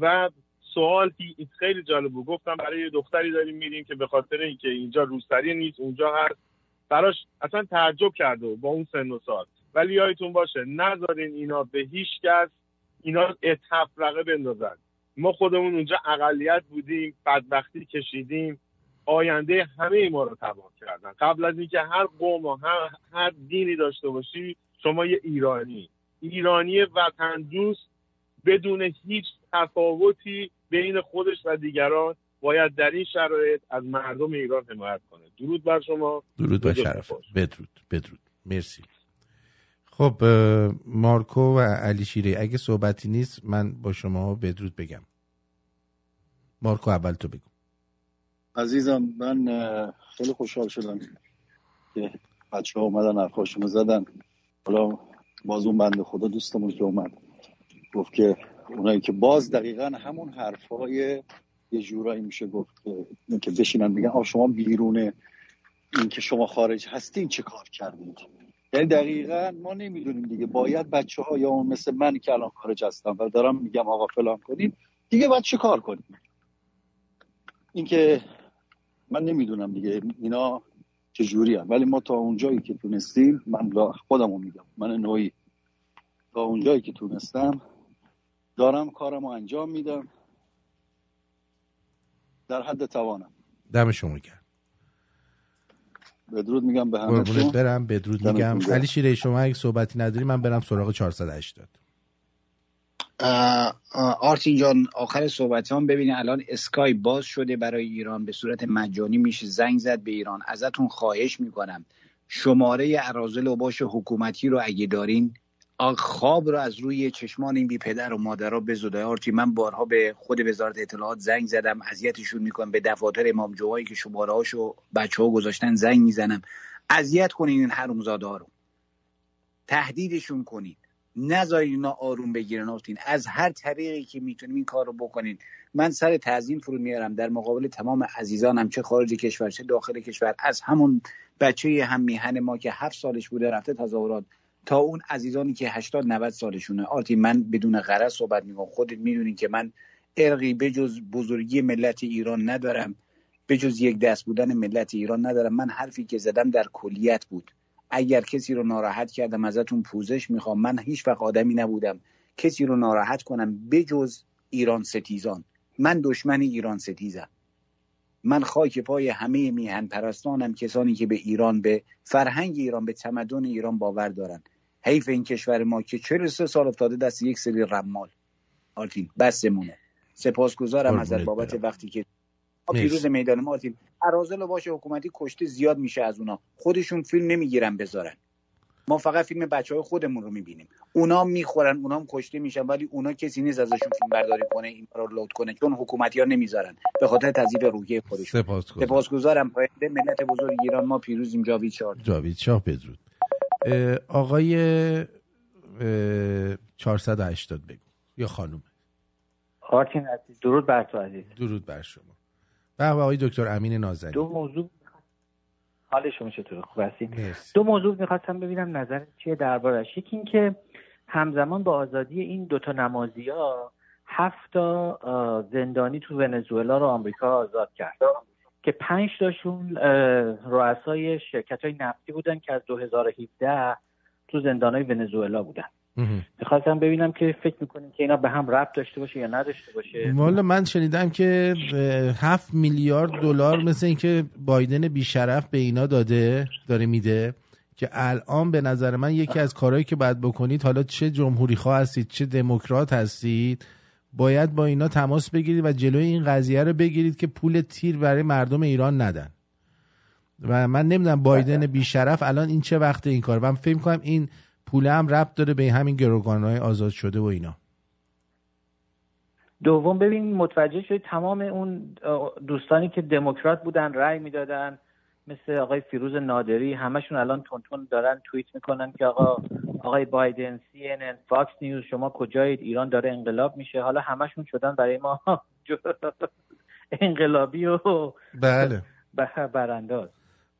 و سوال خیلی جالب بود. گفتم برای یه دختری داریم میریم که به خاطر اینکه اینجا روسری نیست اونجا هست. براش اصلا تعجب کرده با اون سن و سال. ولی یادتون باشه نذارین اینا به هیچ کس اینا تفرقه بندازن. ما خودمون اونجا اقلیت بودیم بدبختی کشیدیم. آینده همه ما رو تباه کردن. قبل از اینکه هر قوم و هر, هر دینی داشته باشی شما یه ایرانی. ایرانی وطن دوست بدون هیچ تفاوتی بین خودش و دیگران باید در این شرایط از مردم ایران حمایت کنه. درود بر شما. درود بر شرف. بدرود بدرود. مرسی. خب مارکو و علی شیری اگه صحبتی نیست من با شما بدرود بگم. مارکو اول تو بگو. عزیزم من خیلی خوشحال شدم که بچه ها اومدن حرفاشونو زدن. حالا باز اون بنده خدا دوستمون که اومد. گفت که اونایی که باز دقیقا همون حرفای یه جورایی میشه گفت که بشینن بگن آ شما بیرونه این که شما خارج هستین چه کار کردید؟ یعنی دقیقا ما نمی‌دونیم دیگه. باید بچه ها یا اون مثل من که الان خارج هستم و دارم میگم آقا فلان کنیم دیگه باید چه کار کنیم؟ اینکه من نمی‌دونم دیگه. اینا چجوری هم ولی ما تا اونجایی که تونستیم من خودمو میگم من نوعی. تا اونجایی که تونستم دارم کارم رو انجام میدم. در حد توانم. دم شما بدرود میگم به همه برم بدرود میگم. علی شیره شما اگه صحبتی نداری من برم سراغ 480 آرتین جان آخر صحبت هم ببینید الان اسکای باز شده برای ایران به صورت مجانی میشه زنگ زد به ایران. ازتون خواهش می‌کنم. شماره عرازل و باش حکومتی رو اگه دارین خواب رو از روی چشمان این بی پدر و مادرها بزوده آرتی من بارها به خود وزارت اطلاعات زنگ زدم اذیتشون می‌کنم. به دفاتر امام جوهایی که شماره هاشو بچه ها گذاشتن زنگ می‌زنم. اذیت کنین این حرومزاده ها رو. تهدیدشون کنید نذارید اینا آروم بگیرن آرتین. از هر طریقی که می‌تونیم این کار رو بکنین. من سر تعظیم فرو میارم. در مقابل تمام عزیزانم چه خارج کشور چه داخل کشور از همون بچه هم میهن ما که هفت سالش بوده رفته تظاهرات. تا اون عزیزانی که 80 90 سالشونه. آرتی من بدون غرض صحبت می‌کنم. خودت می‌دونین که من ارقی بجز بزرگی ملت ایران ندارم. بجز یک دست بودن ملت ایران ندارم. من حرفی که زدم در کلیت بود. اگر کسی رو ناراحت کردم ازتون پوزش می‌خوام. من هیچ وقت آدمی نبودم کسی رو ناراحت کنم بجز ایران ستیزان. من دشمن ایران ستیزم. من خاک پای همه میهن پرستانم کسانی که به ایران به فرهنگ ایران به تمدن ایران باور دارن. حیف این کشور ما که 43 سال افتاده دست یک سری رمال. آرتین بسمونه سپاسگزارم ازت بابت وقتی که پیروز میدان ما آرتین ارازل باشه حکومتی کشته زیاد میشه از اونا. خودشون فیلم نمی‌گیرن بذارن. ما فقط فیلم بچه های خودمون رو می‌بینیم. اونا می‌خورن اونا هم کشته میشن ولی اونا کسی نیست ازشون فیلم برداری کنه این رو لود کنه چون حکومتی ها نمی‌ذارن. به خاطر تضییق روحیه خودشون. سپاسگزارم. پاینده ملت بزرگ ایران. ما پیروزیم. جاوید شاه. جاوید شاه بدرود. آقای 480 بگو. یا خانم. عزیز درود بر تو عزیز. درود بر شما. به آقای دکتر امین نازنی دو موضوع حال شما چطور خوب هستین دو موضوع می‌خواستم ببینم نظر چیه دربارش یکی این که همزمان با آزادی این دوتا نمازی ها هفت زندانی تو ونزوئلا رو آمریکا آزاد کرد. که پنج تاشون رؤسای شرکت های نفتی بودن که از 2017 تو زندان های ونزوئلا بودن. می‌خواستم ببینم که فکر می‌کنیم که اینا به هم ربط داشته باشه یا نداشته باشه. والا من شنیدم که هفت میلیارد دلار مثل اینکه بایدن بیشرف به اینا داده داره میده که الان به نظر من یکی از کارهایی که باید بکنید حالا چه جمهوری خواه هستید چه دموکرات هستید باید با اینا تماس بگیرید و جلوی این قضیه رو بگیرید که پول تیر برای مردم ایران ندن. و من نمی‌دونم بایدن بیشرف الان این چه وقت این کار؟ من فکر کنم این پول هم ربط داره به همین گروگان های آزاد شده و اینا. دوم ببین متوجه شد تمام اون دوستانی که دموکرات بودن رأی می‌دادن مثل آقای فیروز نادری همشون الان تندتند دارن توییت می‌کنن که آقا آقای بایدن CNN Fox News شما کجایید؟ ایران داره انقلاب میشه. حالا همشون شدن برای ما انقلابی و بله. برانداز.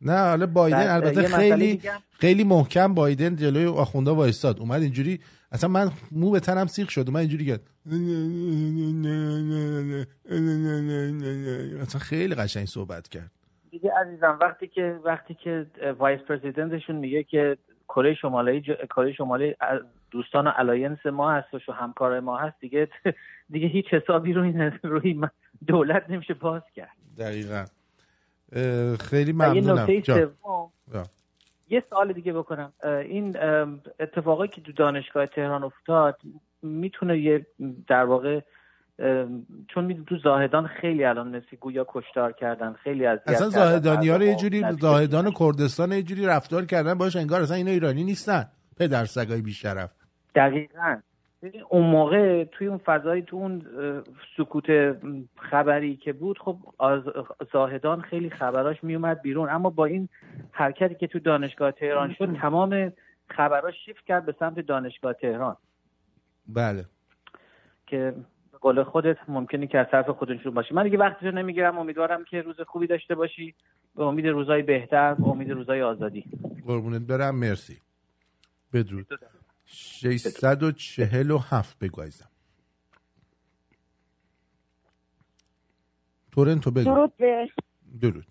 نه حالا بایدن البته خیلی خیلی محکم بایدن جلوی آخونده وایستاد. اومد اینجوری اصلا من مو به تنم سیخ شد اومد اینجوری کرد. اصلا خیلی قشنگ صحبت کرد. دیگه عزیزم وقتی که وقتی که vice president شون میگه که کره شمالی ج... کره شمالی دوستان و alliance ما هست و همکار ما هست دیگه دیگه هیچ حسابی رو این روی دولت نمیشه باز کرد. دقیقا. خیلی ممنونم. یه یه سوال دیگه بکنم. این اتفاقی که تو دانشگاه تهران افتاد می‌تونه یه در واقع چون میدون تو زاهدان خیلی الان مثل گویا کشتار کردن خیلی از اصلا زاهدانی ها رو یه جوری زاهدان کردستان یه جوری رفتار کردن باش انگار اصلا اینا ایرانی نیستن پدر سگای بیشرف. دقیقا. اون موقع توی اون فضایی تو اون سکوت خبری که بود خب زاهدان خیلی خبراش میومد بیرون. اما با این حرکتی که تو دانشگاه تهران شد تمام خبراش شیفت کرد به سمت دانشگاه تهران. بله. که قول خودت ممکنه که از طرف خودشون باشه. من دیگه وقتی رو نمی‌گیرم. امیدوارم که روز خوبی داشته باشی. به امید روزای بهتر به امید روزای آزادی. قربونت برم. مرسی. بدرود. 647 بگو عزیزم تورنتو بگو. درود به درود.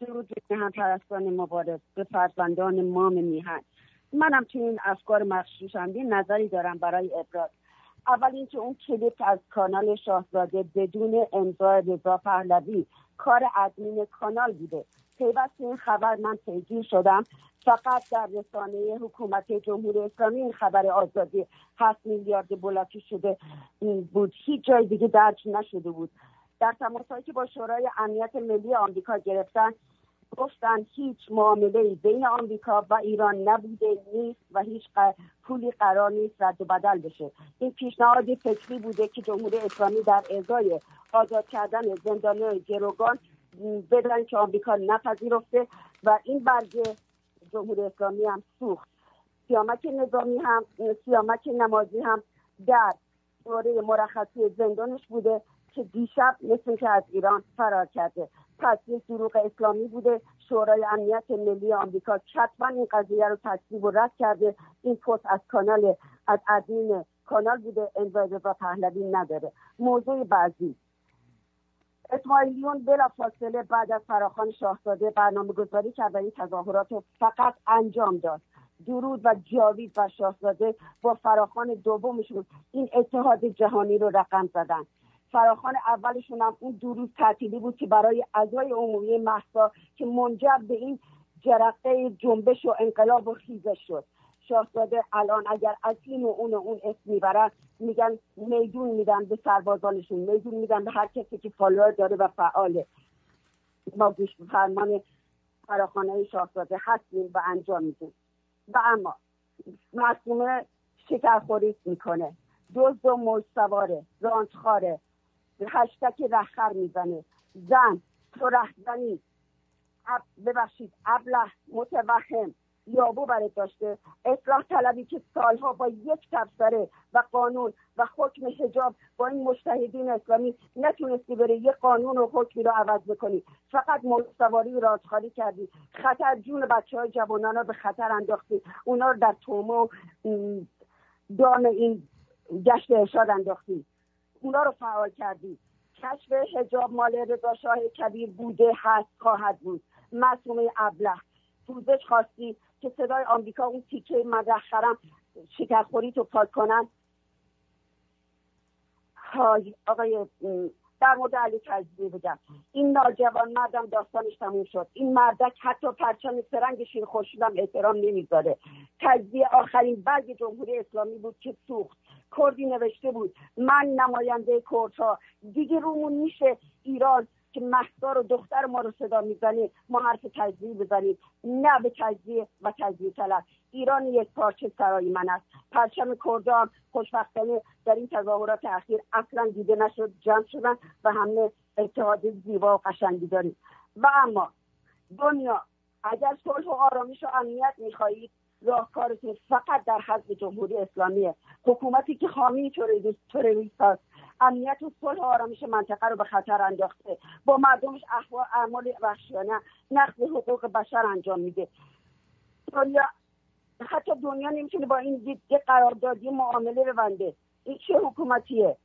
درود به هم پرستان مبارز به فرزندان مام میهن. منم تو این افکار مخشوشنده نظری دارم برای ابراز. اول اینکه اون کلیپ از کانال شاهزاده بدون امضای رضا پهلوی کار ادمین کانال بوده. پیوست این خبر من پیگیر شدم. فقط در رسانه حکومت جمهوری اسلامی این خبر آزادی هفت میلیارد بلاکی شده بود. هیچ جای دیگه درج نشده بود. در تماسهایی که با شورای امنیت ملی آمریکا گرفتن گفتن هیچ معامله بین آمریکا و ایران نبوده نیست و هیچ پولی قرار نیست رد و بدل بشه. این پیشنهادی فکری بوده که جمهوری اسلامی در ازای آزاد کردن زندانی گروگان بدن که آمریکا نپذیرفته و این برگه جمهوری اسلامی هم سوخت. سیامک نظامی هم سیامک نمازی هم در دوره مرخصی زندانش بوده که دیشب مثل که از ایران فرار کرده. پس یک دروغ اسلامی بوده. شورای امنیت ملی آمریکا کتبا این قضیه رو تصدیب و رد کرده. این پست از کانال از ادمین کانال بوده. امضای رضا پهلوی نداره. موضوع بعضی اسماعیلیون بلا فاصله بعد از فراخان شاهزاده برنامه گذاری کرد این تظاهرات رو فقط انجام داد. درود و جاوید و شاهزاده با فراخان دومشون این اتحاد جهانی رو رقم زدن. فراخان اولشون هم اون دو تعطیلی بود که برای اعضای عمومی محسا که منجر به این جرقه جنبش و انقلاب و خیزش شد. شاهزاده الان اگر از این و اون و اون اسم می‌برن میگن میدون میدن به سربازانشون میدون میدن به هر کسی که فالوور داره و فعاله. ما گوش فرمان فراخانه شاهزاده هستیم و انجام میدیم. و اما مصومه شکرخوری می‌کنه. دزد و موج سواره رانتخاره هشتک رخر می‌زنه. زن تو رهزنی. ببخشید ابله متوهم. یابو برات داشته. اصلاح طلبی که سالها با یک تبصره و قانون و حکم حجاب با این مشتهدین اسلامی نتونستی بره یه قانون و حکمی رو عوض بکنی. فقط مستواری رازخاری کردی. خطر جون بچه های جوانان رو به خطر انداختی. اونا رو در تومه و دام این گشت ارشاد انداختی. اونا رو فعال کردی. کشف حجاب مال رضا شاه کبیر بوده هست خواهد بود. مسئومه ابله پوزش خواستی که صدای آمریکا اون تیکه مدخرم شکرخوری تو پاک کنن؟ های آقای در مورد علی تجزیه بگم. این ناجوان مردم داستانش تموم شد. این مردک حتی پرچم سرنگ شیر خورشیدم احترام نمی‌ذاره. تجزیه آخرین برگ جمهوری اسلامی بود که سوخت. کردی نوشته بود من نماینده کردها. دیگه رومون میشه ایران. که محسا رو دختر ما رو صدا می‌زنه ما حرف تجزیه بزنیم نه به تجزیه و تجزیه طلب. ایران یک پارچه سرای من است. پرچم کردان خوشبختانه در این تظاهرات اخیر اصلا دیده نشد جمع شدن و همه اتحاد زیبا و قشنگی داریم. و اما دنیا اگر صلح و آرامش و امنیت می‌خواهید راهکارتون فقط در حزب جمهوری اسلامیه. حکومتی که حامی تروریست است. امنیت و صلح و آرامش منطقه رو به خطر انداخته. با مردمش اعمال وحشیانه نقض حقوق بشر انجام میده. دنیا حتی دنیا نمی‌تونه با این دید قراردادی معامله ببنده. این چه حکومتیه؟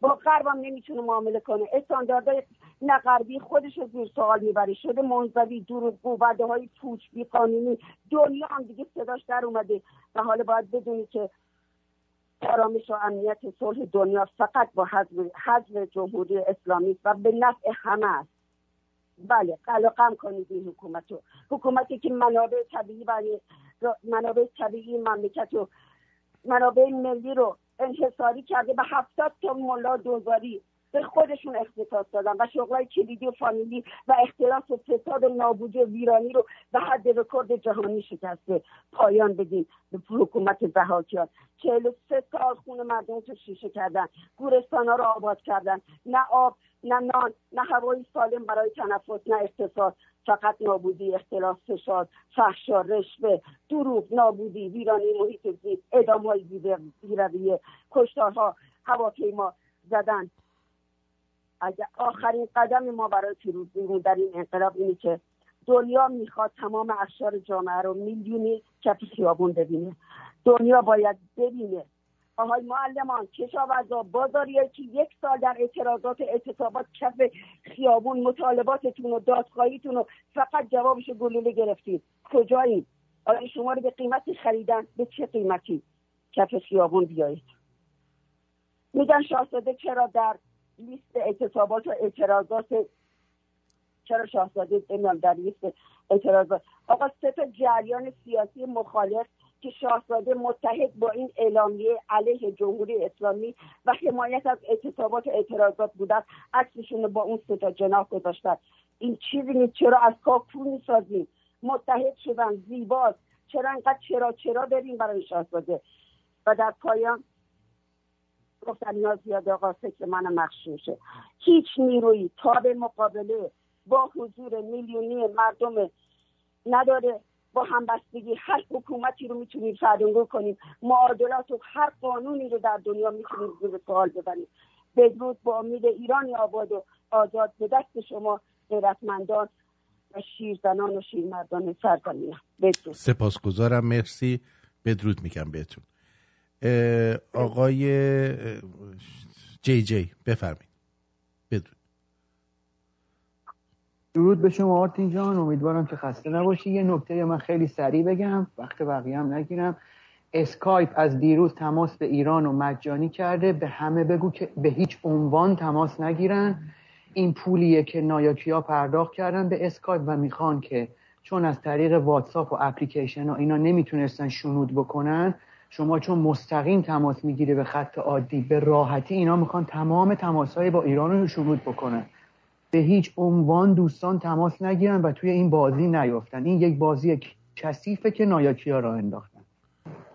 با غرب هم نمی‌تونه معامله کنه. استانداردهای نه غربی خودش رو زیر سوال می‌بره. شده منزوی دروغگو وعده های پوچ بی قانونی دنیا هم دیگه صداش در اومده. و حالا باید بدونی که آرامش و امنیت صلح دنیا فقط با حزب جمهوری اسلامی و به نفع همه است. بله قلقم کنید این حکومت رو حکومتی که منابع طبیعی برای منابع طبیعی مملکت و منابع ملی رو انحصاری کرده به هفتاد تا ملا دوزاری به خودشون اختصاص دادن و شغلای کلیدی و فامیلی و اختلاس و فساد و نابودی و ویرانی رو به حد رکورد جهانی شکسته. پایان بدیم به حکومت زهاکیان چهل سه سال خون مردم تو شیشه کردن. گورستان ها رو آباد کردن. نه آب نه نان نه هوایی سالم برای تنفس نه اقتصاد. فقط نابودی اختلاس فشار فحشا رشوه دروغ نابودی ویرانی محیط زیست اعدام های بیرویه کشتارها هواپیما زدن. اگر آخرین قدم ما برای پیروزی در این انقلاب اینه که دنیا می‌خواد تمام اخشار جامعه رو میلیونی کف خیابون ببینه. دنیا باید ببینه. آهای معلمان کشاورزا بازاریایی که یک سال در اعتراضات اعتصابات کف خیابون مطالباتتون و دادخواهیتون رو فقط جوابش گلوله گرفتید. کجایید آیا شما رو به قیمتی خریدن؟ به چه قیمتی کف خیابون بیایید؟ میگن شاهزاده چرا در لیست اعتصابات و اعتراضات چرا شاهزاده در لیست اعتراضات؟ آقا سه جریان سیاسی مخالف که شاهزاده متحد با این اعلامیه علیه جمهوری اسلامی و حمایت از اعتصابات و اعتراضات بودن عکسشون با اون سه تا جناح گذاشتن. این چیزی نیست. چرا از کاکو می‌سازیم؟ متحد شدن زیباست. چرا انقدر چرا چرا داریم برای شاهزاده؟ و در پایان گفتن نیاز زیاد آقا که من مخشوشه. هیچ نیروی تا به مقابله با حضور میلیونی مردم نداره. با همبستگی هر حکومتی رو می‌تونیم سردنگو کنیم معادلات و هر قانونی رو در دنیا می‌تونیم زیر سوال ببریم. بدرود با امید ایرانی آباد و آزاد به دست شما غیرتمندان و شیرزنان و شیرمردان سرزمینم بدرود. سپاسگزارم. مرسی. بدرود میگم بهتون. آقای جی جی بفرمایید. بدرود. درود به شما آرتین جان. امیدوارم که خسته نباشی. یه نکته من خیلی سریع بگم. وقت بقیه هم نگیرم. اسکایپ از دیروز تماس به ایران و مجانی کرده. به همه بگو که به هیچ عنوان تماس نگیرن. این پولیه که نایاکیا پرداخت کردن به اسکایپ و می‌خوان که چون از طریق واتساپ و اپلیکیشن ها اینا نمی‌تونستن شنود بکنن شما چون مستقیم تماس می‌گیره به خط عادی به راحتی اینا می‌خوان تمام تماس های با ایران رو شنود بکنن. به هیچ عنوان دوستان تماس نگیرن و توی این بازی نیفتن این یک بازی کثیفه که نایاکیا را انداختن.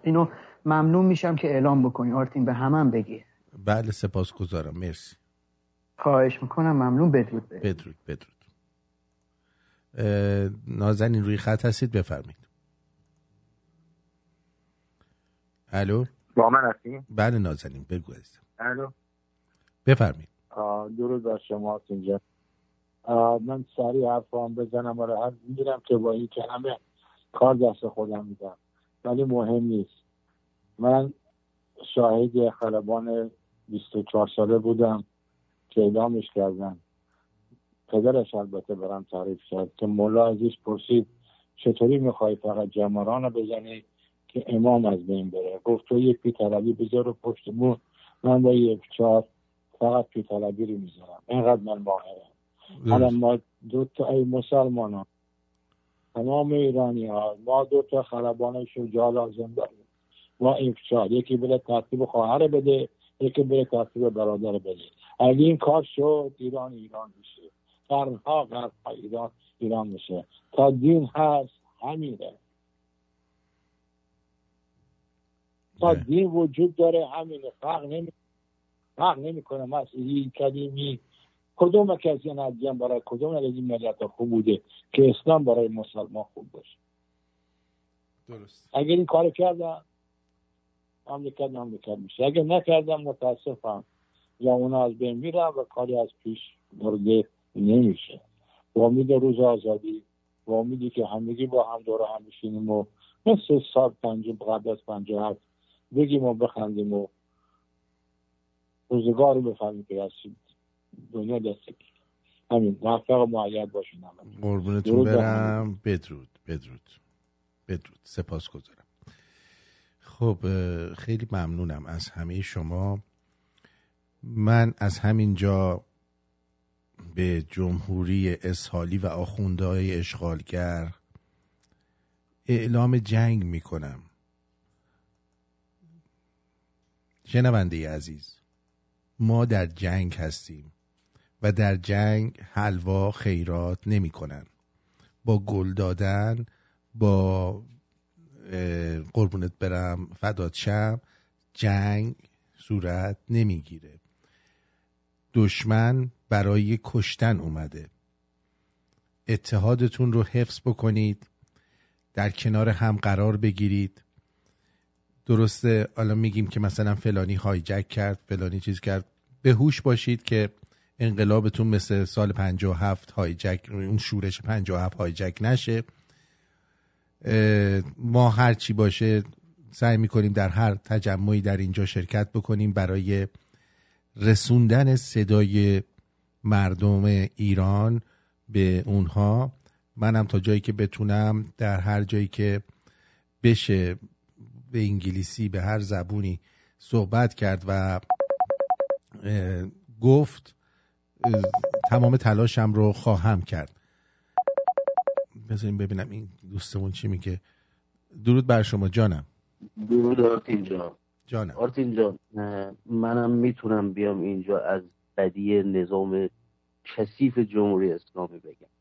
اینو ممنون میشم که اعلام بکنی. آرتین به همم بگی. بله سپاسگزارم. مرسی. خواهش می‌کنم. ممنون. بدرود. بدرود بدرود. نازنین روی خط هستید؟ بفرمایید. الو؟ با من هستیم بله نازنین بگو الو؟ بفرمایید. درود بر شما اینجا. من سریع حرف هم بزنم. آره هر میرم که با این که همه کار دست خودم میدم. ولی مهم نیست. من شاهد خلبان 24 ساله بودم که اعدامش کردن. پدرش البته برم تعریف کرد که مولا ازش پرسید چطوری می‌خوای فقط جمران رو بزنی؟ که امام از بین بره. گفت تو یه پیتلبی بذار پشت مون من با یک چهار فقط پیتلبی رو می‌ذارم. اینقدر من ماهرم. حالا ما دو تا ای مسلمان ها تمام ایرانی ها ما دو تا خلبان شجاع لازم داریم. ما افشار یکی بره ترتیب خواهر بده یکی بره ترتیب برادر بده. اگه این کار شد ایران ایران میشه. قرنها قرنها ایران ایران میشه. تا دین هست همینه. تا دین وجود داره همینه. فرق نمی فرق نمی‌کنه. مسیحی کلیمی کدوم که از این ادیان برای کدوم از این ملت خوب بوده که اسلام برای مسلمان خوب باشه؟ درست. اگر این کار کردن مملکت مملکت میشه. اگر نکردم متاسفم. یا اونا از بین میرن و کاری از پیش برده نمیشه. با امید روز آزادی با امیدی که همگی با هم دور هم بشینیم و مثل سال پنج قبل از پنج هفت بگیم و بخندیم و روزگار رو بفهمیم که هستیم دنیا دست همین موفق و معید باشین قربونتون برم. بدرود بدرود بدرود. سپاس گذارم خب خیلی ممنونم از همه شما. من از همینجا به جمهوری اسحالی و آخوندهای اشغالگر اعلام جنگ می شنونده عزیز ما در جنگ هستیم و در جنگ حلوا خیرات نمی کنن. با گل دادن با قربونت برم فدات شم جنگ صورت نمی‌گیره دشمن برای کشتن اومده. اتحادتون رو حفظ بکنید در کنار هم قرار بگیرید. درسته حالا میگیم که مثلا فلانی هایجک کرد فلانی چیز کرد. به هوش باشید که انقلابتون مثل سال 57 هایجک اون شورش 57 هایجک نشه. ما هر چی باشه سعی می‌کنیم در هر تجمعی در اینجا شرکت بکنیم برای رسوندن صدای مردم ایران به اونها. منم تا جایی که بتونم در هر جایی که بشه به انگلیسی به هر زبونی صحبت کرد و گفت تمام تلاشم رو خواهم کرد. بذاریم ببینم این دوستمون چی میگه. درود بر شما جانم. درود آرتین جان. جانم. آرتین جان منم می‌تونم بیام اینجا از بدی نظام کثیف جمهوری اسلامی بگم.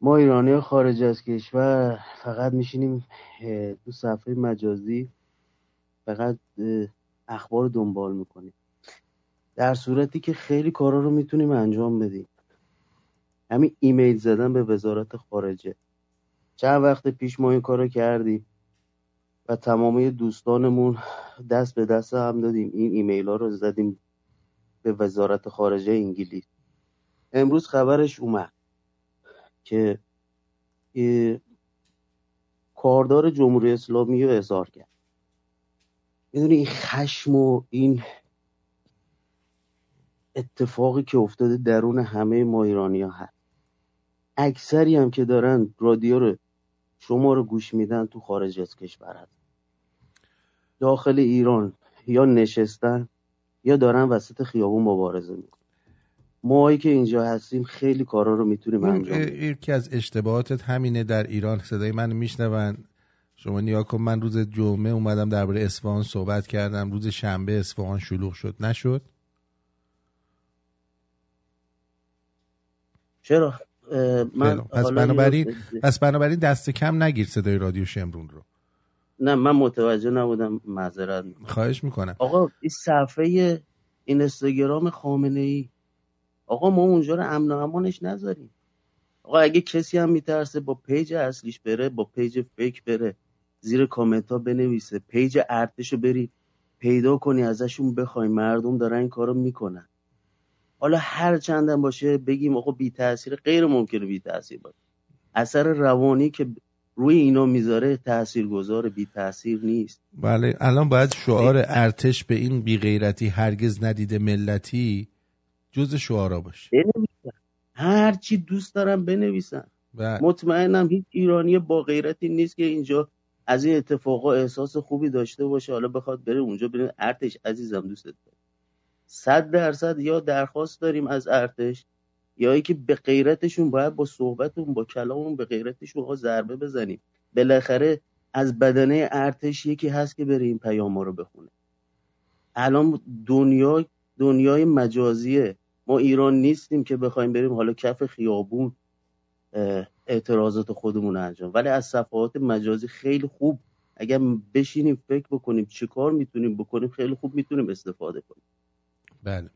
ما ایرانی خارج از کشور فقط میشینیم تو صفحه مجازی فقط اخبار دنبال می‌کنیم. در صورتی که خیلی کارا رو می‌تونیم انجام بدیم. همین ایمیل زدن به وزارت خارجه. چند وقت پیش ما این کارو کردیم و تمامی دوستانمون دست به دست هم دادیم. این ایمیل ها رو زدیم به وزارت خارجه انگلیس. امروز خبرش اومد. که کاردار جمهوری اسلامی رو اظهار کرد. می‌دونی این خشم و این اتفاقی که افتاده درون همه ما ایرانی ها هست. اکثری هم که دارن رادیو رو شما رو گوش میدن تو خارج از کشور هست. داخل ایران یا نشستن یا دارن وسط خیابون مبارزه می‌کنن. ماهایی که اینجا هستیم خیلی کارا رو می‌تونیم انجام بدیم. یکی از اشتباهاتت همینه در ایران. صدای من میشنون. شما نیا کن من روز جمعه اومدم درباره اصفهان صحبت کردم. روز شنبه اصفهان شلوغ شد. نشد؟ چرا؟ من پس بنابراین پس بنابراین دست کم نگیر صدای رادیو شمرون رو. نه من متوجه نبودم معذرت خواهش می‌کنم. آقا این صفحه این اینستاگرام خامنه ای آقا ما اونجا رو امن و امانش نذاریم. آقا اگه کسی هم میترسه با پیج اصلیش بره با پیج fake بره زیر کامنت ها بنویسه پیج ارتش رو بری پیدا کنی ازشون بخوای. مردم دارن این کارو می‌کنن. حالا هر چندم باشه بگیم آقا بی تاثیر غیر ممکنه بی تاثیر باشه. اثر روانی که روی اینا می‌ذاره تاثیرگذار بی تاثیر نیست. بله الان باید شعار ارتش به این بی غیرتی هرگز ندیده ملتی جز شعارا باشه. بنویسن. هر چی دوست دارم بنویسن. بله. مطمئنم هیچ ایرانی با غیرتی نیست که اینجا از این اتفاقا احساس خوبی داشته باشه. حالا بخواد بره اونجا بره ارتش عزیزم دوستت دارم. صد درصد یا درخواست داریم از ارتش یا اینکه به غیرتشون باید با صحبتون با کلامون به غیرتشون ها ضربه بزنیم. بالاخره از بدنه ارتش یکی هست که بره این پیام رو بخونه. الان دنیا دنیای مجازیه. ما ایران نیستیم که بخوایم بریم حالا کف خیابون اعتراضات خودمون انجام. ولی از صفحات مجازی خیلی خوب. اگر بشینیم فکر بکنیم چه کار می‌تونیم بکنیم خیلی خوب می‌تونیم استفاده کنیم. بله.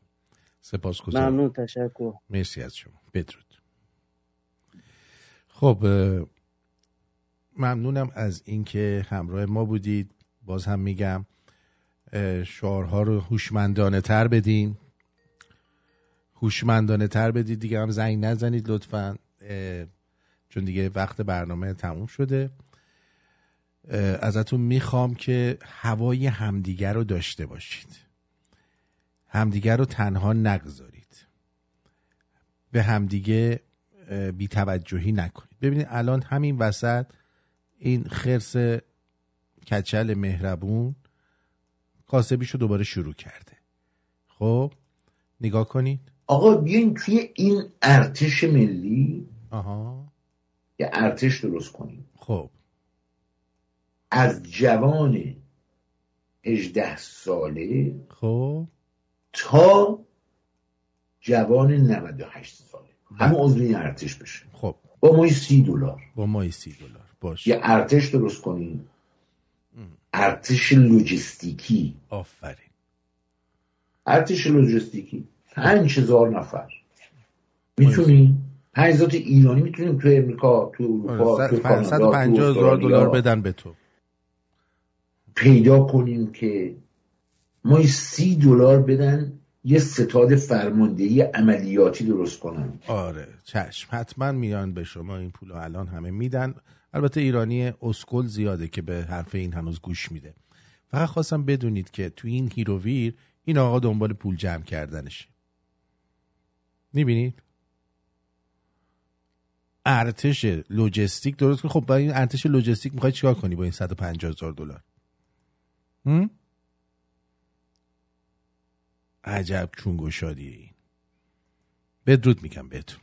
سپاس گذارم ممنون تشکر. مرسی از شما. بدرود. خب ممنونم از اینکه همراه ما بودید. باز هم میگم شعارها رو هوشمندانه تر بدین. هوشمندانه تر بدید. دیگه هم زنگ نزنید لطفا. چون دیگه وقت برنامه تموم شده. ازتون می‌خوام که هوای همدیگر رو داشته باشید. همدیگر رو تنها نگذارید. به همدیگه بیتوجهی نکنید. ببینید الان همین وسط این خرس کچل مهربون کاسبیشو دوباره شروع کرده. خب نگاه کنید. آقا بیاین توی این ارتش ملی آها. یه ارتش درست کنیم. خب. از جوان 18 ساله خب. تا جوان 98 ساله. همه عضو این ارتش بشه. خب. با مای سی دلار. با مای سی دلار. باش. یه ارتش درست کنیم. ارتش لوجستیکی. آفرین. ارتش لوجستیکی. پنج هزار نفر. می‌تونیم پنج هزار ایرانی می‌تونیم تو امریکا تو اروپا آره، تو هزار دلار بدن به تو. پیدا کنیم که ما سی دلار بدن یه ستاد فرماندهی عملیاتی درست کنن. آره چشم. حتما میان به شما این پول الان همه میدن. البته ایرانی اسکل زیاده که به حرف این هنوز گوش میده. فقط خواستم بدونید که تو این هیر و ویر این آقا دنبال پول جمع کردنشه می‌بینید؟ ارتش لجستیک درست کن خب با این ارتش لجستیک می‌خوای چیکار کنی با این 150 هزار دلار؟ عجب چون گشادی این بدرود میگم بهتون.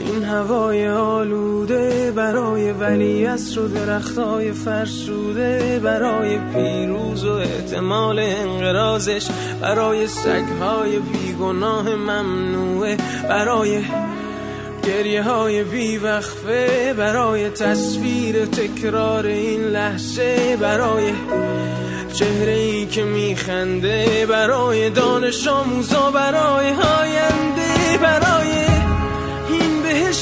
این هوای آلوده برای ولی و درختای فرسوده برای پیروز و احتمال انقرازش برای سگهای بیگناه ممنوعه برای گریه های بیوقفه برای تصویر تکرار این لحظه برای چهره ای که میخنده برای دانش آموزا برای هاینده برای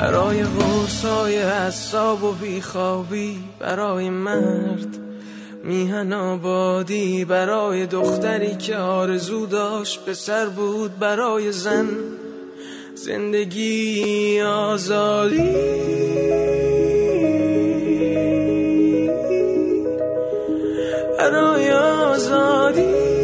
برای حوصای حساب و بیخوابی برای مرد میهن آبادی برای دختری که آرزو داشت به سر بود برای زن زندگی آزادی. برای آزادی.